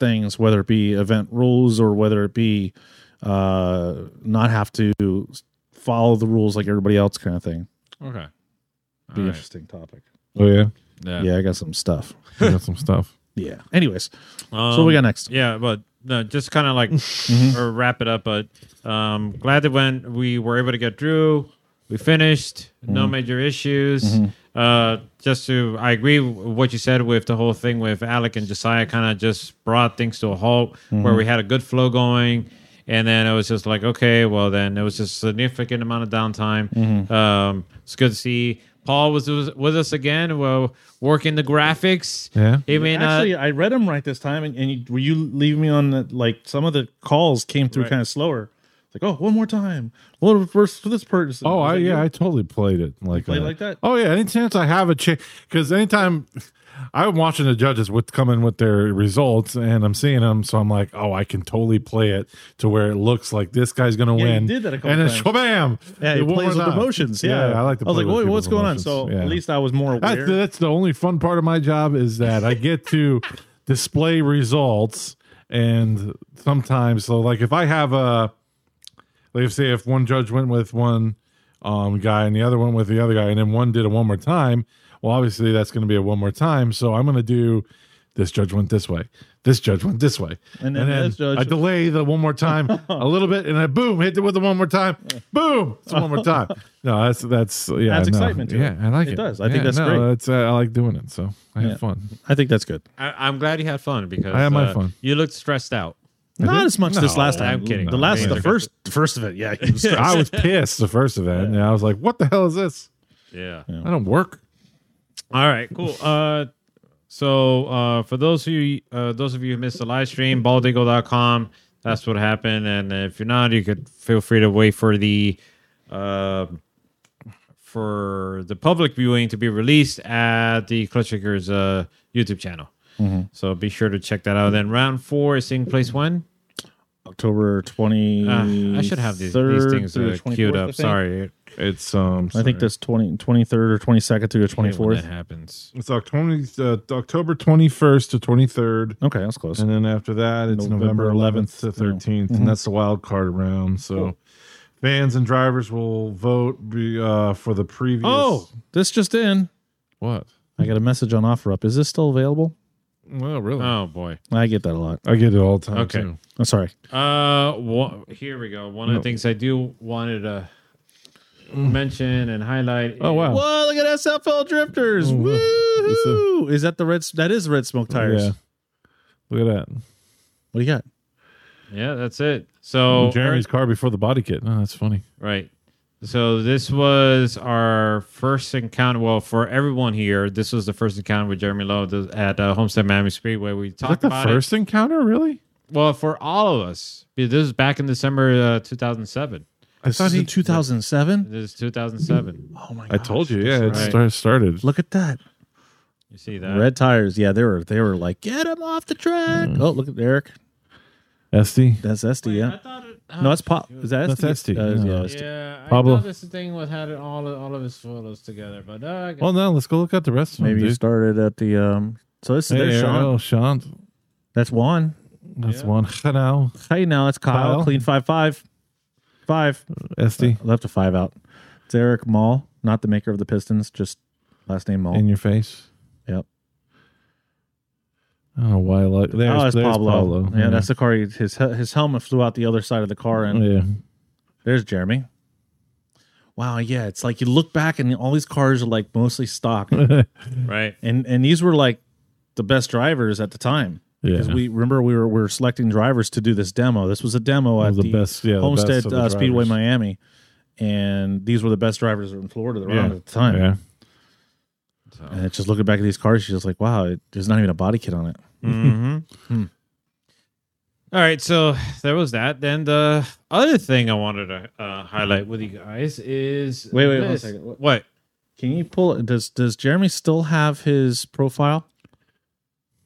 Speaker 3: things, whether it be event rules or whether it be uh, not have to follow the rules like everybody else, kind of thing.
Speaker 1: Okay.
Speaker 3: Be
Speaker 1: All right.
Speaker 3: interesting topic.
Speaker 2: Oh yeah,
Speaker 1: Yeah.
Speaker 3: Yeah, I got some stuff.
Speaker 2: you got some stuff.
Speaker 3: Yeah. Anyways,
Speaker 1: Um,
Speaker 3: so what we got next?
Speaker 1: Yeah, but no, just kind of like
Speaker 3: Mm-hmm.
Speaker 1: or wrap it up. But um, glad that when we were able to get through, we finished, no
Speaker 3: Mm-hmm.
Speaker 1: major issues. Uh, just to, I agree with what you said with the whole thing with Alec and Josiah. Kind of just brought things to a halt
Speaker 3: Mm-hmm.
Speaker 1: where we had a good flow going. And then it was just like, okay, well, then it was just a significant amount of downtime.
Speaker 3: Mm-hmm.
Speaker 1: Um, it's good to see Paul was was with us again. Well, working the graphics.
Speaker 2: Yeah.
Speaker 1: I mean, uh,
Speaker 3: Actually, I read them right this time, and, and you, were you leaving me on the, like some of the calls came through
Speaker 1: Right.
Speaker 3: kind of slower. It's like, oh, one more time. Well, first for this person.
Speaker 2: Oh, I yeah,
Speaker 3: you?
Speaker 2: I totally played it like
Speaker 3: played
Speaker 2: that.
Speaker 3: like that?
Speaker 2: Oh yeah, any chance I have a chance because anytime I'm watching the judges with coming with their results and I'm seeing them, so I'm like, oh, I can totally play it to where it looks like this guy's gonna
Speaker 3: Yeah,
Speaker 2: win.
Speaker 3: did that a couple
Speaker 2: and then bam,
Speaker 3: Yeah, he plays with
Speaker 2: time.
Speaker 3: emotions. Yeah,
Speaker 2: I like to.
Speaker 3: I was like, "Wait, what's going
Speaker 2: emotions.
Speaker 3: on? So
Speaker 2: Yeah.
Speaker 3: at least I was more aware.
Speaker 2: That's that's the only fun part of my job is that I get to display results and sometimes so like if I have a like say if one judge went with one um guy and the other went with the other guy and then one did it one more time, well obviously that's going to be a one more time. So I'm going to do this judge went this way. This judge went this way.
Speaker 3: And
Speaker 2: And
Speaker 3: then
Speaker 2: then,
Speaker 3: judge-
Speaker 2: I delay the one more time a little bit and I boom hit it with the one more time. Boom. It's one more time. No, that's that's yeah.
Speaker 3: Adds
Speaker 2: no.
Speaker 3: excitement to it.
Speaker 2: yeah, I like
Speaker 3: It
Speaker 2: it.
Speaker 3: does. I think that's
Speaker 2: no,
Speaker 3: great.
Speaker 2: That's, uh, I like doing it. So I have fun.
Speaker 3: I think that's good.
Speaker 1: I, I'm glad you had fun because
Speaker 2: I had my
Speaker 1: uh,
Speaker 2: fun.
Speaker 1: You looked stressed out.
Speaker 3: Not as much this last time.
Speaker 1: I'm kidding.
Speaker 3: The last,
Speaker 1: No,
Speaker 3: the first, the first of it. Yeah, was
Speaker 2: I was pissed the first event. And I was like, what the hell is this?
Speaker 1: Yeah.
Speaker 2: I don't work.
Speaker 1: All right. Cool. Uh, so uh, for those of you, uh, those of you who missed the live stream, baldigo.com. That's what happened. And if you're not, you could feel free to wait for the uh, for the public viewing to be released at the Klutch Kickers uh, YouTube channel. So be sure to check that out. Then round four is taking place when?
Speaker 3: October twenty.
Speaker 1: Uh, I should have these, these things uh, queued up. Sorry.
Speaker 2: It's um.
Speaker 3: I think that's 20, 23rd or twenty second through the twenty
Speaker 1: When that happens.
Speaker 2: it's October uh, October twenty first to twenty third,
Speaker 3: Okay, that's close.
Speaker 2: and then after that it's
Speaker 3: November
Speaker 2: November eleventh to
Speaker 3: 11th.
Speaker 2: thirteenth,
Speaker 3: Mhm.
Speaker 2: and that's the wild card round. So Fans and drivers will vote be, uh, for the previous.
Speaker 3: Oh, this just in.
Speaker 2: what?
Speaker 3: I got a message on OfferUp. Is this still available?
Speaker 2: Well, really?
Speaker 1: Oh boy.
Speaker 3: I get that a lot.
Speaker 2: I get it all the time.
Speaker 1: Okay.
Speaker 2: too.
Speaker 3: I'm sorry.
Speaker 1: Uh, wha- here we go. One of the things I do wanted to mention and highlight.
Speaker 2: Oh wow.
Speaker 3: Whoa, look at SFL drifters.
Speaker 2: Oh,
Speaker 3: Woo! Is that the red? That is red smoke tires.
Speaker 2: Yeah. Look at that.
Speaker 3: What do you got?
Speaker 1: Yeah, that's it. So
Speaker 2: Jeremy's car before the body kit. Oh, that's funny.
Speaker 1: Right. So this was our first encounter. Well, for everyone here, this was the first encounter with Jeremy Lowe at uh, Homestead Miami Speedway. We
Speaker 2: Is that
Speaker 1: talked
Speaker 2: the
Speaker 1: about
Speaker 2: first encounter? Really?
Speaker 1: Well, for all of us, this is back in December uh, 2007.
Speaker 3: This
Speaker 2: thought
Speaker 3: is
Speaker 2: he-
Speaker 3: 2007.
Speaker 1: This is 2007.
Speaker 3: Oh my!
Speaker 2: I told you. Yeah, it
Speaker 1: right.
Speaker 2: start, started.
Speaker 3: Look at that.
Speaker 1: You see that?
Speaker 3: Red tires. Yeah, they were. They were like, get him off the track. Oh, look at Eric.
Speaker 2: SD.
Speaker 3: That's SD.
Speaker 1: Wait, I
Speaker 3: Yeah.
Speaker 1: Thought
Speaker 3: No, it's pop. Is that
Speaker 2: That's
Speaker 3: SD?
Speaker 2: SD.
Speaker 3: Uh,
Speaker 2: No.
Speaker 3: yeah,
Speaker 1: Yeah, I
Speaker 2: Pablo.
Speaker 1: thought this thing was had it all of, all of his photos together, but uh, I
Speaker 2: Well, no, let's go look at the rest of them.
Speaker 3: Maybe you started at the. um So this is
Speaker 2: Hey,
Speaker 3: there's Sean.
Speaker 2: oh, Sean.
Speaker 3: That's one.
Speaker 2: That's
Speaker 1: Yeah.
Speaker 2: one. Canal.
Speaker 3: Hey, now it's Kyle.
Speaker 2: Kyle.
Speaker 3: Clean five five five. five. Five.
Speaker 2: SD.
Speaker 3: Left a five out. It's Eric Mall, not the maker of the Pistons, just last name Mall.
Speaker 2: In your face.
Speaker 3: Yep.
Speaker 2: I why I like. There's,
Speaker 3: oh, it's
Speaker 2: there's
Speaker 3: Pablo.
Speaker 2: Pablo.
Speaker 3: Yeah, that's the car. He, his his helmet flew out the other side of the car, and
Speaker 2: yeah.
Speaker 3: there's Jeremy. Wow, yeah, it's like you look back and all these cars are like mostly stock,
Speaker 1: right.
Speaker 3: and and these were like the best drivers at the time.
Speaker 2: Yeah.
Speaker 3: Because we remember we were we were selecting drivers to do this demo. This was a demo at
Speaker 2: the
Speaker 3: the,
Speaker 2: best- yeah, the
Speaker 3: Homestead
Speaker 2: best
Speaker 3: uh, Speedway. Miami, and these were the best drivers in Florida around
Speaker 2: Yeah.
Speaker 3: at the time.
Speaker 2: Yeah.
Speaker 3: And it's just looking back at these cars, she's just like, wow, it, there's not even a body kit on it.
Speaker 1: Mm-hmm. All right, so there was that. Then the other thing I wanted to uh, highlight with you guys is
Speaker 3: Wait, wait, one
Speaker 1: this.
Speaker 3: second. What-
Speaker 1: What?
Speaker 3: Can you pull it? Does Does Jeremy still have his profile?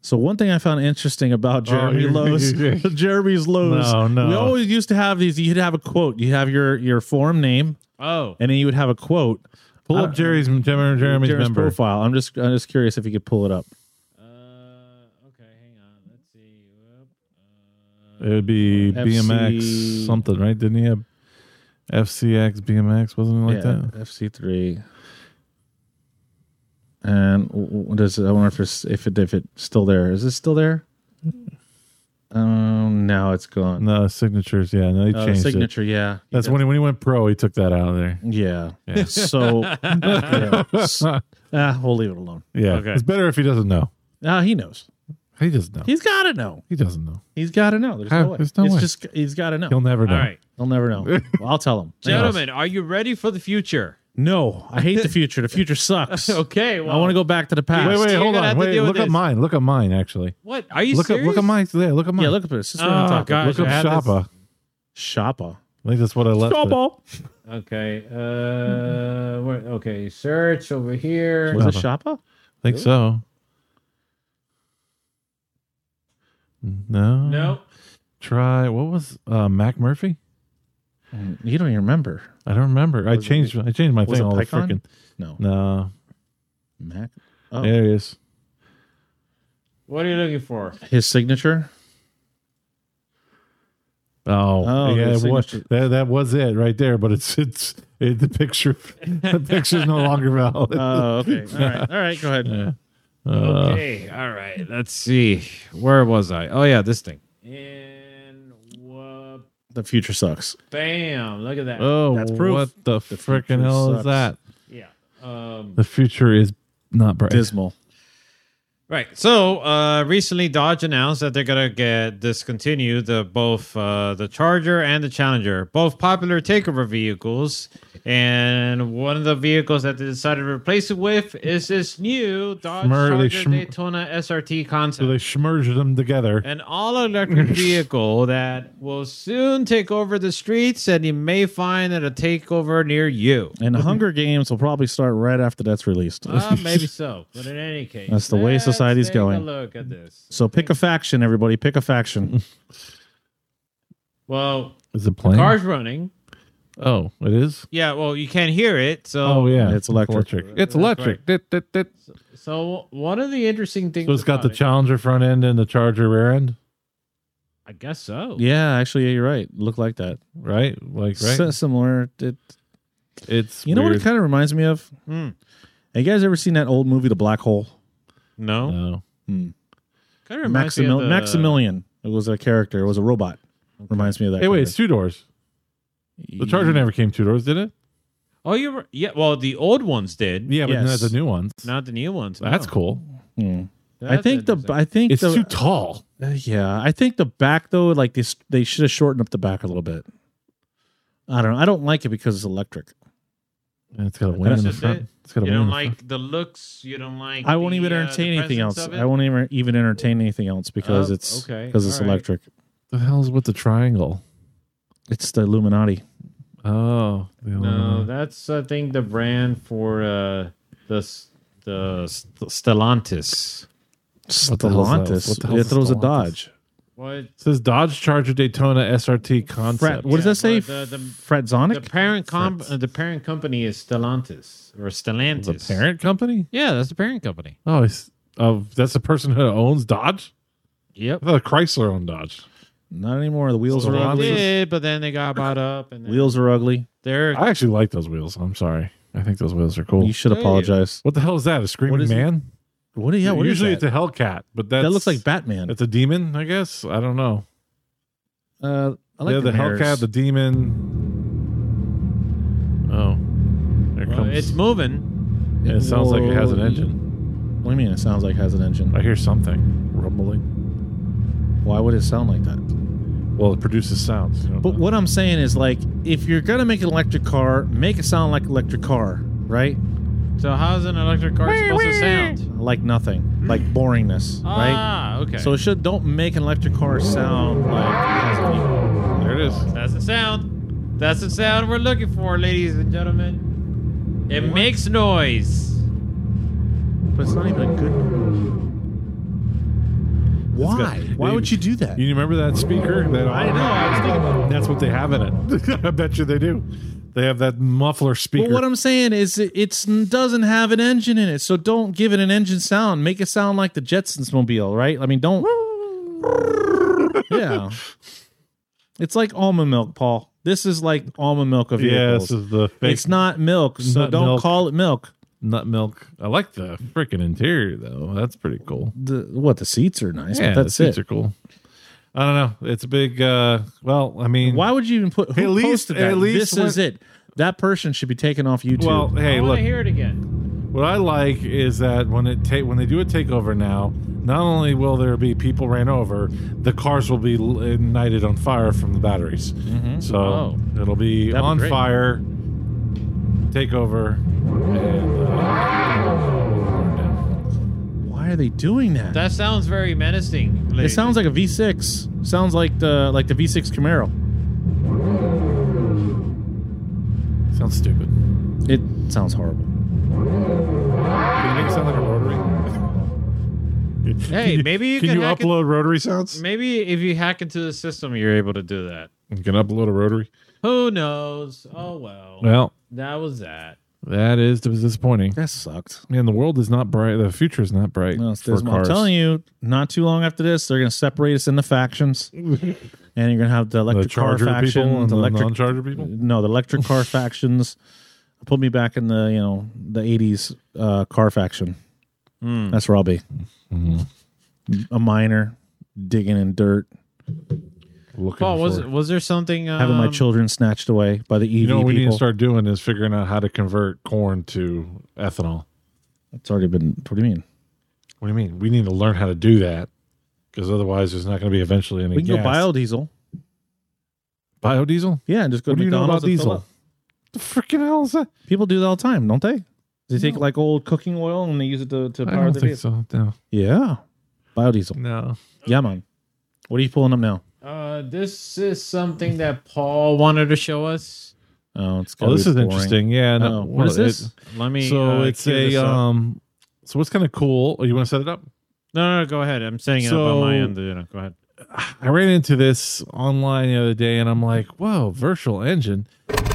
Speaker 3: So one thing I found interesting about Jeremy
Speaker 2: you're-
Speaker 3: Lowe's, Jeremy's Lowe's.
Speaker 2: No, no.
Speaker 3: We always used to have these. You'd have a quote. You have your your forum name,
Speaker 1: Oh,
Speaker 3: and then you would have a quote.
Speaker 2: Pull up
Speaker 3: don't-
Speaker 2: Jerry's Jeremy's, Jeremy's
Speaker 3: Jeremy's
Speaker 2: member.
Speaker 3: profile. I'm just I'm just curious if you could pull it up.
Speaker 1: uh, okay, hang on. Let's see. Whoop.
Speaker 2: It would be
Speaker 3: FC
Speaker 2: BMX something, right? Didn't he have FCX BMX? Wasn't it like
Speaker 3: yeah,
Speaker 2: that?
Speaker 3: FC three. And w- w- does I wonder if it's if it if it's still there? Is it still there? Um, now it's gone.
Speaker 2: No, signatures. Yeah, no, he
Speaker 3: Uh,
Speaker 2: changed it.
Speaker 3: signature, yeah.
Speaker 2: That's when he, when he went pro, he took that out of there.
Speaker 3: Yeah.
Speaker 2: Yeah.
Speaker 3: So yeah. S- ah, we'll leave it alone.
Speaker 2: Yeah,
Speaker 1: Okay.
Speaker 2: it's better if he doesn't know.
Speaker 3: Ah, he knows.
Speaker 2: He doesn't know.
Speaker 3: He's got to know.
Speaker 2: he doesn't know.
Speaker 3: He's got to know. There's
Speaker 2: How?
Speaker 3: no way.
Speaker 2: There's no
Speaker 3: it's
Speaker 2: way.
Speaker 3: just he's got to know.
Speaker 2: He'll never know.
Speaker 1: All right,
Speaker 3: He'll never know. Well, I'll tell him.
Speaker 1: gentlemen, are you ready for the future?
Speaker 3: No, I hate the future. The future sucks.
Speaker 1: Okay,
Speaker 3: I want to go back to the past.
Speaker 2: Wait, wait, hold on. Wait, look at mine. Look at mine. Actually,
Speaker 1: What are you
Speaker 2: look
Speaker 1: serious?
Speaker 2: at look at mine. Yeah, look at mine.
Speaker 3: Yeah, look at this. This is what
Speaker 1: Oh,
Speaker 3: I'm
Speaker 1: gosh.
Speaker 2: Look
Speaker 1: I
Speaker 2: up
Speaker 1: had this-
Speaker 2: Shoppa.
Speaker 3: Shoppa.
Speaker 2: I think that's what I left. it.
Speaker 3: Shoppa.
Speaker 1: Okay. Uh. Where, okay. Search over here.
Speaker 3: Was it Shoppa?
Speaker 2: I think so. No.
Speaker 1: No.
Speaker 2: Try what was uh, Mac Murphy?
Speaker 3: You don't even remember.
Speaker 2: I don't remember. I
Speaker 3: Was it-
Speaker 2: changed. I changed my
Speaker 3: was
Speaker 2: thing
Speaker 3: it
Speaker 2: all the
Speaker 3: Pycon?
Speaker 2: freaking.
Speaker 3: No.
Speaker 2: No,
Speaker 3: Mac. Oh,
Speaker 2: there he is.
Speaker 1: What are you looking for?
Speaker 3: his signature.
Speaker 2: Oh,
Speaker 3: Oh,
Speaker 2: yeah,
Speaker 3: the
Speaker 2: it was,
Speaker 3: signature.
Speaker 2: that that was it right there. But it's it's it, the picture. the picture's no longer valid.
Speaker 3: Oh, okay. All right. All right. Go ahead.
Speaker 2: Yeah. Uh,
Speaker 1: Okay. All right. Let's see. Where was I? Oh yeah, this thing. And whoop,
Speaker 3: The future sucks.
Speaker 1: bam! Look at that.
Speaker 2: oh,
Speaker 3: That's proof.
Speaker 2: what the,
Speaker 3: The
Speaker 2: freaking hell
Speaker 3: sucks.
Speaker 2: is that?
Speaker 1: yeah. Um.
Speaker 2: The future is not bright.
Speaker 3: Dismal.
Speaker 1: Right. So uh, recently, Dodge announced that they're gonna get discontinued the both uh, the Charger and the Challenger, both popular takeover vehicles. And one of the vehicles that they decided to replace it with is this new Dodge
Speaker 2: Schmer-
Speaker 1: Charger
Speaker 2: schm-
Speaker 1: Daytona SRT concept.
Speaker 2: So they schmerged them together.
Speaker 1: an all-electric vehicle that will soon take over the streets, and you may find that a takeover near you.
Speaker 3: And the Hunger Games will probably start right after that's released.
Speaker 1: Uh, maybe so, but in any case,
Speaker 3: That's the way
Speaker 1: let's
Speaker 3: society's
Speaker 1: take a
Speaker 3: going.
Speaker 1: look at this.
Speaker 3: So pick a faction, everybody. Pick a faction.
Speaker 1: Well,
Speaker 2: Is it playing?
Speaker 1: car's running.
Speaker 2: Oh, it is.
Speaker 1: Yeah, well, you can't hear it. So,
Speaker 2: Oh yeah,
Speaker 3: It's electric.
Speaker 2: It's
Speaker 1: That's
Speaker 2: electric. Dit, dit, dit.
Speaker 1: So one of the interesting things.
Speaker 2: So it's got the
Speaker 1: about it-
Speaker 2: Challenger front end and the Charger rear end.
Speaker 1: I guess so.
Speaker 3: Yeah, actually, yeah, you're right. Look like that.
Speaker 2: right? Like right.
Speaker 3: S- similar. It,
Speaker 2: it's
Speaker 3: you know what
Speaker 2: weird.
Speaker 3: it kind of reminds me of?
Speaker 1: Hmm.
Speaker 3: Have you guys ever seen that old movie, The Black Hole?
Speaker 1: No.
Speaker 2: No.
Speaker 1: Kind of reminds me
Speaker 3: Maximil-
Speaker 1: of the-
Speaker 3: Maximilian. It was a character. It was a robot. Reminds me of that.
Speaker 2: Hey, wait, it's two doors. The Charger never came two doors, did it?
Speaker 1: Oh, you were yeah. Well, the old ones did.
Speaker 2: Yeah, but
Speaker 3: Yes.
Speaker 2: not the new ones.
Speaker 1: Not the new ones.
Speaker 2: That's
Speaker 1: no.
Speaker 2: cool.
Speaker 3: Hmm. I
Speaker 1: That's
Speaker 3: think the
Speaker 1: interesting.
Speaker 3: I think
Speaker 2: It's
Speaker 3: the,
Speaker 2: too tall.
Speaker 3: Uh, yeah, I think the back though, like this, they should have shortened up the back a little bit. I don't know. I don't like it because it's electric.
Speaker 2: And it's got a wing
Speaker 1: That's
Speaker 2: in the front.
Speaker 1: it.
Speaker 2: It's got a
Speaker 1: You
Speaker 2: wing.
Speaker 1: don't
Speaker 2: in the front.
Speaker 1: like the looks. You don't like.
Speaker 3: I won't
Speaker 1: the,
Speaker 3: even
Speaker 1: uh,
Speaker 3: entertain
Speaker 1: the
Speaker 3: anything else.
Speaker 1: presence of it?
Speaker 3: I won't even even entertain anything else because
Speaker 1: Oh,
Speaker 3: it's
Speaker 1: okay.
Speaker 3: because it's
Speaker 1: All right.
Speaker 3: electric.
Speaker 2: the hell's with the triangle?
Speaker 3: It's the Illuminati.
Speaker 2: Oh, the
Speaker 1: No, that's I think the brand for uh, the the St- Stellantis.
Speaker 2: What the hell's that?
Speaker 3: Stellantis.
Speaker 2: What the hell's
Speaker 3: It throws a Dodge.
Speaker 1: What?
Speaker 2: It says Dodge Charger Daytona SRT concept.
Speaker 3: Fret, what does that say?
Speaker 1: but the- the-
Speaker 3: Fretzonic?
Speaker 1: The parent comp, uh, the parent company is Stellantis or Stellantis.
Speaker 2: the parent company?
Speaker 1: Yeah, that's the parent company.
Speaker 2: Oh, it's, oh, that's the person who owns Dodge.
Speaker 1: Yep.
Speaker 2: I thought Chrysler owned Dodge.
Speaker 3: Not anymore. The wheels are
Speaker 2: Stellantis?
Speaker 3: ugly.
Speaker 1: Did, but then they got bought up and then
Speaker 3: Wheels are ugly.
Speaker 1: they're
Speaker 2: I actually like those wheels. I'm sorry. I think those wheels are cool.
Speaker 3: You should
Speaker 1: Hey.
Speaker 3: apologize.
Speaker 2: What the hell is that? A screaming
Speaker 3: is it?
Speaker 2: man?
Speaker 3: What? Do yeah. What is
Speaker 2: Usually it's a Hellcat, but that's,
Speaker 3: that looks like Batman.
Speaker 2: It's a demon, I guess. I don't know.
Speaker 3: Uh, I like
Speaker 2: yeah,
Speaker 3: the,
Speaker 2: the. Hellcat, the demon. Oh, there
Speaker 1: well,
Speaker 2: comes.
Speaker 1: it's moving.
Speaker 2: yeah, it sounds like it has an engine.
Speaker 3: What do you mean? It sounds like it has an engine.
Speaker 2: I hear something rumbling.
Speaker 3: Why would it sound like that?
Speaker 2: Well, it produces sounds. You know,
Speaker 3: But what I'm saying is, like, if you're gonna make an electric car, make it sound like an electric car, right?
Speaker 1: So how's an electric car supposed to sound?
Speaker 3: Like nothing, like boringness, right?
Speaker 1: Ah, okay.
Speaker 3: So it should don't make an electric car sound like it has any.
Speaker 2: there it is.
Speaker 1: that's the sound. That's the sound we're looking for, ladies and gentlemen. It makes noise.
Speaker 3: But it's not even a good. Why?
Speaker 2: got-
Speaker 3: Why would you do that?
Speaker 2: You remember that speaker? That
Speaker 3: I know, I was thinking about-
Speaker 2: That's what they have in it. I bet you they do. They have that muffler speaker.
Speaker 3: But what I'm saying is, it it's, doesn't have an engine in it, so don't give it an engine sound. Make it sound like the Jetsons mobile, right? I mean, don't. yeah, it's like almond milk, Paul. This is like almond milk of
Speaker 2: yeah,
Speaker 3: vehicles.
Speaker 2: this is the fake
Speaker 3: it's not milk, so
Speaker 2: Nut
Speaker 3: don't
Speaker 2: milk.
Speaker 3: call it milk.
Speaker 2: nut milk. I like the freaking interior though. That's pretty cool.
Speaker 3: The what? The seats are nice,
Speaker 2: yeah,
Speaker 3: but that's
Speaker 2: the seats
Speaker 3: it.
Speaker 2: are cool. I don't know. It's a big. uh Well, I mean,
Speaker 3: Why would you even put? Who
Speaker 2: At least-
Speaker 3: posted that?
Speaker 2: at least
Speaker 3: this is it. That person should be taken off YouTube.
Speaker 2: Well, hey,
Speaker 1: I want
Speaker 2: look.
Speaker 1: to hear it again.
Speaker 2: What I like is that when it take when they do a takeover now, not only will there be people ran over, the cars will be l- ignited on fire from the batteries. So
Speaker 1: Oh.
Speaker 2: it'll be
Speaker 3: That'd be
Speaker 2: on
Speaker 3: great.
Speaker 2: fire, takeover, and uh, burn down.
Speaker 3: why are they doing that?
Speaker 1: That sounds very menacing.
Speaker 3: it sounds like a V6. Sounds like the like the V6 Camaro.
Speaker 2: sounds stupid.
Speaker 3: It sounds horrible.
Speaker 2: Can you make it sound like a rotary?
Speaker 1: Hey, maybe you
Speaker 2: can
Speaker 1: can
Speaker 2: you
Speaker 1: hack it-
Speaker 2: upload rotary sounds?
Speaker 1: Maybe if you hack into the system, you're able to do that.
Speaker 2: You can upload a rotary.
Speaker 1: Who knows? Oh well.
Speaker 2: Well,
Speaker 1: that was that.
Speaker 2: That is disappointing.
Speaker 3: That sucked.
Speaker 2: Man, the world is not bright. The future is not bright
Speaker 3: No, it's
Speaker 2: for.
Speaker 3: I'm
Speaker 2: cars.
Speaker 3: telling you, not too long after this, they're going to separate us into factions, and you're going to have the
Speaker 2: the
Speaker 3: electric car
Speaker 2: charger
Speaker 3: faction,
Speaker 2: and
Speaker 3: the
Speaker 2: the
Speaker 3: electric
Speaker 2: non-charger people.
Speaker 3: no, the electric car factions. Put me back in the you know the '80s uh, car faction. That's where I'll be. A miner digging in dirt,
Speaker 2: Looking
Speaker 1: Paul, was
Speaker 2: for-
Speaker 1: was there something? Um,
Speaker 3: having my children snatched away by the EV
Speaker 2: You know what we need
Speaker 3: people.
Speaker 2: to start doing is figuring out how to convert corn to ethanol.
Speaker 3: It's already been. What do you mean?
Speaker 2: What do you mean? We need to learn how to do that because otherwise, there's not going to be eventually any
Speaker 3: We can
Speaker 2: gas.
Speaker 3: go biodiesel.
Speaker 2: biodiesel.
Speaker 3: Yeah, and just go
Speaker 2: What
Speaker 3: to
Speaker 2: do you know about
Speaker 3: McDonald's and
Speaker 2: diesel? The freaking hell is that?
Speaker 3: People do that all the time, don't they? They take like old cooking oil and they use it to, to
Speaker 2: I
Speaker 3: power
Speaker 2: don't
Speaker 3: the
Speaker 2: think
Speaker 3: vehicle.
Speaker 2: so. No,
Speaker 3: Yeah, biodiesel.
Speaker 2: no.
Speaker 3: Yeah, man. What are you pulling up now?
Speaker 1: Uh, this is something that Paul wanted to show us.
Speaker 3: Oh, it's
Speaker 2: Oh, this is interesting. Yeah. No,
Speaker 3: Oh, what is
Speaker 2: well,
Speaker 3: this?
Speaker 2: it-
Speaker 1: Let me.
Speaker 2: so
Speaker 1: uh,
Speaker 2: it's a um. So what's kind of cool? Oh, you want to set it up?
Speaker 1: No, no, no, go ahead. I'm setting it up on my end. You know, go ahead.
Speaker 2: I ran into this online the other day, and I'm like, "Whoa, virtual engine!"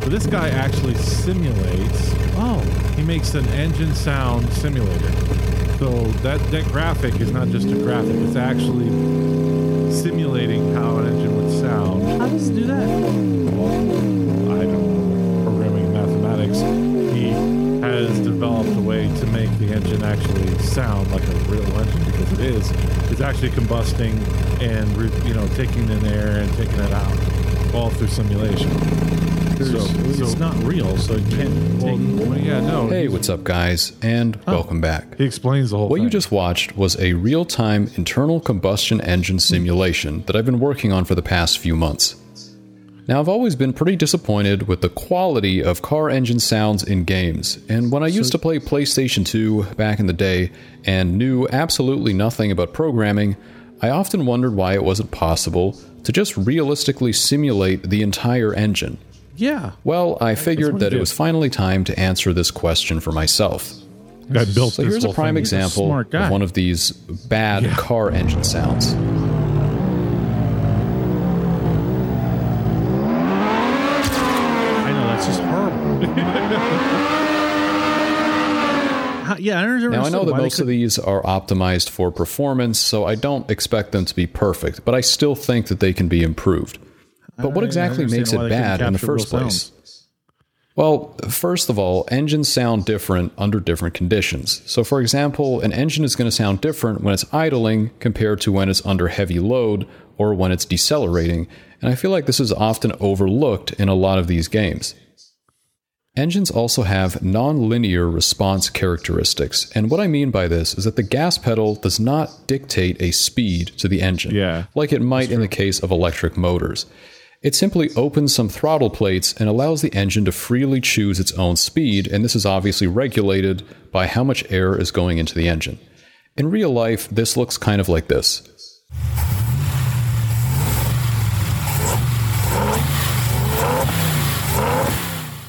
Speaker 2: So this guy actually simulates. Oh, he makes an engine sound simulator. So that that graphic is not just a graphic; it's actually simulating how an engine would sound.
Speaker 3: How does it do that?
Speaker 2: I don't know programming mathematics. He has developed a way to make the engine actually sound like a real engine because it is. It's actually combusting and you know taking in air and taking it out all through simulation. So,
Speaker 3: it's
Speaker 2: so-
Speaker 3: not real, so it can't
Speaker 2: well,
Speaker 3: take.
Speaker 2: well, yeah, no.
Speaker 6: Hey, what's up, guys, and welcome back.
Speaker 2: He explains the whole
Speaker 6: What
Speaker 2: thing.
Speaker 6: you just watched was a real time internal combustion engine simulation that I've been working on for the past few months. Now, I've always been pretty disappointed with the quality of car engine sounds in games, and when I used to play PlayStation 2 back in the day and knew absolutely nothing about programming, I often wondered why it wasn't possible to just realistically simulate the entire engine.
Speaker 3: Yeah.
Speaker 6: Well, I figured that it was finally time to answer this question for myself.
Speaker 2: guy built
Speaker 6: So
Speaker 2: this
Speaker 6: here's a prime
Speaker 2: thing.
Speaker 6: example
Speaker 3: guy.
Speaker 6: of one of these bad car engine sounds.
Speaker 3: I know that's just horrible. Yeah, I never
Speaker 6: Now, I know that most of these are optimized for performance, so I don't expect them to be perfect, but I still think that they can be improved. But what exactly makes it bad in the first place? Well, first of all, engines sound different under different conditions. So, for example, an engine is going to sound different when it's idling compared to when it's under heavy load or when it's decelerating, and I feel like this is often overlooked in a lot of these games. Engines also have non-linear response characteristics, and what I mean by this is that the gas pedal does not dictate a speed to the engine,
Speaker 2: Yeah,
Speaker 6: like it might in the case of electric motors. It simply opens some throttle plates and allows the engine to freely choose its own speed, and this is obviously regulated by how much air is going into the engine. In real life, this looks kind of like this.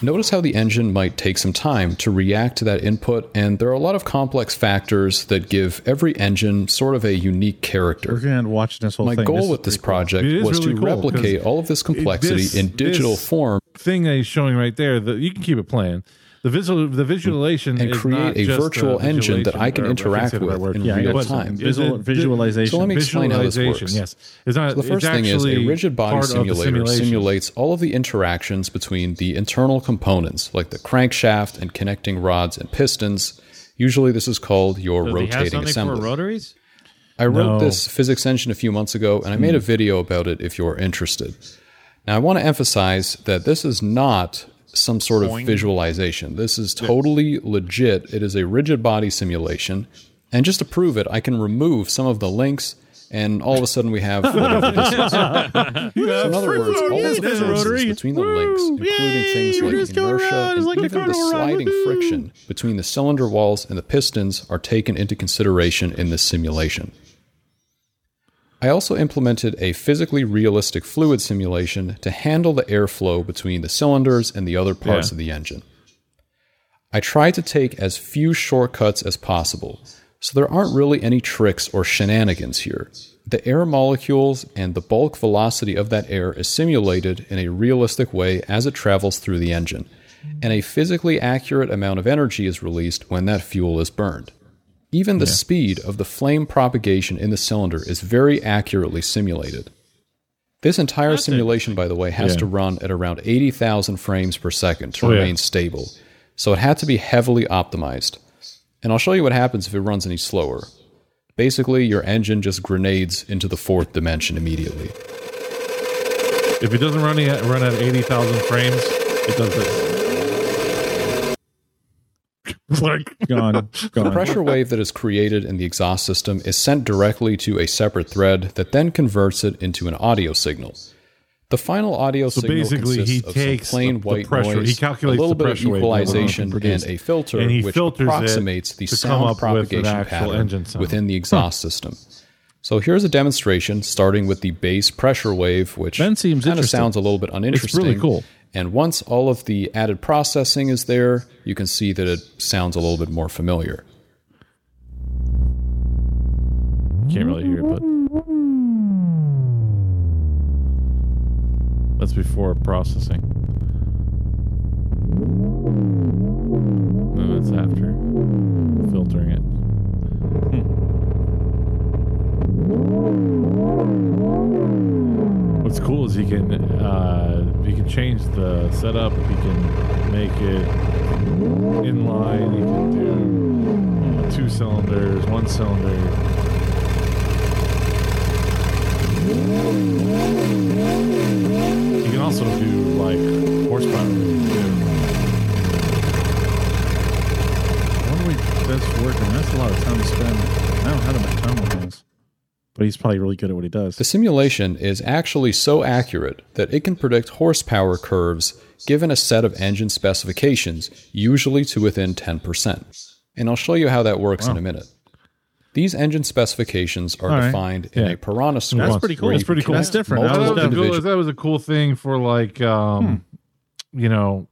Speaker 6: Notice how the engine might take some time to react to that input, and there are a lot of complex factors that give every engine sort of a unique
Speaker 3: We're
Speaker 6: character.
Speaker 3: gonna end watching this whole
Speaker 6: My
Speaker 3: thing.
Speaker 6: goal
Speaker 3: is
Speaker 6: with this
Speaker 3: pretty cool.
Speaker 6: project was
Speaker 2: really
Speaker 6: to
Speaker 2: cool,
Speaker 6: replicate all of this complexity
Speaker 2: this-
Speaker 6: in digital
Speaker 2: this-
Speaker 6: form
Speaker 2: thing that he's showing right there. The, you can keep it playing. The visual, the visualization,
Speaker 6: and create a virtual
Speaker 2: the
Speaker 6: engine that I can
Speaker 2: or- I can't
Speaker 6: interact
Speaker 2: say the right
Speaker 6: with in
Speaker 3: Yeah,
Speaker 6: real time.
Speaker 3: Visual, visualization.
Speaker 6: So let me explain how this works.
Speaker 2: Yes, it's not.
Speaker 6: So the first thing is a rigid body
Speaker 2: part of the
Speaker 6: simulator simulates all of the interactions between the internal components, like the crankshaft and connecting rods and pistons. Usually, this is called your
Speaker 1: Does
Speaker 6: rotating assembly.
Speaker 1: for rotaries?
Speaker 6: I wrote
Speaker 2: No. Hmm.
Speaker 6: this physics engine a few months ago, and I made a video about it if you're interested. Now, I want to emphasize that this is not some sort of visualization. This is totally legit. It is a rigid body simulation. And just to prove it, I can remove some of the links, and all of a sudden we have whatever this is. So, in other words, all the forces between the links, including things like inertia and
Speaker 3: like
Speaker 6: even the sliding friction between the cylinder walls and the pistons, are taken into consideration in this simulation. I also implemented a physically realistic fluid simulation to handle the airflow between the cylinders and the other parts
Speaker 2: Yeah.
Speaker 6: of the engine. I tried to take as few shortcuts as possible, so there aren't really any tricks or shenanigans here. The air molecules and the bulk velocity of that air is simulated in a realistic way as it travels through the engine, and a physically accurate amount of energy is released when that fuel is burned. Even the speed of the flame propagation in the cylinder is very accurately simulated. This entire simulation, by the way, has
Speaker 2: Yeah.
Speaker 6: to run at around 80,000 frames per second to
Speaker 2: Oh, yeah.
Speaker 6: remain stable, so it had to be heavily optimized. And I'll show you what happens if it runs any slower. Basically, your engine just grenades into the fourth dimension immediately.
Speaker 2: If it doesn't run at run at eighty thousand frames, it does this. like
Speaker 3: Gone.
Speaker 6: The pressure wave that is created in the exhaust system is sent directly to a separate thread that then converts it into an audio signal. The final audio
Speaker 2: So
Speaker 6: signal
Speaker 2: basically,
Speaker 6: consists
Speaker 2: he
Speaker 6: of
Speaker 2: takes
Speaker 6: some plain
Speaker 2: the- the
Speaker 6: white
Speaker 2: pressure-
Speaker 6: noise,
Speaker 2: he calculates
Speaker 6: a little
Speaker 2: the
Speaker 6: bit of
Speaker 2: pressure wave that we're going to
Speaker 6: equalization, and a filter
Speaker 2: And he
Speaker 6: which approximates the sound
Speaker 2: up with an
Speaker 6: propagation
Speaker 2: actual
Speaker 6: pattern
Speaker 2: engine sound.
Speaker 6: within the exhaust system. So here's a demonstration starting with the base pressure wave, which kind of sounds a little bit uninteresting.
Speaker 2: It's really cool.
Speaker 6: And once all of the added processing is there, you can see that it sounds a little bit more familiar.
Speaker 2: can't really hear it, but that's before processing. No, that's after filtering it. Hmm. What's cool is he can uh, he can change the setup. He can make it inline. He can do two cylinders, one cylinder. You can also do like horsepower. too.
Speaker 3: When we that's working, that's a lot of time to spend. I don't have much time on things, but he's probably really good at what he does.
Speaker 6: The simulation is actually so accurate that it can predict horsepower curves given a set of engine specifications, usually to within 10%. And I'll show you how that works in a minute. These engine specifications are
Speaker 3: All right.
Speaker 6: defined in a Piranha script.
Speaker 3: That's pretty cool.
Speaker 2: That's pretty cool.
Speaker 3: That's different. That
Speaker 2: that, was a cool, that was a cool thing for like um you know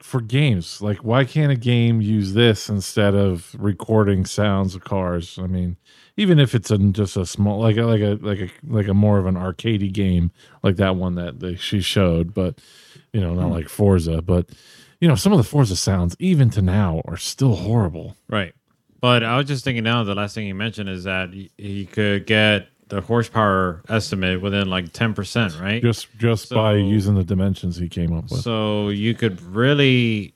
Speaker 2: for games like why can't a game use this instead of recording sounds of cars i mean even if it's a, just a small like a like a like a like a more of an arcadey game like that one that they, she showed but you know not hmm. like forza but you know some of the forza sounds even to now are still horrible
Speaker 1: Right. But I was just thinking now, the last thing you mentioned is that he, he could get the horsepower estimate within like 10%, right?
Speaker 2: just just by using the dimensions he came up with
Speaker 1: So you could really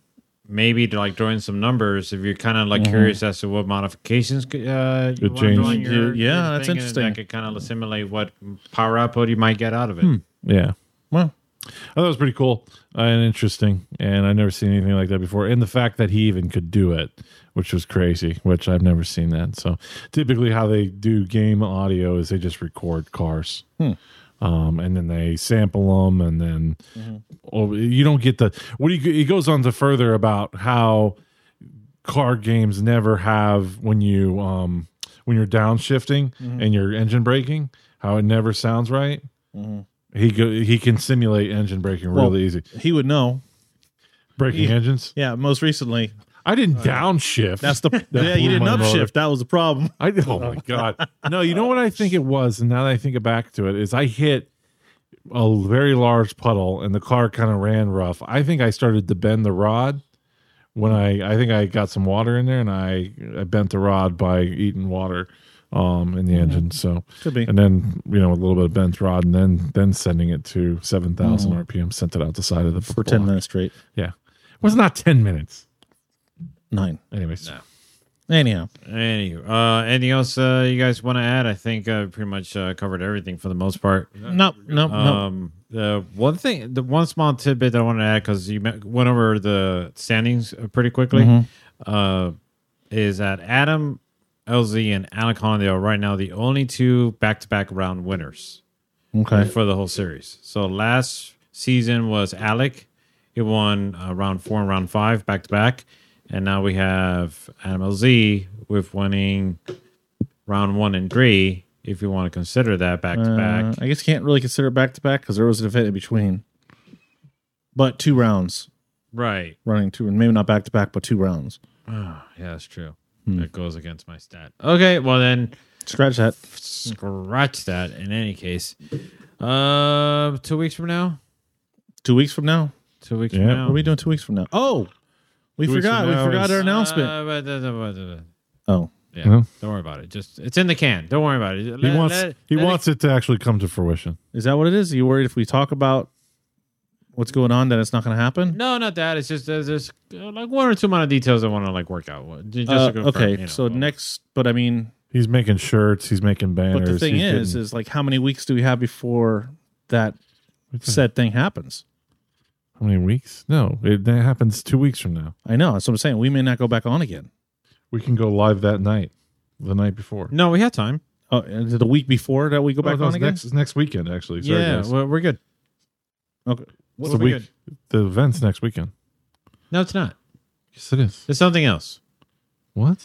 Speaker 1: maybe to like throw in some numbers if you're kind of like mm-hmm. curious as to what modifications could, uh,
Speaker 2: Could
Speaker 1: wanna
Speaker 2: change.
Speaker 1: on your-
Speaker 3: Yeah,
Speaker 1: your
Speaker 3: that's
Speaker 1: thing,
Speaker 3: interesting.
Speaker 1: That could kind of assimilate what power output you might get out of it. Hmm.
Speaker 2: yeah
Speaker 3: Well,
Speaker 2: I thought it was pretty cool and interesting, and I've never seen anything like that before. And the fact that he even could do it, which was crazy, which I've never seen that. So typically, how they do game audio is they just record cars, hmm. Um, and then they sample them, and then oh, you don't get the what do you. He goes on to further about how car games never have when you um when you're downshifting and you're engine braking, how it never sounds right. He go, he can simulate engine braking really
Speaker 3: Well,
Speaker 2: easy.
Speaker 3: he would know.
Speaker 2: Braking engines.
Speaker 3: Yeah, most recently.
Speaker 2: I didn't downshift.
Speaker 3: That's the yeah. You didn't
Speaker 2: my motor.
Speaker 3: upshift. That was the problem.
Speaker 2: I oh my god. No, you know what I think it was, and now that I think back to it, is I hit a very large puddle and the car kind of ran rough. I think I started to bend the rod when I I think I got some water in there and I I bent the rod by eating water um in the engine. So
Speaker 3: Could be.
Speaker 2: and then you know a little bit of bent rod and then then sending it to seven RPM, sent it out the side of the
Speaker 3: For ten minutes straight.
Speaker 2: Yeah, it was not ten minutes.
Speaker 3: Nine.
Speaker 2: Anyways,
Speaker 3: Anyhow,
Speaker 1: Anywho, uh, anything else uh, you guys want to add? I think I pretty much uh, covered everything for the most part.
Speaker 3: no, no, no.
Speaker 1: Um, the one thing, the one small tidbit that I want to add because you went over the standings uh, pretty quickly,
Speaker 3: Mm-hmm.
Speaker 1: uh, is that Adam, LZ, and Alec Hohnadell are right now the only two back-to-back round winners
Speaker 3: Okay.
Speaker 1: for the whole series. So last season was Alec. He won uh, round four and round five back to back. And now we have Adam LZ with winning round one and three, if you want to consider that back to
Speaker 3: Uh,
Speaker 1: back.
Speaker 3: I guess you can't really consider it back to back because there was an event in between. But two rounds
Speaker 1: Right.
Speaker 3: running two, and maybe not back to back, but two rounds.
Speaker 1: Oh, yeah, that's true.
Speaker 3: Hmm.
Speaker 1: That goes against my stat. Okay, well then
Speaker 3: Scratch that.
Speaker 1: scratch that in any case. Uh two weeks from now?
Speaker 3: Two weeks from now.
Speaker 1: Two weeks
Speaker 2: Yeah.
Speaker 1: from now.
Speaker 3: What are we doing two weeks from now? Oh, we
Speaker 2: Two
Speaker 3: forgot. We
Speaker 2: now
Speaker 3: forgot
Speaker 2: is-
Speaker 3: our announcement.
Speaker 1: Uh, but- uh, but- uh,
Speaker 3: oh,
Speaker 1: Yeah,
Speaker 2: Huh?
Speaker 1: don't worry about it. Just it's in the can. Don't worry about it.
Speaker 2: he
Speaker 1: Let-
Speaker 2: wants
Speaker 1: let-
Speaker 2: he
Speaker 1: let
Speaker 2: wants it to actually come to fruition.
Speaker 3: is that what it is? Are you worried if we talk about what's going on that it's not going to happen?
Speaker 1: No, not that. It's just there's, there's uh, like one or two amount of details I want to like work out. What- Just
Speaker 3: Uh,
Speaker 1: confirm,
Speaker 3: okay,
Speaker 1: you know.
Speaker 3: so next, but I mean,
Speaker 2: He's making shirts. He's making banners.
Speaker 3: but the thing
Speaker 2: he's
Speaker 3: is,
Speaker 2: getting-
Speaker 3: is like how many weeks do we have before that said thing happens?
Speaker 2: How many weeks? No, it that happens two weeks from now.
Speaker 3: I know. That's what I'm saying. We may not go back on again.
Speaker 2: We can go live that night, the night before.
Speaker 1: no, we have time.
Speaker 3: Oh, is it the week before that we go
Speaker 2: Oh,
Speaker 3: back
Speaker 2: no,
Speaker 3: on
Speaker 2: it's
Speaker 3: again?
Speaker 2: next next weekend actually. Sorry,
Speaker 1: yeah,
Speaker 2: guys.
Speaker 1: we're, we're good.
Speaker 3: Okay.
Speaker 1: We're
Speaker 2: the week. The event's next weekend.
Speaker 1: No, it's not.
Speaker 2: Yes, it is.
Speaker 1: It's something else.
Speaker 2: What?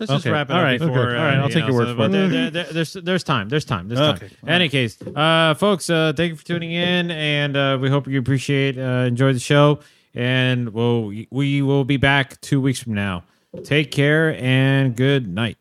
Speaker 1: Let's just
Speaker 3: Okay,
Speaker 1: wrap it
Speaker 3: all
Speaker 1: up
Speaker 3: right,
Speaker 1: before.
Speaker 2: okay,
Speaker 1: uh,
Speaker 3: all right, I'll
Speaker 1: you
Speaker 3: take
Speaker 1: know,
Speaker 3: your word
Speaker 1: so-
Speaker 3: for
Speaker 1: but
Speaker 3: it.
Speaker 1: there- there- there- there's there's time. There's time. There's
Speaker 3: Okay,
Speaker 1: time. Any case, uh, folks, uh, thank you for tuning in, and uh, we hope you appreciate, uh, enjoy the show, and we'll we will be back two weeks from now. Take care and good night.